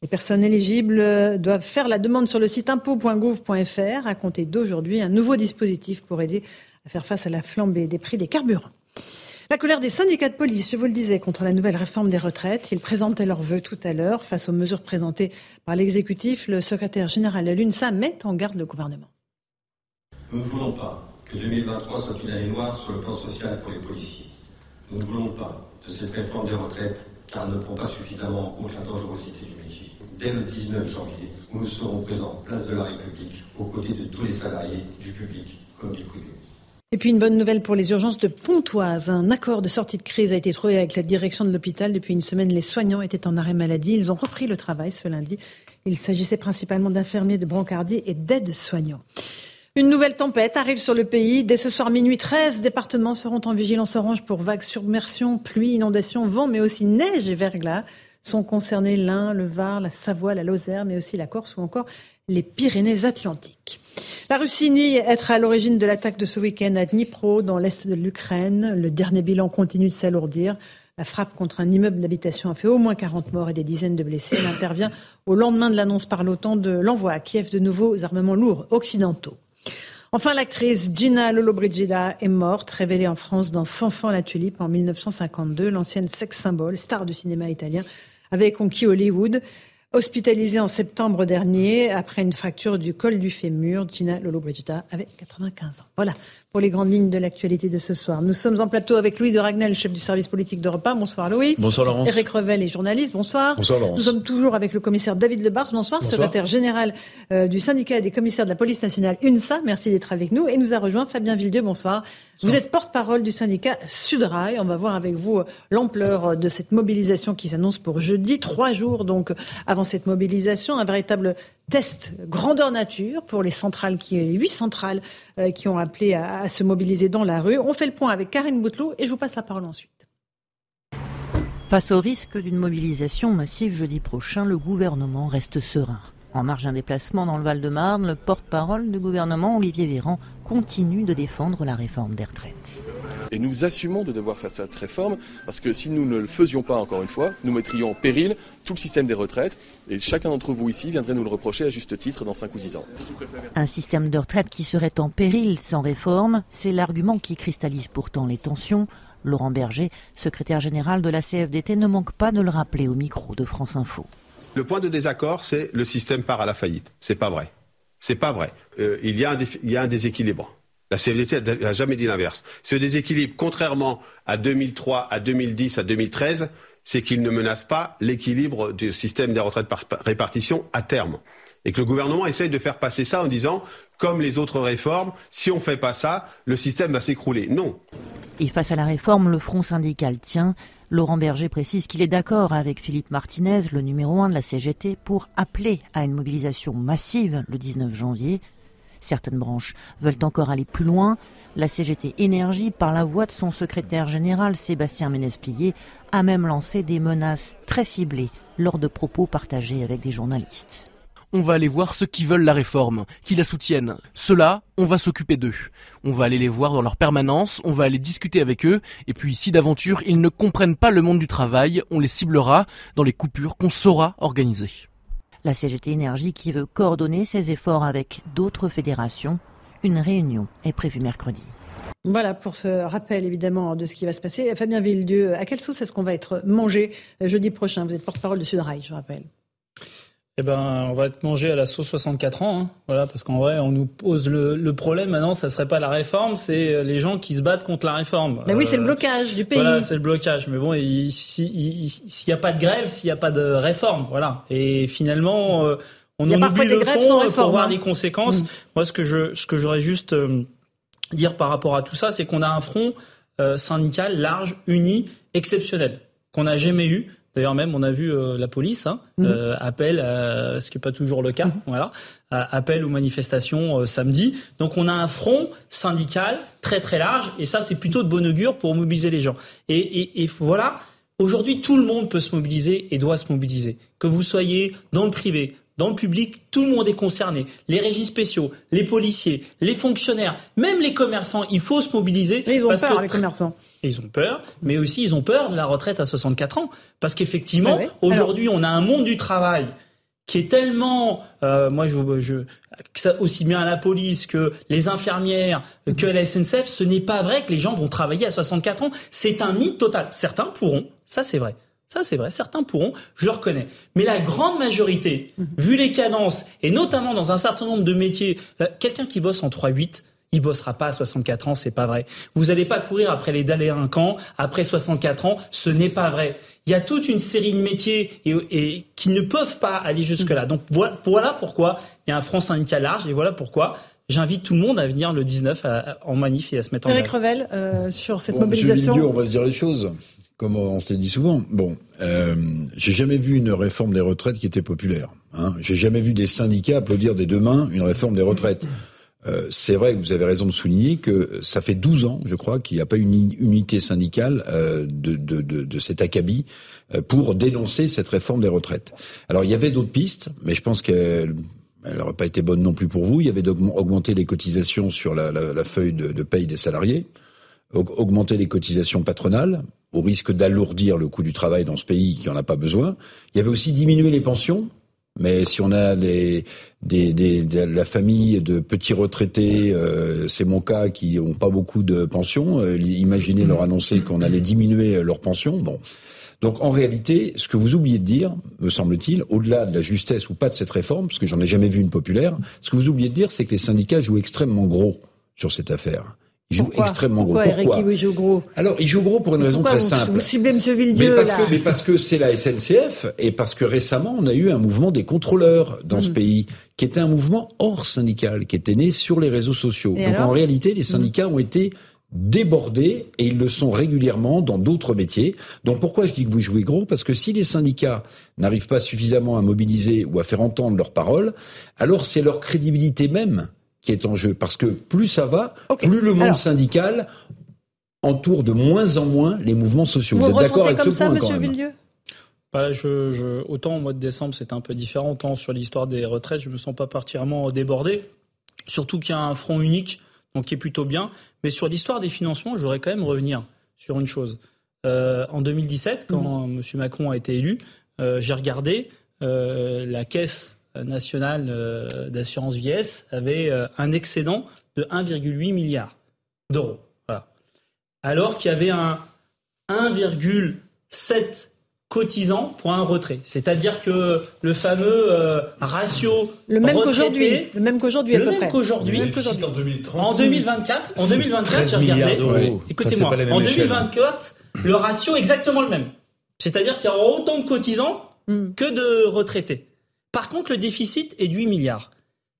Les personnes éligibles doivent faire la demande sur le site impôt.gouv.fr à compter d'aujourd'hui, un nouveau dispositif pour aider à faire face à la flambée des prix des carburants. La colère des syndicats de police, je vous le disais, contre la nouvelle réforme des retraites. Ils présentaient leurs vœux tout à l'heure face aux mesures présentées par l'exécutif. Le secrétaire général de l'UNSA met en garde le gouvernement. Nous ne voulons pas que 2023 soit une année noire sur le plan social pour les policiers. Nous ne voulons pas de cette réforme des retraites car elle ne prend pas suffisamment en compte la dangerosité du métier. Dès le 19 janvier, nous serons présents place de la République aux côtés de tous les salariés, du public comme du privé. Et puis une bonne nouvelle pour les urgences de Pontoise. Un accord de sortie de crise a été trouvé avec la direction de l'hôpital. Depuis une semaine, les soignants étaient en arrêt maladie. Ils ont repris le travail ce lundi. Il s'agissait principalement d'infirmiers, de brancardiers et d'aides-soignants. Une nouvelle tempête arrive sur le pays. Dès ce soir minuit, 13 départements seront en vigilance orange pour vagues, submersions, pluie, inondations, vent, mais aussi neige et verglas. Sont concernés l'Ain, le Var, la Savoie, la Lozère, mais aussi la Corse ou encore les Pyrénées-Atlantiques. La Russie nie être à l'origine de l'attaque de ce week-end à Dnipro, dans l'est de l'Ukraine. Le dernier bilan continue de s'alourdir. La frappe contre un immeuble d'habitation a fait au moins 40 morts et des dizaines de blessés. Elle intervient au lendemain de l'annonce par l'OTAN de l'envoi à Kiev de nouveaux armements lourds occidentaux. Enfin, l'actrice Gina Lollobrigida est morte, révélée en France dans Fanfan la Tulipe en 1952. L'ancienne sex symbole, star du cinéma italien, avait conquis Hollywood. Hospitalisée en septembre dernier après une fracture du col du fémur, Gina Lollobrigida avait 95 ans. Voilà pour les grandes lignes de l'actualité de ce soir. Nous sommes en plateau avec Louis de Ragnel, chef du service politique d'Europe 1. Bonsoir Louis. Bonsoir Laurence. Eric Revel est journaliste. Bonsoir. Bonsoir Laurence. Nous sommes toujours avec le commissaire David Lebars. Bonsoir, Bonsoir. secrétaire général euh, du syndicat des commissaires de la police nationale UNSA. Merci d'être avec nous. Et nous a rejoint Fabien Villedieu. Bonsoir. Vous êtes porte-parole du syndicat Sudrail. On va voir avec vous euh, l'ampleur de cette mobilisation qui s'annonce pour jeudi. Trois jours donc avant cette mobilisation. Un véritable test grandeur nature pour les centrales, les huit centrales qui ont appelé à, à se mobiliser dans la rue. On fait le point avec Karine Bouteloup et je vous passe la parole ensuite. Face au risque d'une mobilisation massive jeudi prochain, le gouvernement reste serein. En marge d'un déplacement dans le Val-de-Marne, le porte-parole du gouvernement, Olivier Véran, continue de défendre la réforme des retraites. Et nous assumons de devoir faire cette réforme parce que si nous ne le faisions pas, encore une fois, nous mettrions en péril tout le système des retraites et chacun d'entre vous ici viendrait nous le reprocher à juste titre dans 5 ou 10 ans. Un système de retraite qui serait en péril sans réforme, c'est l'argument qui cristallise pourtant les tensions. Laurent Berger, secrétaire général de la CFDT, ne manque pas de le rappeler au micro de France Info. Le point de désaccord, c'est le système part à la faillite. C'est pas vrai. C'est pas vrai. Euh, il, y a un déséquilibre. La CFDT n'a jamais dit l'inverse. Ce déséquilibre, contrairement à 2003, à 2010, à 2013, c'est qu'il ne menace pas l'équilibre du système des retraites par répartition à terme. Et que le gouvernement essaye de faire passer ça en disant, comme les autres réformes, si on ne fait pas ça, le système va s'écrouler. Non. Et face à la réforme, le Front syndical tient. Laurent Berger précise qu'il est d'accord avec Philippe Martinez, le numéro un de la CGT, pour appeler à une mobilisation massive le 19 janvier. Certaines branches veulent encore aller plus loin. La CGT Énergie, par la voix de son secrétaire général Sébastien Ménesplier, a même lancé des menaces très ciblées lors de propos partagés avec des journalistes. On va aller voir ceux qui veulent la réforme, qui la soutiennent. Ceux-là, on va s'occuper d'eux. On va aller les voir dans leur permanence, on va aller discuter avec eux, et puis si d'aventure ils ne comprennent pas le monde du travail, on les ciblera dans les coupures qu'on saura organiser. La CGT Énergie qui veut coordonner ses efforts avec d'autres fédérations. Une réunion est prévue mercredi. Voilà pour ce rappel évidemment de ce qui va se passer. Fabien Villedieu, à quelle sauce est-ce qu'on va être mangé jeudi prochain? Vous êtes porte-parole de Sudrail, je rappelle. Eh ben, on va être mangé à la sauce 64 ans, hein. voilà, parce qu'en vrai, on nous pose le, problème maintenant, ça serait pas la réforme, c'est euh, les gens qui se battent contre la réforme. Mais oui, c'est le euh, blocage du pays. Voilà, c'est le blocage. Mais bon, s'il n'y a pas de grève, s'il n'y a pas de réforme, voilà. Et finalement, euh, on en oublie le fond pour voir hein. les conséquences. Mm. Moi, ce que je, ce que j'aurais juste dire par rapport à tout ça, c'est qu'on a un front syndical large, uni, exceptionnel, qu'on n'a jamais eu. D'ailleurs même, on a vu euh, la police hein, mhm. euh, appel, ce qui n'est pas toujours le cas, mhm. voilà, appel aux manifestations euh, samedi. Donc on a un front syndical très très large, et ça c'est plutôt de bon augure pour mobiliser les gens. Et, et, et voilà, aujourd'hui tout le monde peut se mobiliser et doit se mobiliser. Que vous soyez dans le privé, dans le public, tout le monde est concerné. Les régimes spéciaux, les policiers, les fonctionnaires, même les commerçants, il faut se mobiliser. ils ont parce peur, que... les commerçants ils ont peur, mais aussi ils ont peur de la retraite à 64 ans. Parce qu'effectivement, aujourd'hui, on a un monde du travail qui est tellement, euh, moi je, je ça, aussi bien à la police que les infirmières, que la SNCF, ce n'est pas vrai que les gens vont travailler à 64 ans. C'est un mythe total. Certains pourront, ça c'est vrai. Ça, c'est vrai. Certains pourront, je le reconnais. Mais la grande majorité, vu les cadences, et notamment dans un certain nombre de métiers, euh, quelqu'un qui bosse en 3-8, il bossera pas à 64 ans, c'est pas vrai. Vous n'allez pas courir après les délinquants après 64 ans, ce n'est pas vrai. Il y a toute une série de métiers et, qui ne peuvent pas aller jusque-là. Donc voilà, pourquoi il y a un front syndical large et voilà pourquoi j'invite tout le monde à venir le 19 en manif et à se mettre en Eric Revel, euh, sur cette mobilisation. on va se dire les choses. Comme on s'est dit souvent, bon, euh, j'ai jamais vu une réforme des retraites qui était populaire. Hein. J'ai jamais vu des syndicats applaudir des deux mains une réforme des retraites. Euh, c'est vrai que vous avez raison de souligner que ça fait 12 ans, je crois, qu'il n'y a pas une unité syndicale euh, de, de, de, cet acabit euh, pour dénoncer cette réforme des retraites. Alors il y avait d'autres pistes, mais je pense qu'elle n'aurait pas été bonne non plus pour vous. Il y avait d'augmenter les cotisations sur la, feuille de, de, paye des salariés, augmenter les cotisations patronales, au risque d'alourdir le coût du travail dans ce pays qui en a pas besoin. Il y avait aussi diminuer les pensions mais si on a les, des, des, de la famille de petits retraités, euh, c'est mon cas, qui n'ont pas beaucoup de pension, euh, imaginez leur annoncer qu'on allait diminuer leur pension. Bon. Donc en réalité, ce que vous oubliez de dire, me semble-t-il, au-delà de la justesse ou pas de cette réforme, parce que j'en ai jamais vu une populaire, ce que vous oubliez de dire, c'est que les syndicats jouent extrêmement gros sur cette affaire. Il joue extrêmement gros. Pourquoi Eric, il joue gros Alors, il joue gros pour une raison très simple. Vous ciblez M. Villedieu, mais parce, que, mais parce que c'est la SNCF et parce que récemment, on a eu un mouvement des contrôleurs dans ce mm. pays qui était un mouvement hors syndical, qui était né sur les réseaux sociaux. Donc en réalité, les syndicats ont été débordés et ils le sont régulièrement dans d'autres métiers. Donc pourquoi je dis que vous jouez gros? Parce que si les syndicats n'arrivent pas suffisamment à mobiliser ou à faire entendre leurs paroles, alors c'est leur crédibilité même qui est en jeu. Parce que plus ça va, plus le monde syndical entoure de moins en moins les mouvements sociaux. Vous, êtes d'accord avec ce point monsieur Villieu bah, je, je, autant au mois de décembre c'était un peu différent, autant sur l'histoire des retraites, je me sens pas particulièrement débordé. Surtout qu'il y a un front unique, donc qui est plutôt bien. Mais sur l'histoire des financements, je voudrais quand même revenir sur une chose. Euh, en 2017, quand mmh. M. Macron a été élu, euh, j'ai regardé euh, la caisse nationale euh, d'assurance vieillesse avait euh, un excédent de 1,8 milliard d'euros. Alors qu'il y avait un 1,7 cotisant pour un retrait. C'est-à-dire que le fameux euh, ratio le même qu'aujourd'hui, le même qu'aujourd'hui, le même qu'aujourd'hui, en 2024, en 2024, j'ai regardé. Écoutez-moi, en 2024, le ratio est exactement le même. C'est-à-dire qu'il y aura autant de cotisants hmm. que de retraités. Par contre, le déficit est de 8 milliards.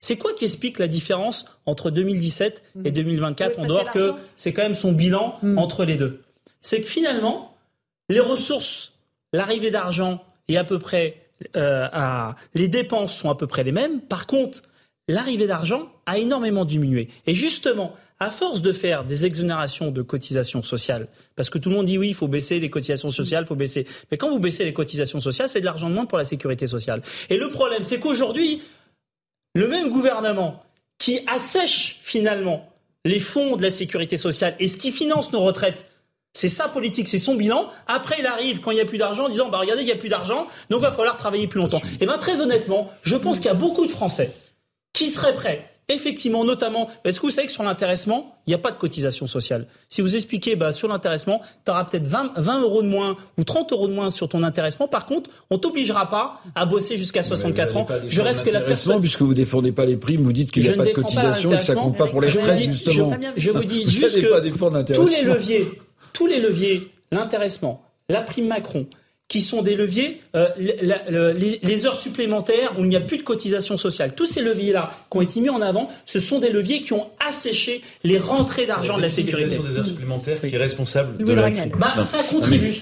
C'est quoi qui explique la différence entre 2017 et 2024 On doit que c'est quand même son bilan mm. entre les deux. C'est que finalement, les ressources, l'arrivée d'argent est à peu près, euh, à, les dépenses sont à peu près les mêmes. Par contre, l'arrivée d'argent a énormément diminué. Et justement, à force de faire des exonérations de cotisations sociales, parce que tout le monde dit oui, il faut baisser les cotisations sociales, il faut baisser. Mais quand vous baissez les cotisations sociales, c'est de l'argent de moins pour la sécurité sociale. Et le problème, c'est qu'aujourd'hui, le même gouvernement qui assèche finalement les fonds de la sécurité sociale et ce qui finance nos retraites, c'est sa politique, c'est son bilan. Après, il arrive quand il n'y a plus d'argent en disant, bah regardez, il n'y a plus d'argent, donc il va falloir travailler plus longtemps. Et bien très honnêtement, je pense qu'il y a beaucoup de Français qui seraient prêts effectivement, notamment, est-ce que vous savez que sur l'intéressement, il n'y a pas de cotisation sociale? Si vous expliquez, bah, sur l'intéressement, tu auras peut-être 20, 20, euros de moins ou 30 euros de moins sur ton intéressement. Par contre, on t'obligera pas à bosser jusqu'à 64 ans. Je reste que la personne. Puisque vous défendez pas les primes, vous dites qu'il n'y a pas de cotisation et que ça compte pas pour les retraites, justement. Je, vous dis juste que tous les leviers, tous les leviers, l'intéressement, la prime Macron, qui sont des leviers, euh, les, heures supplémentaires où il n'y a plus de cotisation sociale. Tous ces leviers-là qui ont été mis en avant, ce sont des leviers qui ont asséché les rentrées d'argent de la sécurité. des heures supplémentaires qui est responsable de la crise. Bah, ça contribue.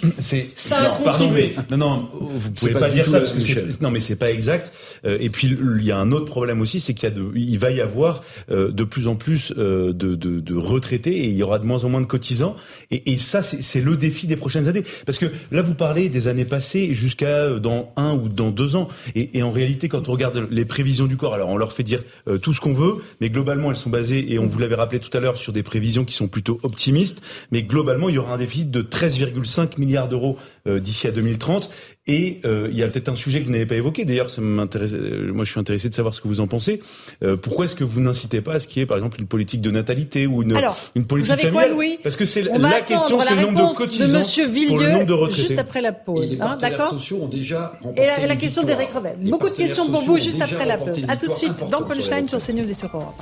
ça a contribué. non, non, vous pouvez pas, dire ça parce que non, mais c'est pas exact. Euh, et puis il y a un autre problème aussi, c'est qu'il y a de, il va y avoir euh, de plus en plus de, de, de, retraités et il y aura de moins en moins de cotisants. Et, et ça, c'est le défi des prochaines années. Parce que là, vous parlez des années passé jusqu'à euh, dans un ou dans deux ans. Et, et, en réalité, quand on regarde les prévisions du corps, alors on leur fait dire euh, tout ce qu'on veut, mais globalement, elles sont basées, et on vous l'avait rappelé tout à l'heure, sur des prévisions qui sont plutôt optimistes. Mais globalement, il y aura un déficit de 13,5 milliards d'euros euh, d'ici à 2030. Et euh, il y a peut-être un sujet que vous n'avez pas évoqué. D'ailleurs, ça m'intéresse. Euh, moi, je suis intéressé de savoir ce que vous en pensez. Euh, pourquoi est-ce que vous n'incitez pas à ce qu'il y ait, par exemple, une politique de natalité ou une, une politique vous familiale quoi, Louis? Parce que c'est la question, c'est le nombre de cotisants de Monsieur pour le nombre de retraités. Juste après la pause, et les hein, d'accord? sociaux ont déjà Et la, la question d'Éric Revel. Beaucoup de questions pour vous juste après la pause. À tout de suite dans Punchline sur CNews et sur Europe.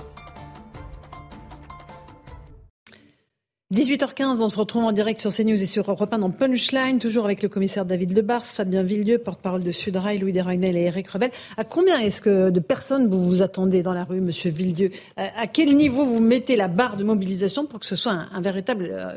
18h15, on se retrouve en direct sur CNews et sur Europe 1 dans Punchline, toujours avec le commissaire David Lebars, Fabien Villedieu, porte-parole de Sudrail, Louis Desragnel et Eric Revel. À combien est-ce que de personnes vous vous attendez dans la rue, monsieur Villedieu? À quel niveau vous mettez la barre de mobilisation pour que ce soit un, véritable euh,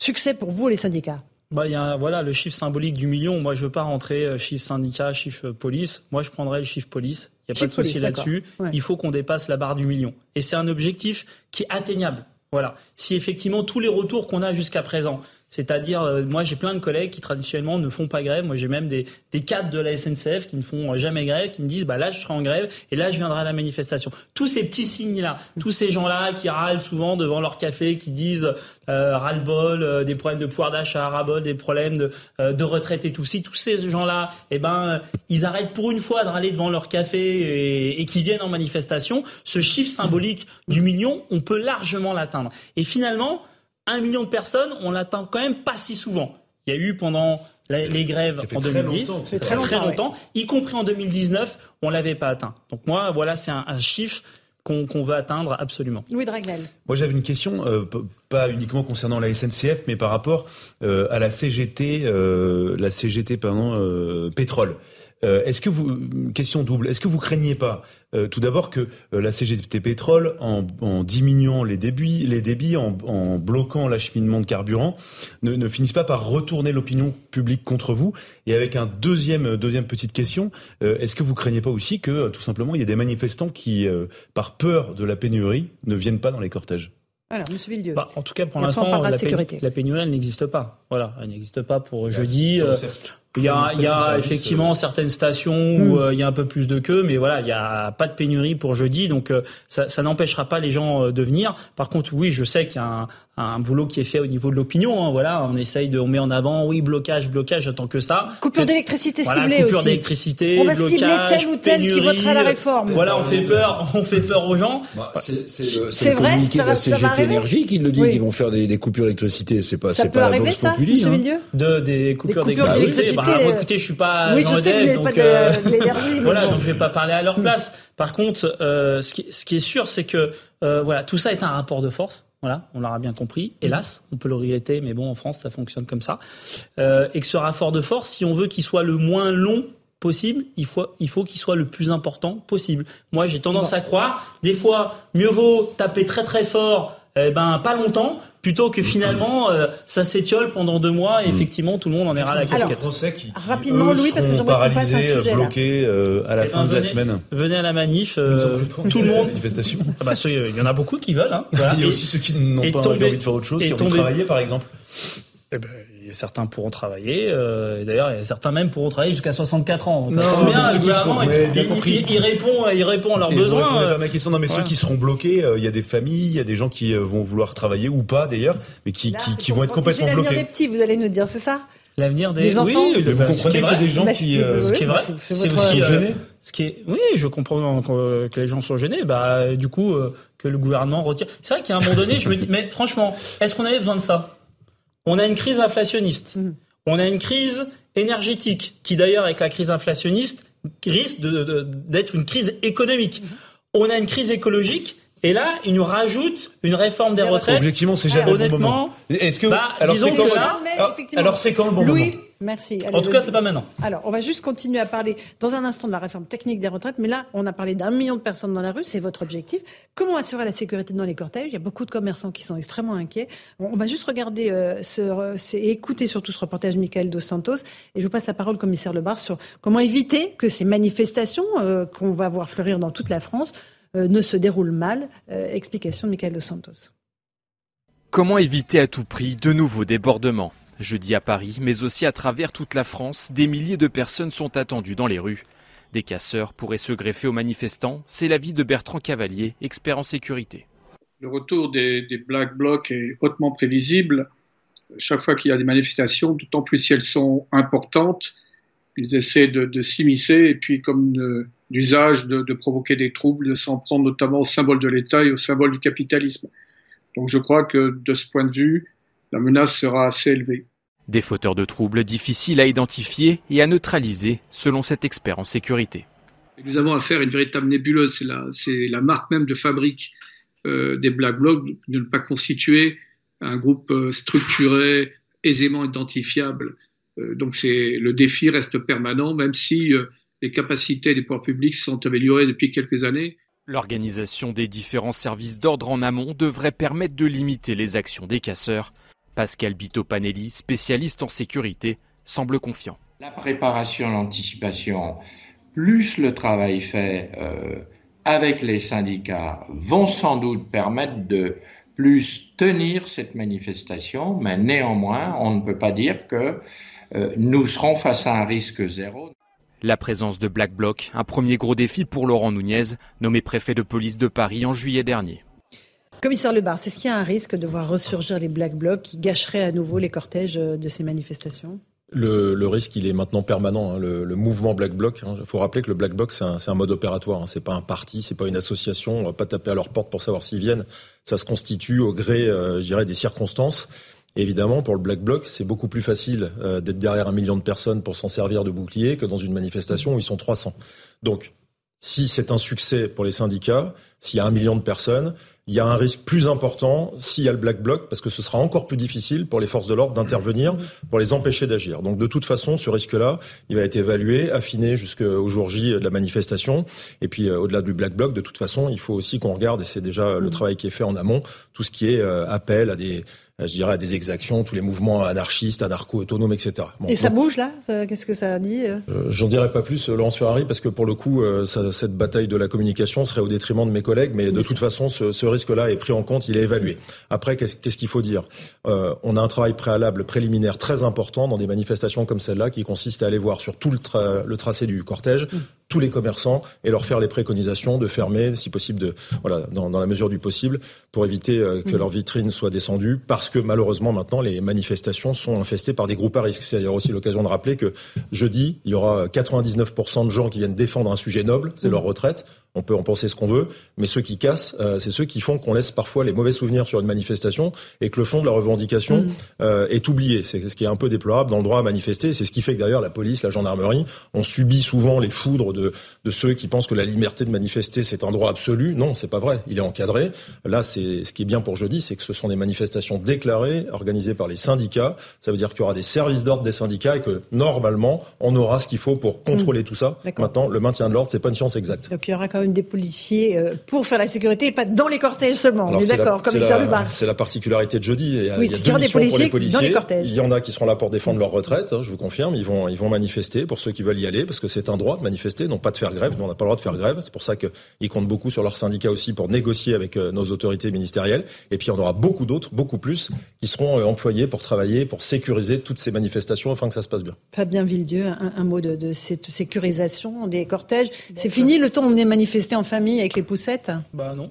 succès pour vous, les syndicats? Bah, y a, voilà, le chiffre symbolique du million. Moi, je veux pas rentrer euh, chiffre syndicat, chiffre police. Moi, je prendrais le chiffre police. Il n'y a pas de souci là-dessus. Il faut qu'on dépasse la barre du million. Et c'est un objectif qui est atteignable. Voilà. Si effectivement tous les retours qu'on a jusqu'à présent, c'est-à-dire, euh, moi j'ai plein de collègues qui traditionnellement ne font pas grève. Moi j'ai même des, des cadres de la SNCF qui ne font jamais grève, qui me disent bah là je serai en grève et là je viendrai à la manifestation. Tous ces petits signes-là, tous ces gens-là qui râlent souvent devant leur café, qui disent euh, ras-le-bol, euh, des problèmes de pouvoir d'achat, ras-bol, des problèmes de, euh, de retraite et tout. Si tous ces gens-là, eh ben, ils arrêtent pour une fois de râler devant leur café et, et qui viennent en manifestation, ce chiffre symbolique du million, on peut largement l'atteindre. Et finalement, un million de personnes, on l'atteint quand même pas si souvent. Il y a eu pendant les grèves en 2010, c'est très, très longtemps, y compris en 2019, on l'avait pas atteint. Donc moi, voilà, c'est un, chiffre qu'on veut atteindre absolument. Louis Dragnel. Moi, j'avais une question, euh, pas uniquement concernant la SNCF, mais par rapport euh, à la CGT, euh, la CGT, pardon, pétrole. Euh, est-ce que vous, question double, est-ce que vous craignez pas euh, tout d'abord que euh, la CGT pétrole, en, diminuant les débits, les débits, en, bloquant l'acheminement de carburant, ne, finisse pas par retourner l'opinion publique contre vous? Et avec un deuxième, deuxième petite question, est-ce que vous craignez pas aussi que tout simplement il y ait des manifestants qui, par peur de la pénurie, ne viennent pas dans les cortèges? Alors, M. Villedieu. Bah, en tout cas, pour l'instant, la, la, pénurie, elle n'existe pas. Voilà, elle n'existe pas pour jeudi. Il y a, il y a effectivement euh, certaines stations où hmm. euh, il y a un peu plus de queue, mais voilà, il n'y a pas de pénurie pour jeudi, donc euh, ça, ça n'empêchera pas les gens de venir. Par contre, oui, je sais qu'il y a un, un boulot qui est fait au niveau de l'opinion. Hein, voilà, on essaye de, on met en avant, oui, blocage, blocage, j'attends que ça. Coupure d'électricité voilà, ciblée coupure d'électricité, on va blocage, cibler tel ou tel pénurie, qui votera la réforme. Voilà, on fait peur, on fait peur aux gens. Bah, c'est le, communiqué de la CGT Énergie qui le dit, oui. qu'ils vont faire des, des coupures d'électricité. C'est pas, c'est pas arriver, ça, populi, hein. De des coupures d'électricité. Bah, moi, écoutez, je suis pas oui, je sais, donc euh, voilà, donc je vais pas parler à leur place. Par contre, euh, ce qui, ce qui est sûr, c'est que euh, voilà, tout ça est un rapport de force. Voilà, on l'aura bien compris. Hélas, on peut le regretter, mais bon, en France, ça fonctionne comme ça. Euh, et que ce rapport de force, si on veut qu'il soit le moins long possible, il faut, il faut qu'il soit le plus important possible. Moi, j'ai tendance à croire, des fois, mieux vaut taper très très fort, eh ben, pas longtemps, plutôt que finalement euh, ça s'étiole pendant deux mois et mm. effectivement tout le monde en ira à la casquette. qui, rapidement, Louis, parce que paralysés, euh, bloqués euh, à la eh fin ben, de la semaine. Venez à la manif, tout le monde. Manifestation. Ah bah, il y en a beaucoup qui veulent. Hein, Il y a aussi ceux qui n'ont pas envie de faire autre chose, qui ont envie de travailler par exemple. Eh ben, certains pourront travailler. Euh, D'ailleurs, certains même pourront travailler jusqu'à 64 ans. Non, bien, ceux qui seront, il, ouais, bien il- compris. il- il répond, il répond à leurs Et besoins. à euh, ma question. Non, mais ceux qui seront bloqués, euh, il y a des familles, il y a des gens qui euh, vont vouloir travailler ou pas d'ailleurs, mais qui, Là, qui, c'est qui pour vont être complètement l'avenir bloqués. des petits, vous allez nous dire, c'est ça? L'avenir des, Des enfants? oui, Mais vous ce qui comprenez est qu'il y a des gens Bah, qui, euh, Ce qui est vrai, c'est- aussi euh, gênés. Ce qui est, oui, je comprends que, que les gens sont gênés. Bah, du coup, euh, que le gouvernement retire. C'est vrai qu'à un moment donné, je me dis, mais franchement, est-ce qu'on avait besoin de ça? On a une crise inflationniste. Mhm. On a une crise énergétique, qui d'ailleurs, avec la crise inflationniste, risque d'être une crise économique. Mhm. On a une crise écologique. Et là, il nous rajoute une réforme des retraites. Objectivement, c'est jamais le bon Honnêtement, moment. Est-ce que bah, alors disons c'est que là- Mais alors, c'est quand le bon Louis, moment merci. Allez, en tout cas, c'est pas maintenant. Alors, on va juste continuer à parler dans un instant de la réforme technique des retraites, mais là, on a parlé d'un million de personnes dans la rue, c'est votre objectif. Comment assurer la sécurité dans les cortèges? Il y a beaucoup de commerçants qui sont extrêmement inquiets. On, on va juste regarder euh, ce, et écouter surtout ce reportage de Michael Dos Santos, et je vous passe la parole, commissaire Lebar, sur comment éviter que ces manifestations euh, qu'on va voir fleurir dans toute la France ne se déroulent mal. Euh, explication de Michael Dos Santos. Comment éviter à tout prix de nouveaux débordements? Jeudi à Paris, mais aussi à travers toute la France, des milliers de personnes sont attendues dans les rues. Des casseurs pourraient se greffer aux manifestants, c'est l'avis de Bertrand Cavalier, expert en sécurité. Le retour des, des Black Blocs est hautement prévisible. Chaque fois qu'il y a des manifestations, d'autant plus si elles sont importantes, ils essaient de, de s'immiscer et puis comme euh, d'usage de, de provoquer des troubles, de s'en prendre notamment au symbole de l'État et au symbole du capitalisme. Donc je crois que de ce point de vue, la menace sera assez élevée. Des fauteurs de troubles difficiles à identifier et à neutraliser, selon cet expert en sécurité. Nous avons affaire à une véritable nébuleuse. C'est la, marque même de fabrique euh, des Black Blocs de ne pas constituer un groupe euh, structuré, aisément identifiable. Euh, donc le défi reste permanent, même si euh, les capacités des pouvoirs publics se sont améliorées depuis quelques années. L'organisation des différents services d'ordre en amont devrait permettre de limiter les actions des casseurs. Pascal Bito-Panelli, spécialiste en sécurité, semble confiant. La préparation, l'anticipation, plus le travail fait euh, avec les syndicats vont sans doute permettre de plus tenir cette manifestation, mais néanmoins, on ne peut pas dire que euh, nous serons face à un risque zéro. La présence de Black Bloc, un premier gros défi pour Laurent Nunez, nommé préfet de police de Paris en juillet dernier. Commissaire Lebar, est-ce qu'il y a un risque de voir ressurgir les Black Blocs qui gâcheraient à nouveau les cortèges euh, de ces manifestations? Le, le risque, il est maintenant permanent. hein, le, le mouvement Black Bloc. Il faut rappeler que le Black Bloc, c'est un, c'est un mode opératoire. Hein, c'est pas un parti, c'est pas une association. On va pas taper à leur porte pour savoir s'ils viennent. Ça se constitue au gré, euh, je dirais, des circonstances. Et évidemment, pour le Black Bloc, c'est beaucoup plus facile euh, d'être derrière un million de personnes pour s'en servir de bouclier que dans une manifestation où ils sont 300. Donc, si c'est un succès pour les syndicats, s'il y a un million de personnes, il y a un risque plus important s'il y a le Black Bloc, parce que ce sera encore plus difficile pour les forces de l'ordre d'intervenir pour les empêcher d'agir. Donc de toute façon, ce risque-là, il va être évalué, affiné jusqu'au jour J de la manifestation. Et puis euh, au-delà du Black Bloc, de toute façon, il faut aussi qu'on regarde, et c'est déjà le travail qui est fait en amont, tout ce qui est euh, appel à des, je dirais, à des exactions, tous les mouvements anarchistes, anarcho-autonomes, etc. Bon, Et ça donc, bouge là? Qu'est-ce que ça dit euh? euh, J'en dirai pas plus, euh, Laurence Ferrari, parce que pour le coup, euh, ça- cette bataille de la communication serait au détriment de mes collègues, mais de toute façon, ce, ce risque-là est pris en compte, il est évalué. Après, qu'est-ce qu'il faut dire? Euh, On a un travail préalable, préliminaire très important dans des manifestations comme celle-là, qui consiste à aller voir sur tout le, tra- le tracé du cortège tous les commerçants et leur faire les préconisations de fermer, si possible, de voilà, dans, dans la mesure du possible, pour éviter euh, que Mhm. leur vitrine soit descendue, parce que malheureusement maintenant les manifestations sont infestées par des groupes à risque. C'est d'ailleurs aussi l'occasion de rappeler que jeudi, il y aura 99% de gens qui viennent défendre un sujet noble, c'est leur retraite. On peut en penser ce qu'on veut, mais ceux qui cassent, euh, c'est ceux qui font qu'on laisse parfois les mauvais souvenirs sur une manifestation et que le fond de la revendication Mhm. euh, est oublié. C'est ce qui est un peu déplorable dans le droit à manifester. C'est ce qui fait que d'ailleurs la police, la gendarmerie, ont subi souvent les foudres de, de ceux qui pensent que la liberté de manifester c'est un droit absolu. Non, c'est pas vrai. Il est encadré. Là, c'est ce qui est bien pour jeudi, c'est que ce sont des manifestations déclarées, organisées par les syndicats. Ça veut dire qu'il y aura des services d'ordre des syndicats et que normalement, on aura ce qu'il faut pour contrôler tout ça. Maintenant, le maintien de l'ordre, c'est pas une science exacte. Donc il y aura quand même des policiers pour faire la sécurité et pas dans les cortèges seulement. on est, d'accord, commissaire Lubar. C'est la particularité de jeudi. Il y a, oui, il y a deux missions pour les policiers. Dans les cortèges. Il y en a qui seront là pour défendre leur retraite, hein, je vous confirme. Ils vont, ils vont manifester pour ceux qui veulent y aller, parce que c'est un droit de manifester, non pas de faire grève. Nous, on n'a pas le droit de faire grève. C'est pour ça qu'ils comptent beaucoup sur leurs syndicats aussi pour négocier avec nos autorités ministérielles. Et puis, il y en aura beaucoup d'autres, beaucoup plus, qui seront employés pour travailler, pour sécuriser toutes ces manifestations afin que ça se passe bien. Fabien Villedieu, un, un mot de, de, cette sécurisation des cortèges. C'est fini le temps où on venait manifester en famille avec les poussettes Bah non.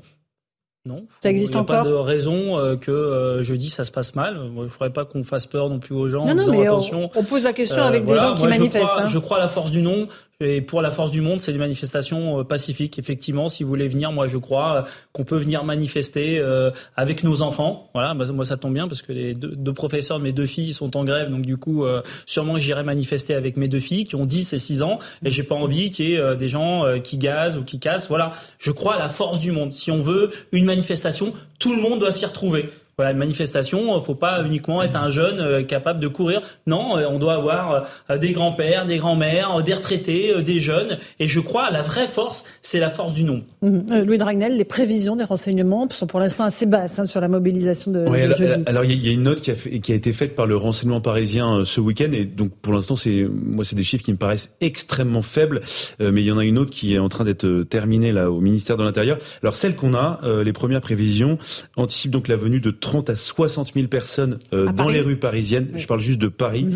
Non. Ça existe Il n'y a encore pas de raison euh, que euh, jeudi ça se passe mal. Moi, je ne ferais pas qu'on fasse peur non plus aux gens. Non, en non, disant, mais attention, on, on, pose la question euh, avec voilà. des gens qui manifestent. Je crois, hein. je crois à la force du nombre. Et pour la force du monde, c'est des manifestations euh, pacifiques. Effectivement, si vous voulez venir, moi je crois euh, qu'on peut venir manifester euh, avec nos enfants. Voilà, moi ça tombe bien parce que les deux, professeurs de mes deux filles sont en grève, donc du coup, sûrement j'irai manifester avec mes deux filles qui ont 10 et 6 ans, et j'ai pas envie qu'il y ait des gens qui gazent ou qui cassent. Voilà, je crois à la force du monde. Si on veut une manifestation, tout le monde doit s'y retrouver. Voilà, une manifestation, faut pas uniquement être un jeune euh, capable de courir. Non, euh, on doit avoir euh, des grands-pères, des grands-mères, des retraités, des jeunes. Et je crois, la vraie force, c'est la force du nombre. Mmh. Louis Dragnel, les prévisions des renseignements sont pour l'instant assez basses hein, sur la mobilisation de, ouais, de alors, jeudi. Alors, il y, y, a une note qui a, fait, qui a été faite par le renseignement parisien ce week-end. Et donc, pour l'instant, c'est moi, c'est des chiffres qui me paraissent extrêmement faibles. Euh, mais il y en a une autre qui est en train d'être terminée là au ministère de l'Intérieur. Alors, celle qu'on a, euh, les premières prévisions anticipent donc la venue de 30 à 60 000 personnes euh, dans Paris les rues parisiennes. Oui. Je parle juste de Paris.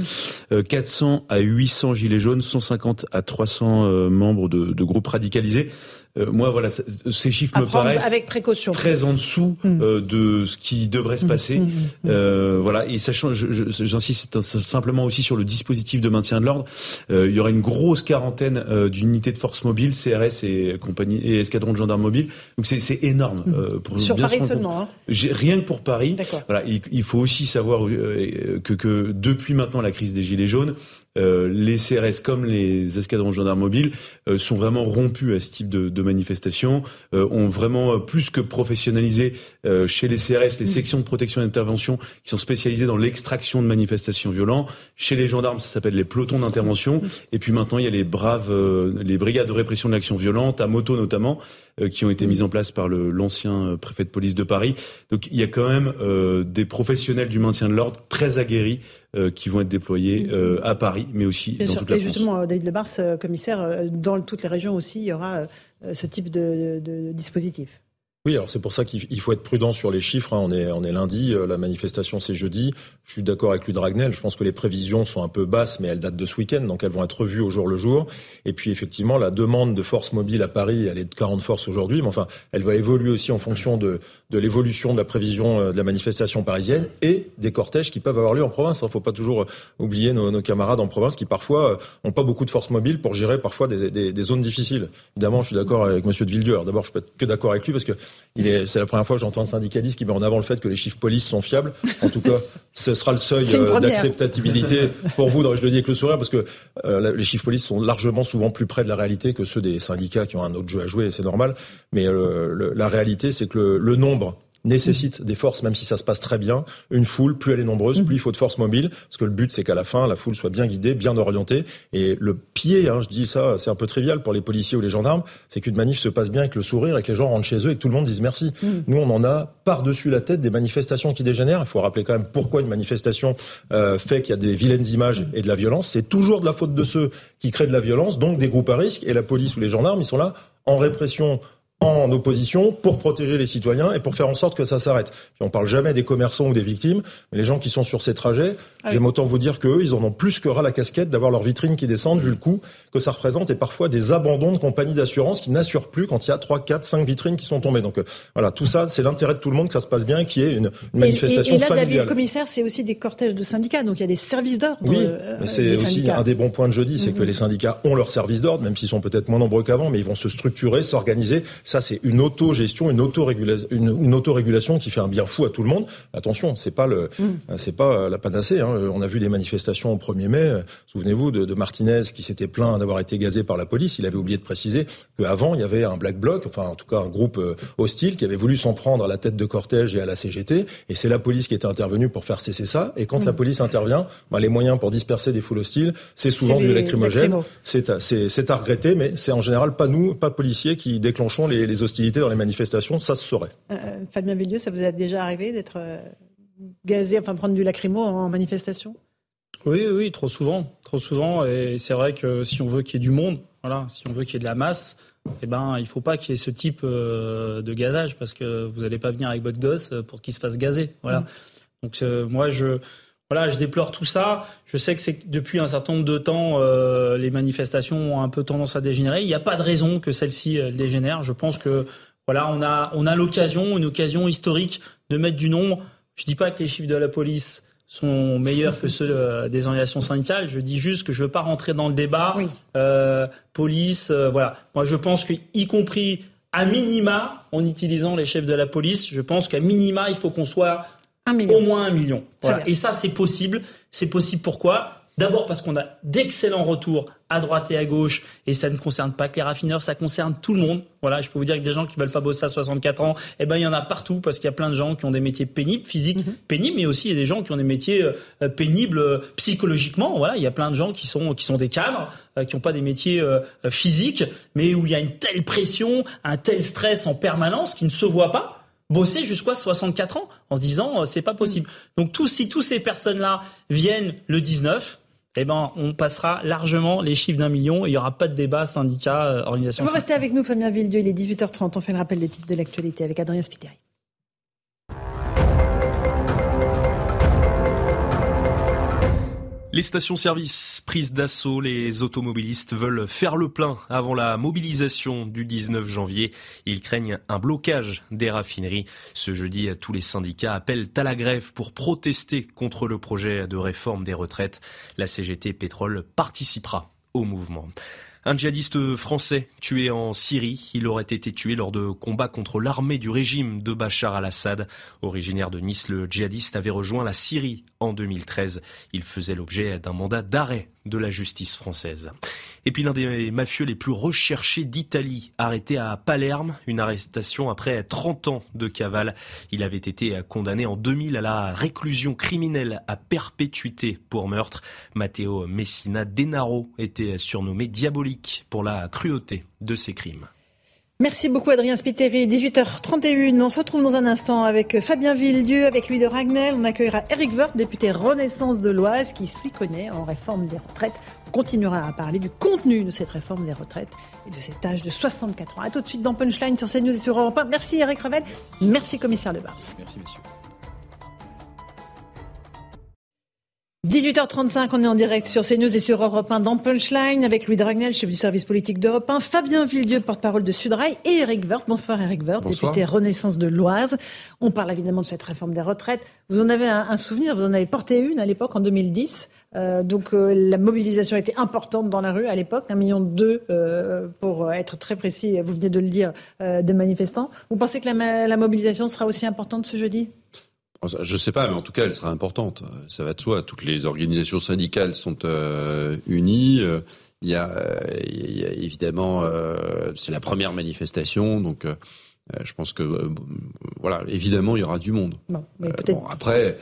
Euh, 400 à 800 gilets jaunes, 150 à 300 euh, membres de, de groupes radicalisés. Euh, moi, voilà, ces chiffres À me paraissent avec précaution. très en dessous euh, de ce qui devrait se passer. Euh, voilà, et sachant, je- je- j'insiste simplement aussi sur le dispositif de maintien de l'ordre. Euh, il y aura une grosse quarantaine euh, d'unités de force mobile, CRS et compagnie et escadron de gendarmes mobiles. Donc c'est c'est énorme. euh, pour Sur bien Paris se seulement. Hein. Rien que pour Paris. Voilà, il, il faut aussi savoir euh, que, que depuis maintenant la crise des gilets jaunes, euh, les CRS comme les escadrons de gendarmes mobiles euh, sont vraiment rompus à ce type de, de manifestation, euh, ont vraiment euh, plus que professionnalisé euh, chez les CRS les sections de protection et d'intervention qui sont spécialisées dans l'extraction de manifestations violentes. Chez les gendarmes, ça s'appelle les pelotons d'intervention. Et puis maintenant, il y a les braves, euh, les brigades de répression de l'action violente, à moto notamment, qui ont été mises en place par le- l'ancien euh, préfet de police de Paris. Donc il y a quand même euh, des professionnels du maintien de l'ordre très aguerris euh, qui vont être déployés euh, à Paris, mais aussi Bien dans sûr. toute la Et France. justement, euh, David Lebars, euh, commissaire, euh, dans toutes les régions aussi, il y aura euh, ce type de, de- de dispositif. Oui, alors c'est pour ça qu'il il faut être prudent sur les chiffres. hein. On est on est lundi, euh, la manifestation c'est jeudi. Je suis d'accord avec lui Dragnel. Je pense que les prévisions sont un peu basses, mais elles datent de ce week-end, donc elles vont être revues au jour le jour. Et puis effectivement, la demande de force mobile à Paris, elle est de 40 forces aujourd'hui, mais enfin, elle va évoluer aussi en fonction de de l'évolution de la prévision euh, de la manifestation parisienne et des cortèges qui peuvent avoir lieu en province. Il faut pas toujours euh, oublier nos, nos camarades en province qui parfois euh, ont pas beaucoup de forces mobiles pour gérer parfois des, des, des zones difficiles. Évidemment, je suis d'accord avec Monsieur de Villedieu. D'abord, je peux être que d'accord avec lui parce que il est, c'est la première fois que j'entends un syndicaliste qui met en avant le fait que les chiffres police sont fiables. En tout cas, [LAUGHS] ce sera le seuil euh, d'acceptabilité [LAUGHS] pour vous. Je le dis avec le sourire parce que euh, les chiffres police sont largement souvent plus près de la réalité que ceux des syndicats qui ont un autre jeu à jouer. et C'est normal. Mais euh, le- la réalité, c'est que le, le nombre nécessite des forces, même si ça se passe très bien. Une foule, plus elle est nombreuse, plus il faut de forces mobiles, parce que le but, c'est qu'à la fin, la foule soit bien guidée, bien orientée. Et le pied, hein, je dis ça, c'est un peu trivial pour les policiers ou les gendarmes, c'est qu'une manif se passe bien avec le sourire et que les gens rentrent chez eux et que tout le monde dise merci. Nous, on en a par-dessus la tête des manifestations qui dégénèrent. Il faut rappeler quand même pourquoi une manifestation euh, fait qu'il y a des vilaines images et de la violence. C'est toujours de la faute de ceux qui créent de la violence, donc des groupes à risque. Et la police ou les gendarmes, ils sont là en répression en opposition pour protéger les citoyens et pour faire en sorte que ça s'arrête. Puis on parle jamais des commerçants ou des victimes, mais les gens qui sont sur ces trajets, Ah j'aime autant vous dire qu'eux, ils en ont plus que ras la casquette d'avoir leurs vitrines qui descendent vu le coût que ça représente et parfois des abandons de compagnies d'assurance qui n'assurent plus quand il y a 3, 4, 5 vitrines qui sont tombées. Donc euh, voilà, tout ça, c'est l'intérêt de tout le monde que ça se passe bien et qu'il y ait une, une manifestation et, et, là, familiale. David, commissaire, c'est aussi des cortèges de syndicats, donc il y a des services d'ordre. Oui, euh, mais des c'est aussi syndicats. un des bons points de jeudi, c'est que Mhm. les syndicats ont leur service d'ordre, même s'ils sont peut-être moins nombreux qu'avant, mais ils vont se structurer, s'organiser. Ça, c'est une auto-gestion, une autorégulation, une, une autorégulation qui fait un bien fou à tout le monde. Attention, c'est pas le, mm. c'est pas la panacée. Hein. On a vu des manifestations au 1er mai. Souvenez-vous de, de Martinez qui s'était plaint d'avoir été gazé par la police. Il avait oublié de préciser qu'avant, il y avait un black bloc, enfin en tout cas un groupe euh, hostile qui avait voulu s'en prendre à la tête de cortège et à la CGT. Et c'est la police qui était intervenue pour faire cesser ça. Et quand la mm. police intervient, bah, les moyens pour disperser des foules hostiles, c'est souvent du lacrymogène. C'est à, regretter, mais c'est en général pas nous, pas policiers, qui déclenchons les, hostilités dans les manifestations. Ça se saurait. Euh, Fabien Villieu, ça vous est déjà arrivé d'être euh, gazé, enfin prendre du lacrymo en manifestation? Oui, oui, trop souvent, trop souvent. Et c'est vrai que si on veut qu'il y ait du monde, voilà, si on veut qu'il y ait de la masse, eh ben, il faut pas qu'il y ait ce type euh, de gazage parce que vous n'allez pas venir avec votre gosse pour qu'il se fasse gazer. Voilà. Mm. Donc moi, je, voilà, je déplore tout ça. Je sais que c'est depuis un certain nombre de temps, euh, les manifestations ont un peu tendance à dégénérer. Il n'y a pas de raison que celle-ci euh, dégénère. Je pense que voilà, on a on a l'occasion, une occasion historique de mettre du nombre. Je dis pas que les chiffres de la police sont meilleurs que ceux euh, des organisations syndicales. Je dis juste que je veux pas rentrer dans le débat. Euh, police, voilà. Moi, je pense que, y compris à minima, en utilisant les chefs de la police, je pense qu'à minima, il faut qu'on soit au moins un million. Voilà. Et ça, c'est possible. C'est possible pourquoi? D'abord parce qu'on a d'excellents retours à droite et à gauche, et ça ne concerne pas que les raffineurs, ça concerne tout le monde. Voilà, je peux vous dire que des gens qui veulent pas bosser à 64 ans, eh ben il y en a partout parce qu'il y a plein de gens qui ont des métiers pénibles, physiques mhm. pénibles, mais aussi il y a des gens qui ont des métiers euh, pénibles euh, psychologiquement. Voilà, il y a plein de gens qui sont qui sont des cadres, euh, qui n'ont pas des métiers physiques, mais où il y a une telle pression, un tel stress en permanence qui ne se voit pas bosser jusqu'à 64 ans en se disant c'est pas possible. Donc si tous ces personnes-là viennent le 19, eh ben, on passera largement les chiffres d'un million. Il n'y aura pas de débat syndicat, euh, organisation. Vous restez avec nous, Fabien Villedieu. Il est 18h30. On fait le rappel des titres de l'actualité avec Adrien Spiteri. Les stations-service prises d'assaut, les automobilistes veulent faire le plein avant la mobilisation du 19 janvier. Ils craignent un blocage des raffineries. Ce jeudi, tous les syndicats appellent à la grève pour protester contre le projet de réforme des retraites. La CGT Pétrole participera au mouvement. Un djihadiste français tué en Syrie. Il aurait été tué lors de combats contre l'armée du régime de Bachar al-Assad. Originaire de Nice, le djihadiste avait rejoint la Syrie en 2013. Il faisait l'objet d'un mandat d'arrêt de la justice française. Et puis l'un des mafieux les plus recherchés d'Italie, arrêté à Palerme, une arrestation après 30 ans de cavale. Il avait été condamné en 2000 à la réclusion criminelle à perpétuité pour meurtre. Matteo Messina Denaro était surnommé diabolique pour la cruauté de ses crimes. Merci beaucoup Adrien Spiteri. 18h31, on se retrouve dans un instant avec Fabien Villedieu, avec lui de Ragnel. On accueillera Eric Woerth, député Renaissance de l'Oise, qui s'y connaît en réforme des retraites. On continuera à parler du contenu de cette réforme des retraites et de cet âge de 64 ans. A tout de suite dans Punchline sur CNews et sur Europe 1. Merci Eric Revel. Merci commissaire Lebars. Merci messieurs. 18h35, on est en direct sur CNews et sur Europe 1 dans Punchline avec Louis Dragnel, chef du service politique d'Europe 1, Fabien Villedieu, porte-parole de Sudrail et Eric Woerth. Bonsoir Eric Woerth, député Renaissance de l'Oise. On parle évidemment de cette réforme des retraites. Vous en avez un, souvenir, vous en avez porté une à l'époque en 2010. Euh, donc euh, la mobilisation était importante dans la rue à l'époque, un million deux euh, pour être très précis, vous venez de le dire, de manifestants. Vous pensez que la, la mobilisation sera aussi importante ce jeudi? Je ne sais pas, mais en tout cas, elle sera importante. Ça va de soi. Toutes les organisations syndicales sont euh, unies. Il y, a, il y a évidemment, euh, c'est la première manifestation, donc euh, je pense que, voilà, évidemment, il y aura du monde. Bon, bon, après,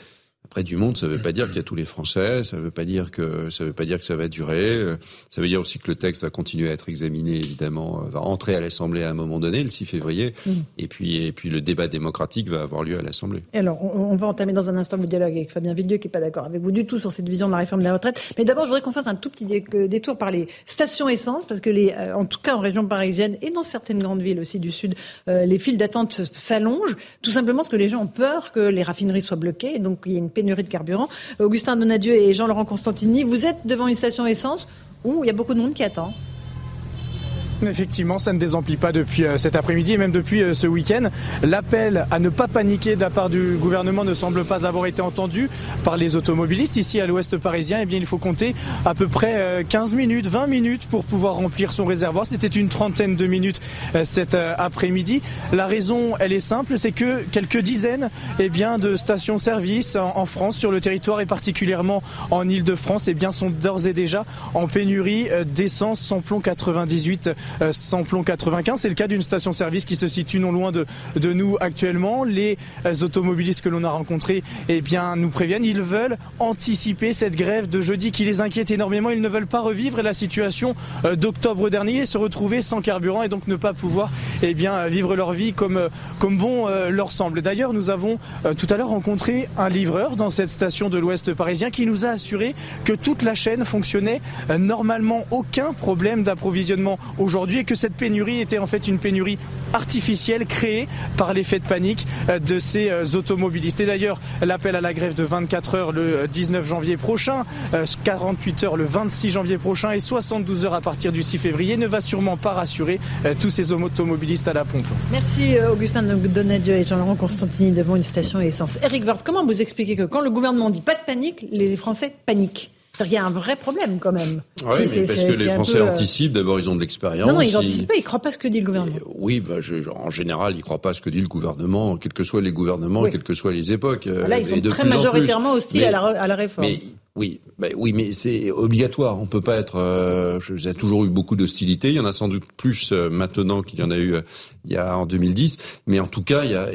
après, du monde, ça ne veut pas dire qu'il y a tous les Français, ça ne veut pas dire que ça veut pas dire que ça va durer. Ça veut dire aussi que le texte va continuer à être examiné, évidemment, va entrer à l'Assemblée à un moment donné, le 6 février, mmh. et puis et puis le débat démocratique va avoir lieu à l'Assemblée. Alors, on, va entamer dans un instant le dialogue avec Fabien Villedieu, qui n'est pas d'accord avec vous du tout sur cette vision de la réforme de la retraite. Mais d'abord, je voudrais qu'on fasse un tout petit détour par les stations essence, parce que les, euh, en tout cas en région parisienne et dans certaines grandes villes aussi du sud, euh, les files d'attente s'allongent, tout simplement parce que les gens ont peur que les raffineries soient bloquées, donc il y a une pénurie de carburant. Augustin Donadieu et Jean-Laurent Constantini, vous êtes devant une station essence où il y a beaucoup de monde qui attend. Effectivement, ça ne désemplit pas depuis euh, cet après-midi et même depuis euh, ce week-end. L'appel à ne pas paniquer de la part du gouvernement ne semble pas avoir été entendu par les automobilistes. Ici à l'ouest parisien, eh bien, il faut compter à peu près 15 euh, minutes, 20 minutes pour pouvoir remplir son réservoir. C'était une trentaine de minutes cet après-midi. La raison, elle est simple, c'est que quelques dizaines eh bien, de stations-service en France, sur le territoire et particulièrement en Ile-de-France, eh sont d'ores et déjà en pénurie d'essence sans plomb 98 euh, plomb 95. C'est le cas d'une station-service qui se situe non loin de, de nous actuellement. Les euh, automobilistes que l'on a rencontrés eh bien, nous préviennent. Ils veulent anticiper cette grève de jeudi qui les inquiète énormément. Ils ne veulent pas revivre la situation euh, d'octobre dernier et se retrouver sans carburant et donc ne pas pouvoir eh bien, vivre leur vie comme, comme bon leur semble. D'ailleurs, nous avons tout à l'heure rencontré un livreur dans cette station de l'Ouest parisien qui nous a assuré que toute la chaîne fonctionnait normalement. Aucun problème d'approvisionnement aujourd'hui aujourd'hui et que cette pénurie était en fait une pénurie artificielle créée par l'effet de panique euh, de ces euh, automobilistes. Et d'ailleurs, l'appel à la grève de 24 heures le 19 euh, janvier prochain, 48 heures le 26 janvier prochain et 72 heures à partir du 6 février ne va sûrement pas rassurer tous ces automobilistes à la pompe. Merci Augustin Donadieu et Jean-Laurent Constantini devant une station essence. Eric Vert, comment vous expliquez que quand le gouvernement dit pas de panique, les Français paniquent? Il y a un vrai problème quand même. Oui, mais parce que les Français euh, anticipent. D'abord, ils ont de l'expérience. Non, non, ils n'anticipent pas. Ils ne croient pas ce que dit le gouvernement. oui, bah, je, en général, ils ne croient pas ce que dit le gouvernement, quels que soient les gouvernements, quelles que soient les époques. Euh, Là, ils sont très majoritairement hostiles à, la, à, la, réforme. Mais, oui, bah, oui, mais c'est obligatoire. On peut pas être. Euh, il y a toujours eu beaucoup d'hostilité. Il y en a sans doute plus euh, maintenant qu'il y en a eu il y a en 2010. Mais en tout cas, il y a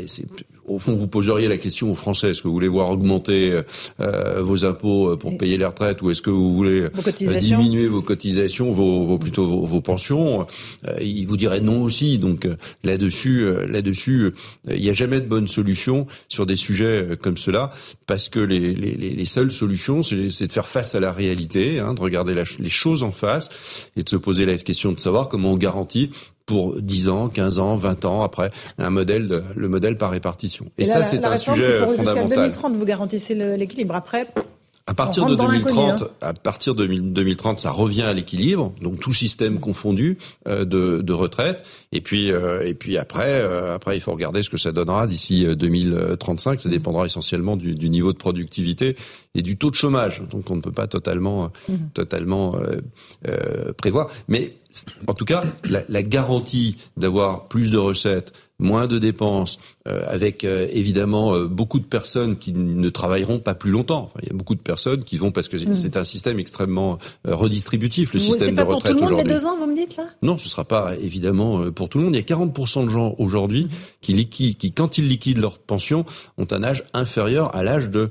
au fond, vous poseriez la question aux Français est-ce que vous voulez voir augmenter euh, vos impôts pour payer les retraites ou est-ce que vous voulez euh, diminuer vos cotisations, vos, vos plutôt vos, pensions euh, Ils vous diraient non aussi. Donc là-dessus, là-dessus, il n'y a jamais de bonne solution sur des sujets comme cela parce que les, les, les seules solutions, c'est de faire face à la réalité, hein, de regarder les choses en face et de se poser la question de savoir comment on garantit pour 10 ans, 15 ans, 20 ans après un modèle, le modèle par répartition. Et, ça, c'est un sujet fondamental. Jusqu'à 2030, vous garantissez l'équilibre. Après, à partir de 2030, hein. à partir de 2030, ça revient à l'équilibre, donc tout système confondu euh, de, de, retraite. Et puis, euh, et puis après, euh, après, il faut regarder ce que ça donnera d'ici 2035. Ça dépendra essentiellement du, du, niveau de productivité et du taux de chômage. Donc, on ne peut pas totalement, mmh. totalement prévoir. Mais en tout cas, la, la garantie d'avoir plus de recettes, moins de dépenses, euh, avec euh, évidemment euh, beaucoup de personnes qui ne travailleront pas plus longtemps. Enfin, il y a beaucoup de personnes qui vont parce que mm. c'est un système extrêmement redistributif, le système de retraite aujourd'hui. C'est pas pour tout le monde les deux ans, vous me dites là? Non, ce sera pas évidemment pour tout le monde. Il y a 40% de gens aujourd'hui qui liquident, qui quand ils liquident leur pension, ont un âge inférieur à l'âge de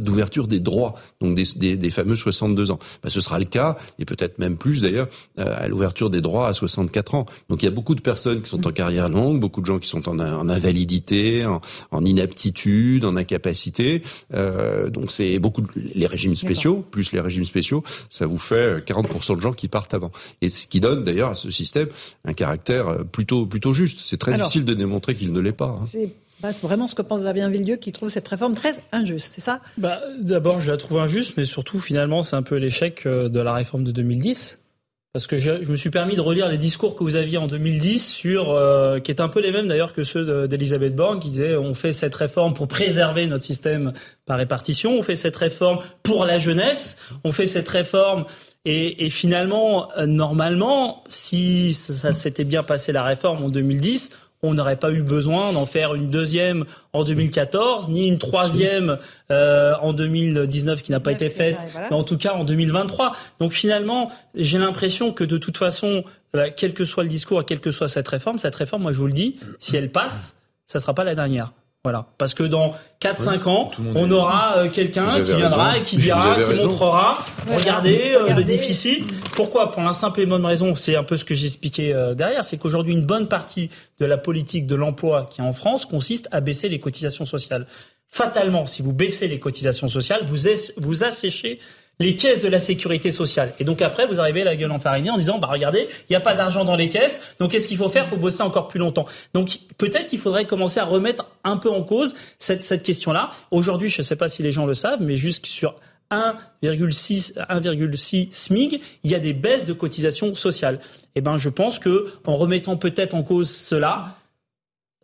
d'ouverture des droits, donc des, des, des fameux 62 ans. Ben, ce sera le cas et peut-être même plus d'ailleurs à l'ouverture des droits à 64 ans. Donc il y a beaucoup de personnes qui sont en carrière longue, beaucoup de gens qui sont en, en invalidité, en, inaptitude, en incapacité. Euh, donc c'est beaucoup de, les régimes spéciaux, plus les régimes spéciaux, ça vous fait 40% de gens qui partent avant. Et ce qui donne d'ailleurs à ce système un caractère plutôt plutôt juste. C'est très difficile de démontrer qu'il ne l'est pas. Hein. C'est vraiment ce que pense Fabien Villedieu qui trouve cette réforme très injuste, c'est ça? Bah, D'abord, je la trouve injuste, mais surtout, finalement, c'est un peu l'échec euh, de la réforme de 2010 parce que je, je, me suis permis de relire les discours que vous aviez en 2010 sur, euh, qui est un peu les mêmes d'ailleurs que ceux d'Elisabeth Borne, qui disait on fait cette réforme pour préserver notre système par répartition, on fait cette réforme pour la jeunesse, on fait cette réforme et, et finalement, euh, normalement, si ça s'était bien passé la réforme en 2010, on n'aurait pas eu besoin d'en faire une deuxième en 2014, ni une troisième euh, en 2019 qui n'a pas été faite, mais en tout cas en 2023. Donc finalement, j'ai l'impression que de toute façon, euh, quel que soit le discours, quelle que soit cette réforme, cette réforme, moi je vous le dis, si elle passe, ça sera pas la dernière. Voilà, parce que dans 4-5 ans, on aura euh, quelqu'un qui viendra et qui dira, qui montrera, regardez euh, le déficit. Pourquoi? Pour la simple et bonne raison, c'est un peu ce que j'expliquais euh, derrière, c'est qu'aujourd'hui une bonne partie de la politique de l'emploi qui est en France consiste à baisser les cotisations sociales. Fatalement, si vous baissez les cotisations sociales, vous, vous asséchez les caisses de la sécurité sociale. Et donc après, vous arrivez la gueule enfarinée en disant, bah regardez, il n'y a pas d'argent dans les caisses, donc qu'est-ce qu'il faut faire? Il faut bosser encore plus longtemps. Donc peut-être qu'il faudrait commencer à remettre un peu en cause cette, cette question-là. Aujourd'hui, je ne sais pas si les gens le savent, mais juste sur 1,6 1,6 SMIG, il y a des baisses de cotisations sociales. Eh ben, je pense que en remettant peut-être en cause cela,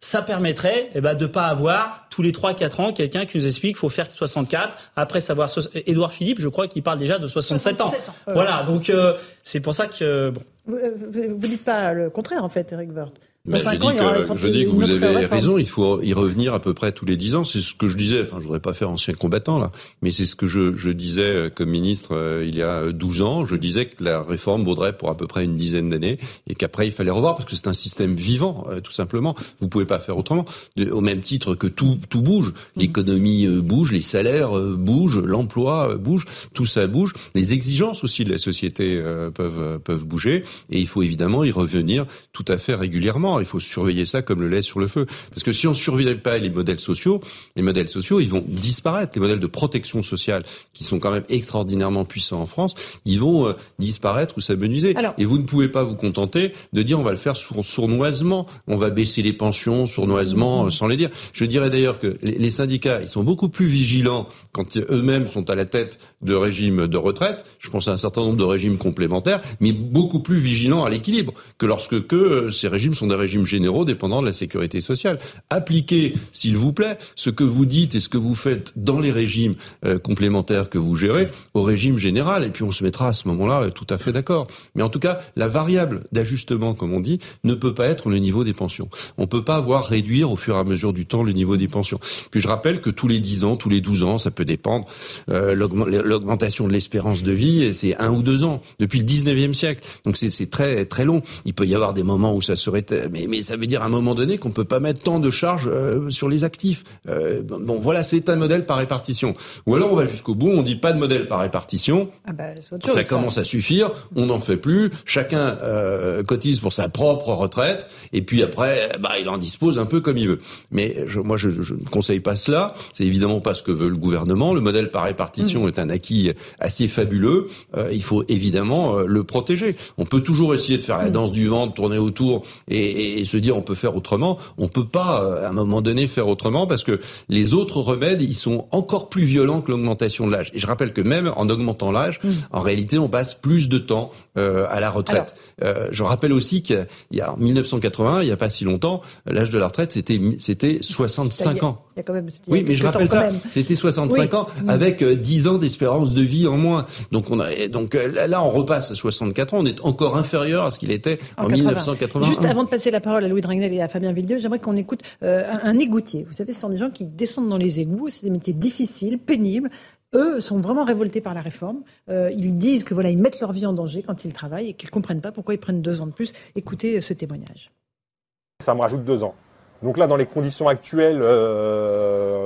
ça permettrait eh ben, de ne pas avoir tous les 3-4 ans quelqu'un qui nous explique qu'il faut faire 64, après savoir... Édouard Philippe, je crois qu'il parle déjà de 67, ans. Voilà, donc euh, c'est pour ça que... Bon. Vous ne dites pas le contraire, en fait, Eric Woerth. Je, dis que, je dis que vous avez raison, il faut y revenir à peu près tous les dix ans. C'est ce que je disais, enfin je voudrais pas faire ancien combattant là, mais c'est ce que je, je, disais euh, comme ministre euh, il y a 12 ans. Je disais que la réforme vaudrait pour à peu près une dizaine d'années et qu'après il fallait revoir parce que c'est un système vivant, euh, tout simplement. Vous pouvez pas faire autrement. au même titre que tout, tout bouge, mmh. l'économie bouge, les salaires bougent, l'emploi bouge, tout ça bouge. Les exigences aussi de la société peuvent, peuvent bouger et il faut évidemment y revenir tout à fait régulièrement. Il faut surveiller ça comme le lait sur le feu. Parce que si on ne surveille pas les modèles sociaux, les modèles sociaux, ils vont disparaître. Les modèles de protection sociale, qui sont quand même extraordinairement puissants en France, ils vont euh, disparaître ou s'amenuiser. Et vous ne pouvez pas vous contenter de dire on va le faire sournoisement, on va baisser les pensions sournoisement, euh, sans les dire. Je dirais d'ailleurs que les syndicats, ils sont beaucoup plus vigilants quand eux-mêmes sont à la tête de régimes de retraite. Je pense à un certain nombre de régimes complémentaires, mais beaucoup plus vigilants à l'équilibre que lorsque que euh, ces régimes sont des régimes généraux dépendant de la sécurité sociale. Appliquez, s'il vous plaît, ce que vous dites et ce que vous faites dans les régimes euh, complémentaires que vous gérez au régime général, et puis on se mettra à ce moment-là euh, tout à fait d'accord. Mais en tout cas, la variable d'ajustement, comme on dit, ne peut pas être le niveau des pensions. On ne peut pas avoir réduire au fur et à mesure du temps le niveau des pensions. Puis je rappelle que tous les 10 ans, tous les 12 ans, ça peut dépendre, euh, l'augmentation de l'espérance de vie, c'est un ou deux ans, depuis le 19e siècle. Donc c'est très très long. Il peut y avoir des moments où ça serait... Mais mais, ça veut dire à un moment donné qu'on peut pas mettre tant de charges euh, sur les actifs. Euh, bon, voilà, c'est un modèle par répartition. Ou alors on va jusqu'au bout, on dit pas de modèle par répartition. Ah bah, ça commence à suffire, on n'en fait plus. Chacun euh, cotise pour sa propre retraite, et puis après, bah, il en dispose un peu comme il veut. Mais je, moi, je, je, ne conseille pas cela. C'est évidemment pas ce que veut le gouvernement. Le modèle par répartition mmh. est un acquis assez fabuleux. il faut évidemment le protéger. On peut toujours essayer de faire la mmh. danse du ventre, tourner autour et, et et se dire on peut faire autrement, on peut pas euh, à un moment donné faire autrement parce que les autres remèdes ils sont encore plus violents que l'augmentation de l'âge. Et je rappelle que même en augmentant l'âge, mmh. en réalité on passe plus de temps euh, à la retraite. euh, je rappelle aussi qu'il y a en 1980, il y a pas si longtemps, l'âge de la retraite c'était c'était 65 ans. Il y a quand même, oui, mais je rappelle ça. C'était 65 ans avec 10 euh, ans d'espérance de vie en moins. Donc on a donc là on repasse à 64 ans, on est encore inférieur à ce qu'il était en, en 1980. Juste avant de passer la parole à Louis Dragnel et à Fabien Villedieu, j'aimerais qu'on écoute euh, un, égoutier. Vous savez, ce sont des gens qui descendent dans les égouts, c'est des métiers difficiles, pénibles. Eux sont vraiment révoltés par la réforme. Euh, ils disent que voilà, ils mettent leur vie en danger quand ils travaillent et qu'ils comprennent pas pourquoi ils prennent deux ans de plus. Écoutez euh, ce témoignage. Ça me rajoute deux ans. Donc là, dans les conditions actuelles,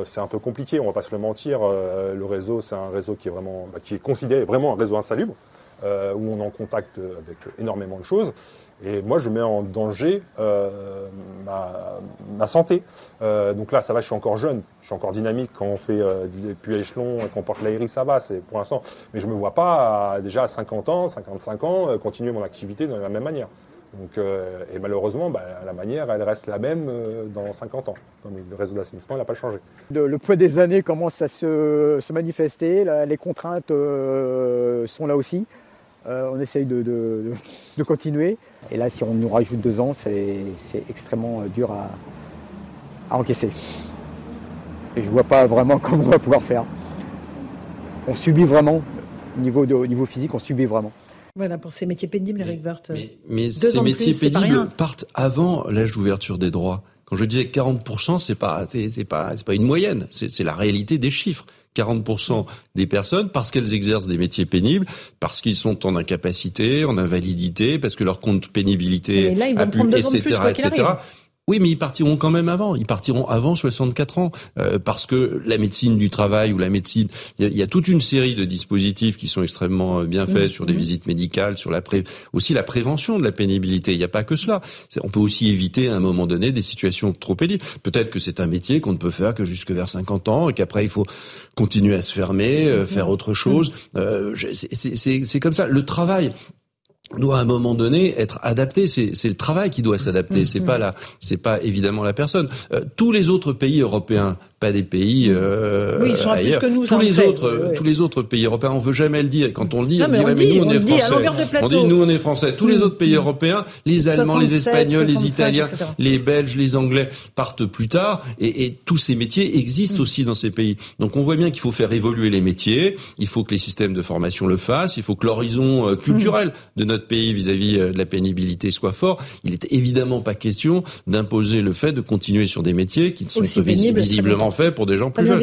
c'est un peu compliqué, on va pas se le mentir. le réseau, c'est un réseau qui est vraiment, bah, qui est considéré vraiment un réseau insalubre, où on est en contact avec énormément de choses. Et moi, je mets en danger euh, ma, santé. Euh, donc là, ça va, je suis encore jeune, je suis encore dynamique. Quand on fait euh, puis échelon et qu'on porte l'aérie, ça va, c'est pour l'instant. Mais je ne me vois pas déjà à 50 ans, 55 ans, euh, continuer mon activité de la même manière. Euh, et malheureusement, bah, la manière, elle reste la même dans 50 ans. Le réseau d'assainissement n'a pas changé. Le, poids des années commence à se, manifester. les contraintes sont là aussi. on essaye de, continuer. Et là, si on nous rajoute deux ans, c'est extrêmement euh, dur à, encaisser. Et je ne vois pas vraiment [LAUGHS] comment on va pouvoir faire. On subit vraiment, au niveau physique, on subit vraiment. Voilà, pour ces métiers pénibles, Eric Wirth. Mais, ces métiers pénibles partent avant l'âge d'ouverture des droits. Quand je disais 40%, c'est pas, c'est pas, c'est pas une moyenne. C'est la réalité des chiffres. 40% des personnes parce qu'elles exercent des métiers pénibles, parce qu'ils sont en incapacité, en invalidité, parce que leur compte pénibilité a pu, etc., etc. Oui, mais ils partiront quand même avant. Ils partiront avant 64 ans euh, parce que la médecine du travail ou la médecine, il y, a toute une série de dispositifs qui sont extrêmement euh, bien faits mmh, sur des mmh. visites médicales, sur la pré... aussi la prévention de la pénibilité. Il n'y a pas que cela. On peut aussi éviter à un moment donné des situations trop pénibles. Peut-être que c'est un métier qu'on ne peut faire que jusque vers 50 ans et qu'après il faut continuer à se fermer, euh, faire mmh. autre chose. c'est comme ça. Le travail doit à un moment donné être adapté. C'est le travail qui doit s'adapter. C'est pas la, c'est pas évidemment la personne. Euh, tous les autres pays européens pas des pays euh, Oui, ils sont à plus ailleurs. que nous, tous les autres, Oui, tous les autres pays européens, on veut jamais le dire. Quand on le dit, Non, on dit, on dit, nous on on est dit français. On dit nous on est français. Tous les autres pays européens, les Allemands, les 67, Espagnols, les 65, Italiens, etc. les Belges, les Anglais partent plus tard, et, et tous ces métiers existent aussi dans ces pays. Donc on voit bien qu'il faut faire évoluer les métiers, il faut que les systèmes de formation le fassent, il faut que l'horizon euh, culturel de notre pays vis-à-vis euh, de la pénibilité soit fort. Il est évidemment pas question d'imposer le fait de continuer sur des métiers qui ne sont Aussi visiblement faits pour des gens plus jeunes.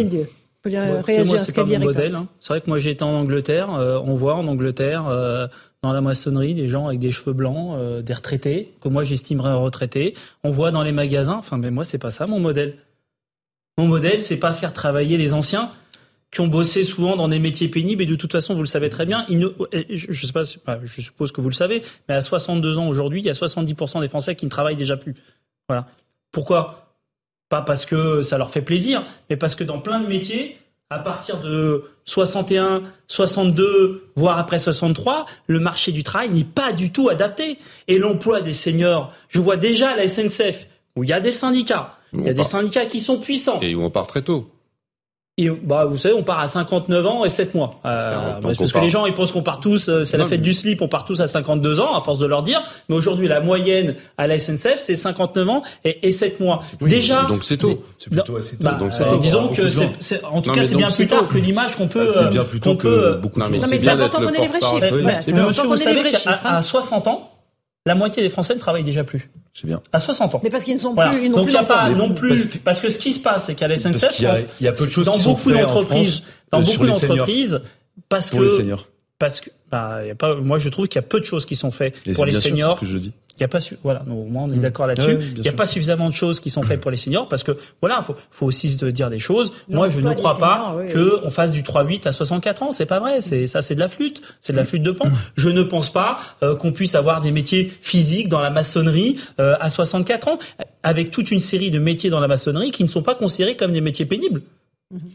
Ouais, réagir c'est ce pas mon modèle. hein. C'est vrai que moi, j'ai été en Angleterre. euh, on voit en Angleterre, euh, dans la maçonnerie, des gens avec des cheveux blancs, euh, des retraités, que moi, j'estimerais retraités. On voit dans les magasins. Enfin, mais moi, c'est pas ça mon modèle. Mon modèle, c'est pas faire travailler les anciens qui ont bossé souvent dans des métiers pénibles et de toute façon, vous le savez très bien, ils ne, je, sais pas, je suppose que vous le savez, mais à 62 ans aujourd'hui, il y a 70% des Français qui ne travaillent déjà plus. Voilà. Pourquoi? Pas parce que ça leur fait plaisir, mais parce que dans plein de métiers, à partir de 61, 62, voire après 63, le marché du travail n'est pas du tout adapté. Et l'emploi des seniors, je vois déjà à la SNCF, où il y a des syndicats, il y a des syndicats qui sont puissants. Et où on part très tôt. Et bah, vous savez, on part à 59 ans et 7 mois. Euh, donc parce on que part- les gens, ils pensent qu'on part tous, euh, c'est la fête du slip, on part tous à 52 ans, à force de leur dire. Mais aujourd'hui, la moyenne à la SNCF, c'est 59 ans et, et 7 mois. Déjà. Donc c'est tôt. C'est plutôt assez tôt. Bah, Donc c'est euh, tôt. disons que c'est, en tout Non, cas, c'est bien c'est plus tard tôt. que l'image qu'on peut, Ah, c'est euh, bien plus tôt qu'on que peut, euh, beaucoup de Non, mais c'est important le donner les vrais chiffres. Oui. Monsieur, vous donner les savez vrais qu'à chiffres. hein. à 60 ans, la moitié des Français ne travaillent déjà plus. C'est bien. À 60 ans. Mais parce qu'ils ne sont Voilà. plus, ils n'ont Donc plus il n'y a pas non plus parce que- parce que ce qui se passe c'est qu'à la SNCF qu'il y a- il y a peu de choses dans qui sont beaucoup d'entreprises France, dans euh, beaucoup d'entreprises parce Pour les que seniors. parce que bah, il y a pas moi je trouve qu'il y a peu de choses qui sont faites Et pour les bien sûr, seniors c'est ce que je dis. Il y a pas su- voilà donc, au moins on est Mm. d'accord là-dessus. Il n'y a sûr. pas suffisamment de choses qui sont faites pour les seniors parce que voilà faut faut aussi se dire des choses. Moi je ne crois pas seniors, oui, que on fasse du 3-8 à 64 ans. C'est pas vrai. C'est ça c'est de la flûte. C'est de la flûte de pan. [COUGHS] Je ne pense pas euh, qu'on puisse avoir des métiers physiques dans la maçonnerie euh, à 64 ans avec toute une série de métiers dans la maçonnerie qui ne sont pas considérés comme des métiers pénibles.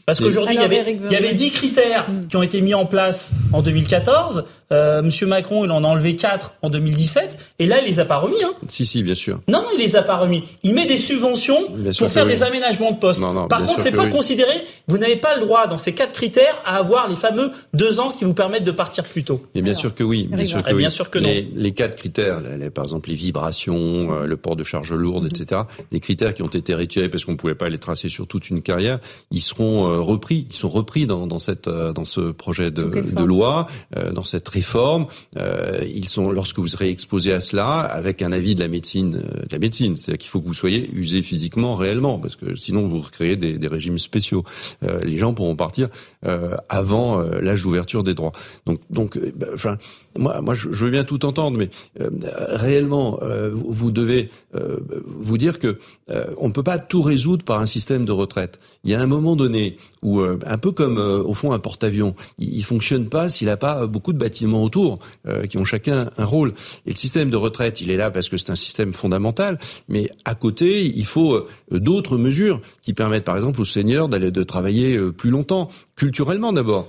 Parce Mais- qu'aujourd'hui, il y avait, il y avait Vernet. 10 critères qui ont été mis en place en 2014. Euh, Monsieur Macron, il en a enlevé 4 en 2017. Et là, il les a pas remis. Hein. Si, si, bien sûr. Non, il les a pas remis. Il met des subventions Bien pour faire oui. des aménagements de poste. Non, non, Par contre, c'est pas oui. considéré. Vous n'avez pas le droit, dans ces quatre critères, à avoir les fameux deux ans qui vous permettent de partir plus tôt. Et bien sûr que oui, bien sûr que Eh oui. bien sûr que non. les, les quatre critères, les- les- par exemple les vibrations, euh, le port de charges lourdes, etc. Des critères qui ont été retirés parce qu'on ne pouvait pas les tracer sur toute une carrière, ils seront euh, repris, ils sont repris dans, dans cette euh, dans ce projet de, de loi, euh, dans cette réforme. Euh, ils sont lorsque vous serez exposé à cela, avec un avis de la médecine, euh, la médecine, c'est-à-dire qu'il faut que vous soyez usé physiquement réellement, parce que sinon vous recréez des, des régimes spéciaux. Euh, les gens pourront partir euh, avant euh, l'âge d'ouverture des droits. Donc, donc, euh, bah, enfin, moi, moi, je, veux bien tout entendre, mais euh, réellement, euh, vous, devez euh, vous dire que on ne peut pas tout résoudre par un système de retraite. Il y a un moment donné où, un peu comme au fond un porte-avions, il, il fonctionne pas s'il n'a pas beaucoup de bâtiments autour qui ont chacun un rôle. Et le système de retraite, il est là parce que c'est un système fondamental, mais à côté, il faut d'autres mesures qui permettent, par exemple, aux seniors d'aller de travailler plus longtemps, d'abord.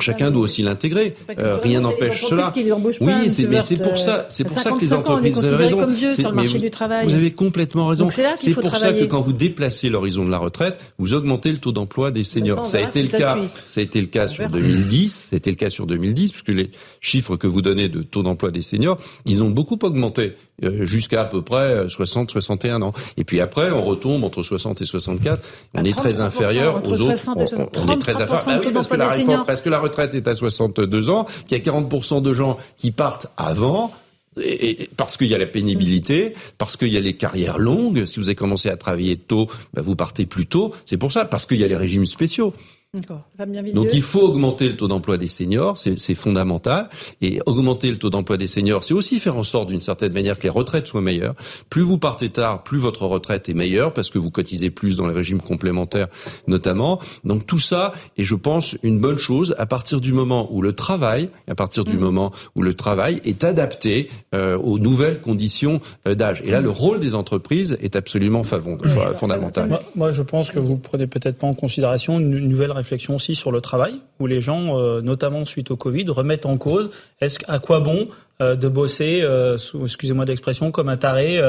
Chacun doit aussi l'intégrer. Euh, culturellement, rien n'empêche cela. oui, monsieur c'est mais c'est pour ça, c'est pour ça que les 55 ans, on est entreprises vous avez raison. sur le marché vous- du travail. Vous avez complètement raison. C'est pour ça que quand vous déplacez l'horizon de la retraite, vous augmentez le taux d'emploi des seniors. ça, a été le cas. Ça a été le cas sur verra. 2010. Ça a été le cas sur 2010 puisque les chiffres que vous donnez de taux d'emploi des seniors, ils ont beaucoup augmenté jusqu'à à peu près 60, 61 ans. Et puis après, on retombe entre 60 et 64. On est très 33%, inférieur aux autres. 60 et On, est très 33% inférieur. De oui, parce que la réforme, parce que la retraite est à 62 ans, qu'il y a 40% de gens qui partent avant. Et, et- parce qu'il y a la pénibilité, parce qu'il y a les carrières longues. Si vous avez commencé à travailler tôt, bah, vous partez plus tôt. C'est pour ça, parce qu'il y a les régimes spéciaux. Donc il faut augmenter le taux d'emploi des seniors, c'est fondamental. Et augmenter le taux d'emploi des seniors, c'est aussi faire en sorte d'une certaine manière que les retraites soient meilleures. Plus vous partez tard, plus votre retraite est meilleure parce que vous cotisez plus dans les régimes complémentaires notamment. Donc tout ça est, je pense, une bonne chose à partir du moment où le travail, à partir du moment où le travail est adapté euh, aux nouvelles conditions euh, d'âge. Et là, le rôle des entreprises est absolument fondamental. Moi, moi, je pense que vous prenez peut-être pas en considération une, une nouvelle réflexion aussi sur le travail, où les gens, euh, notamment suite au Covid, remettent en cause est-ce à quoi bon euh, de bosser, euh, excusez-moi de l'expression, comme un taré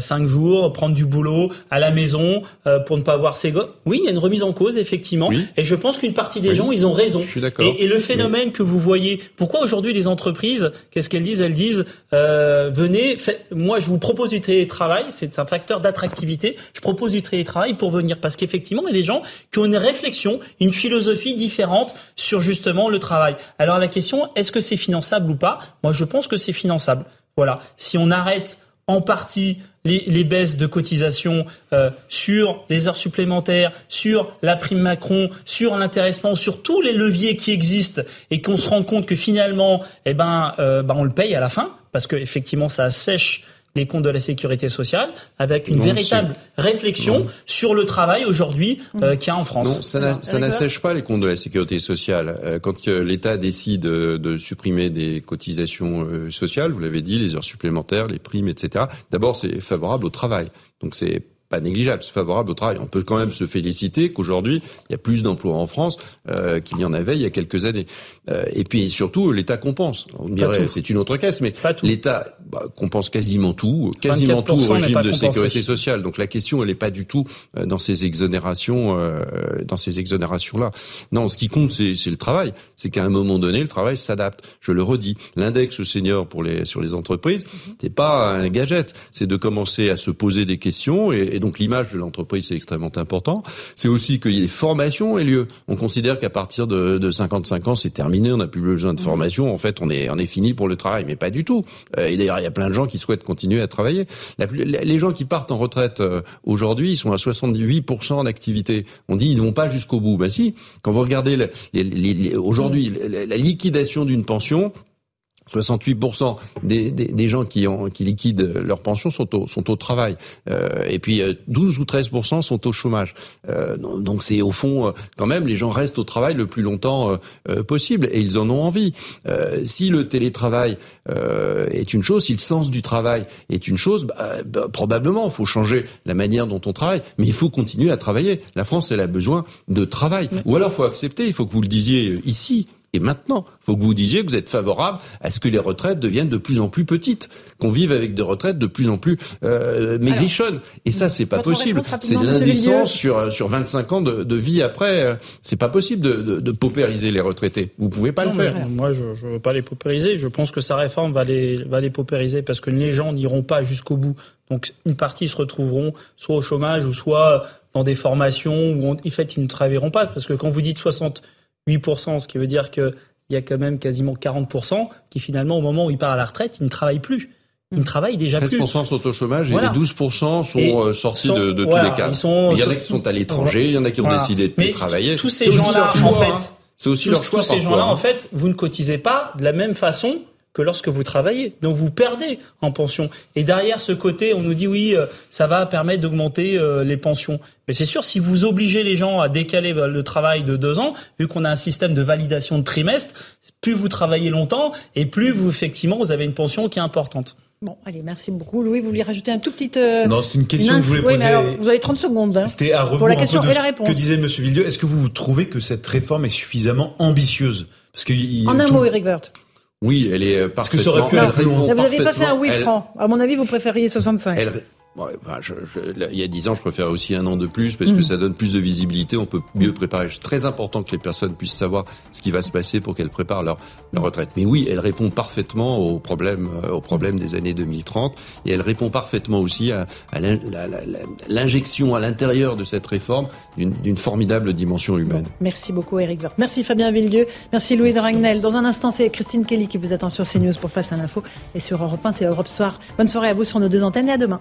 cinq jours, prendre du boulot à la maison euh, pour ne pas voir ses gosses. Oui, il y a une remise en cause effectivement, et je pense qu'une partie des gens, ils ont raison. Je suis d'accord. Et, et, le phénomène que vous voyez, pourquoi aujourd'hui les entreprises, qu'est-ce qu'elles disent? Elles disent euh, venez, fait, moi je vous propose du télétravail, c'est un facteur d'attractivité. Je propose du télétravail pour venir parce qu'effectivement il y a des gens qui ont une réflexion, une philosophie différente sur justement le travail. Alors la question, est-ce que c'est finançable ou pas? Moi je pense que c'est finançable. Voilà. Si on arrête en partie les, baisses de cotisation euh, sur les heures supplémentaires, sur la prime Macron, sur l'intéressement, sur tous les leviers qui existent, et qu'on se rend compte que finalement, eh ben, euh, ben on le paye à la fin, parce que effectivement ça sèche les comptes de la sécurité sociale, avec une Non, véritable réflexion Non. sur le travail aujourd'hui euh, qu'il y a en France. Non, ça n'a- ça n'assèche pas les comptes de la sécurité sociale. Euh, Quand euh, l'État décide euh, de supprimer des cotisations euh, sociales, vous l'avez dit, les heures supplémentaires, les primes, etc. D'abord, c'est favorable au travail. Donc c'est pas négligeable, c'est favorable au travail. On peut quand même se féliciter qu'aujourd'hui, il y a plus d'emplois en France euh, qu'il y en avait il y a quelques années. Euh, et puis surtout, l'État compense. On dirait, c'est une autre caisse, mais l'État bah, compense quasiment tout, quasiment tout 24% au régime de sécurité sociale. Donc la question, elle n'est pas du tout euh, dans ces exonérations, euh, dans ces exonérations-là. Non, ce qui compte, c'est c'est le travail. C'est qu'à un moment donné, le travail s'adapte. Je le redis, l'index senior pour les sur les entreprises, c'est pas un gadget. C'est de commencer à se poser des questions et, et donc l'image de l'entreprise c'est extrêmement important. C'est aussi qu'il y ait des formations aient lieu. On considère qu'à partir de, de 55 ans, c'est terminé, on n'a plus besoin de formation. En fait, on est on est fini pour le travail, mais pas du tout. Euh, et d'ailleurs, il y a plein de gens qui souhaitent continuer à travailler. La plus- les gens qui partent en retraite euh, aujourd'hui, ils sont à 78% d'activité. On dit ils ne vont pas jusqu'au bout. Ben si. Quand vous regardez les- les- les- aujourd'hui la liquidation d'une pension. 68% des, des, des gens qui, ont, qui liquident leur pension sont au, sont au travail. Euh, et puis euh, 12 ou 13% sont au chômage. Euh, donc c'est au fond, euh, quand même, les gens restent au travail le plus longtemps euh, euh, possible et ils en ont envie. Euh, si le télétravail euh, est une chose, si le sens du travail est une chose, bah, bah, probablement il faut changer la manière dont on travaille. Mais il faut continuer à travailler. La France, elle a besoin de travail. Ou alors il faut accepter, il faut que vous le disiez euh, ici. Et maintenant, il faut que vous disiez que vous êtes favorable à ce que les retraites deviennent de plus en plus petites, qu'on vive avec des retraites de plus en plus euh, maigrichonnes. Et ça, c'est pas possible. C'est l'indécence sur sur 25 ans de, de vie après. C'est pas possible de, de, de paupériser les retraités. Vous pouvez pas Non, le faire. Moi, je ne veux pas les paupériser. Je pense que sa réforme va les, va les paupériser parce que les gens n'iront pas jusqu'au bout. Donc, une partie se retrouveront soit au chômage ou soit dans des formations où, en fait, ils ne travailleront pas. Parce que quand vous dites 68%, ce qui veut dire qu'il y a quand même quasiment 40% qui, finalement, au moment où ils partent à la retraite, ils ne travaillent plus. Ils ne travaillent déjà plus. 13% sont au chômage Voilà. et 12% sont Et euh, sortis sont- de, de voilà, tous les cas. ils sont- il y en a qui sont à l'étranger, il y en a qui ont Voilà. décidé de Mais plus travailler. Tous C'est ces aussi gens-là, en fait, hein. c'est aussi tous, leur choix tous ces gens-là, hein. en fait, vous ne cotisez pas de la même façon que lorsque vous travaillez. Donc vous perdez en pension. Et derrière ce côté, on nous dit oui, euh, ça va permettre d'augmenter euh, les pensions. Mais c'est sûr, si vous obligez les gens à décaler bah, le travail de deux ans, vu qu'on a un système de validation de trimestre, plus vous travaillez longtemps et plus vous effectivement vous avez une pension qui est importante. Bon, allez, merci beaucoup. Louis, vous voulez rajouter un tout petit... euh, Non, c'est une question que je voulais oui, mais poser. alors, vous avez 30 secondes. hein, C'était à rebours Pour la un question peu de et la ce réponse. que disait Monsieur Villedieu. Est-ce que vous trouvez que cette réforme est suffisamment ambitieuse? Parce que il- En un tout- mot, Eric Woerth. Oui, elle est euh, Parce que ça aurait parfaitement. pu loin. répond Là, vous n'avez pas fait un oui parfaitement- franc. À mon avis, vous préfériez 65. Elle, ouais, je- je- là, il y a dix ans, je préfère aussi un an de plus parce que Mm. ça donne plus de visibilité. On peut mieux préparer. C'est très important que les personnes puissent savoir ce qui va se passer pour qu'elles préparent leur, leur retraite. Mais oui, elle répond parfaitement aux problèmes, euh, aux problèmes des années 2030 et elle répond parfaitement aussi à, l'injection à l'intérieur de cette réforme d'une formidable dimension humaine. Merci beaucoup, Eric Woerth. Merci, Fabien Villedieu. Merci, Louis de Ragnel. Dans un instant, c'est Christine Kelly qui vous attend sur CNews pour Face à l'info. Et sur Europe 1, c'est Europe Soir. Bonne soirée à vous sur nos deux antennes et à demain.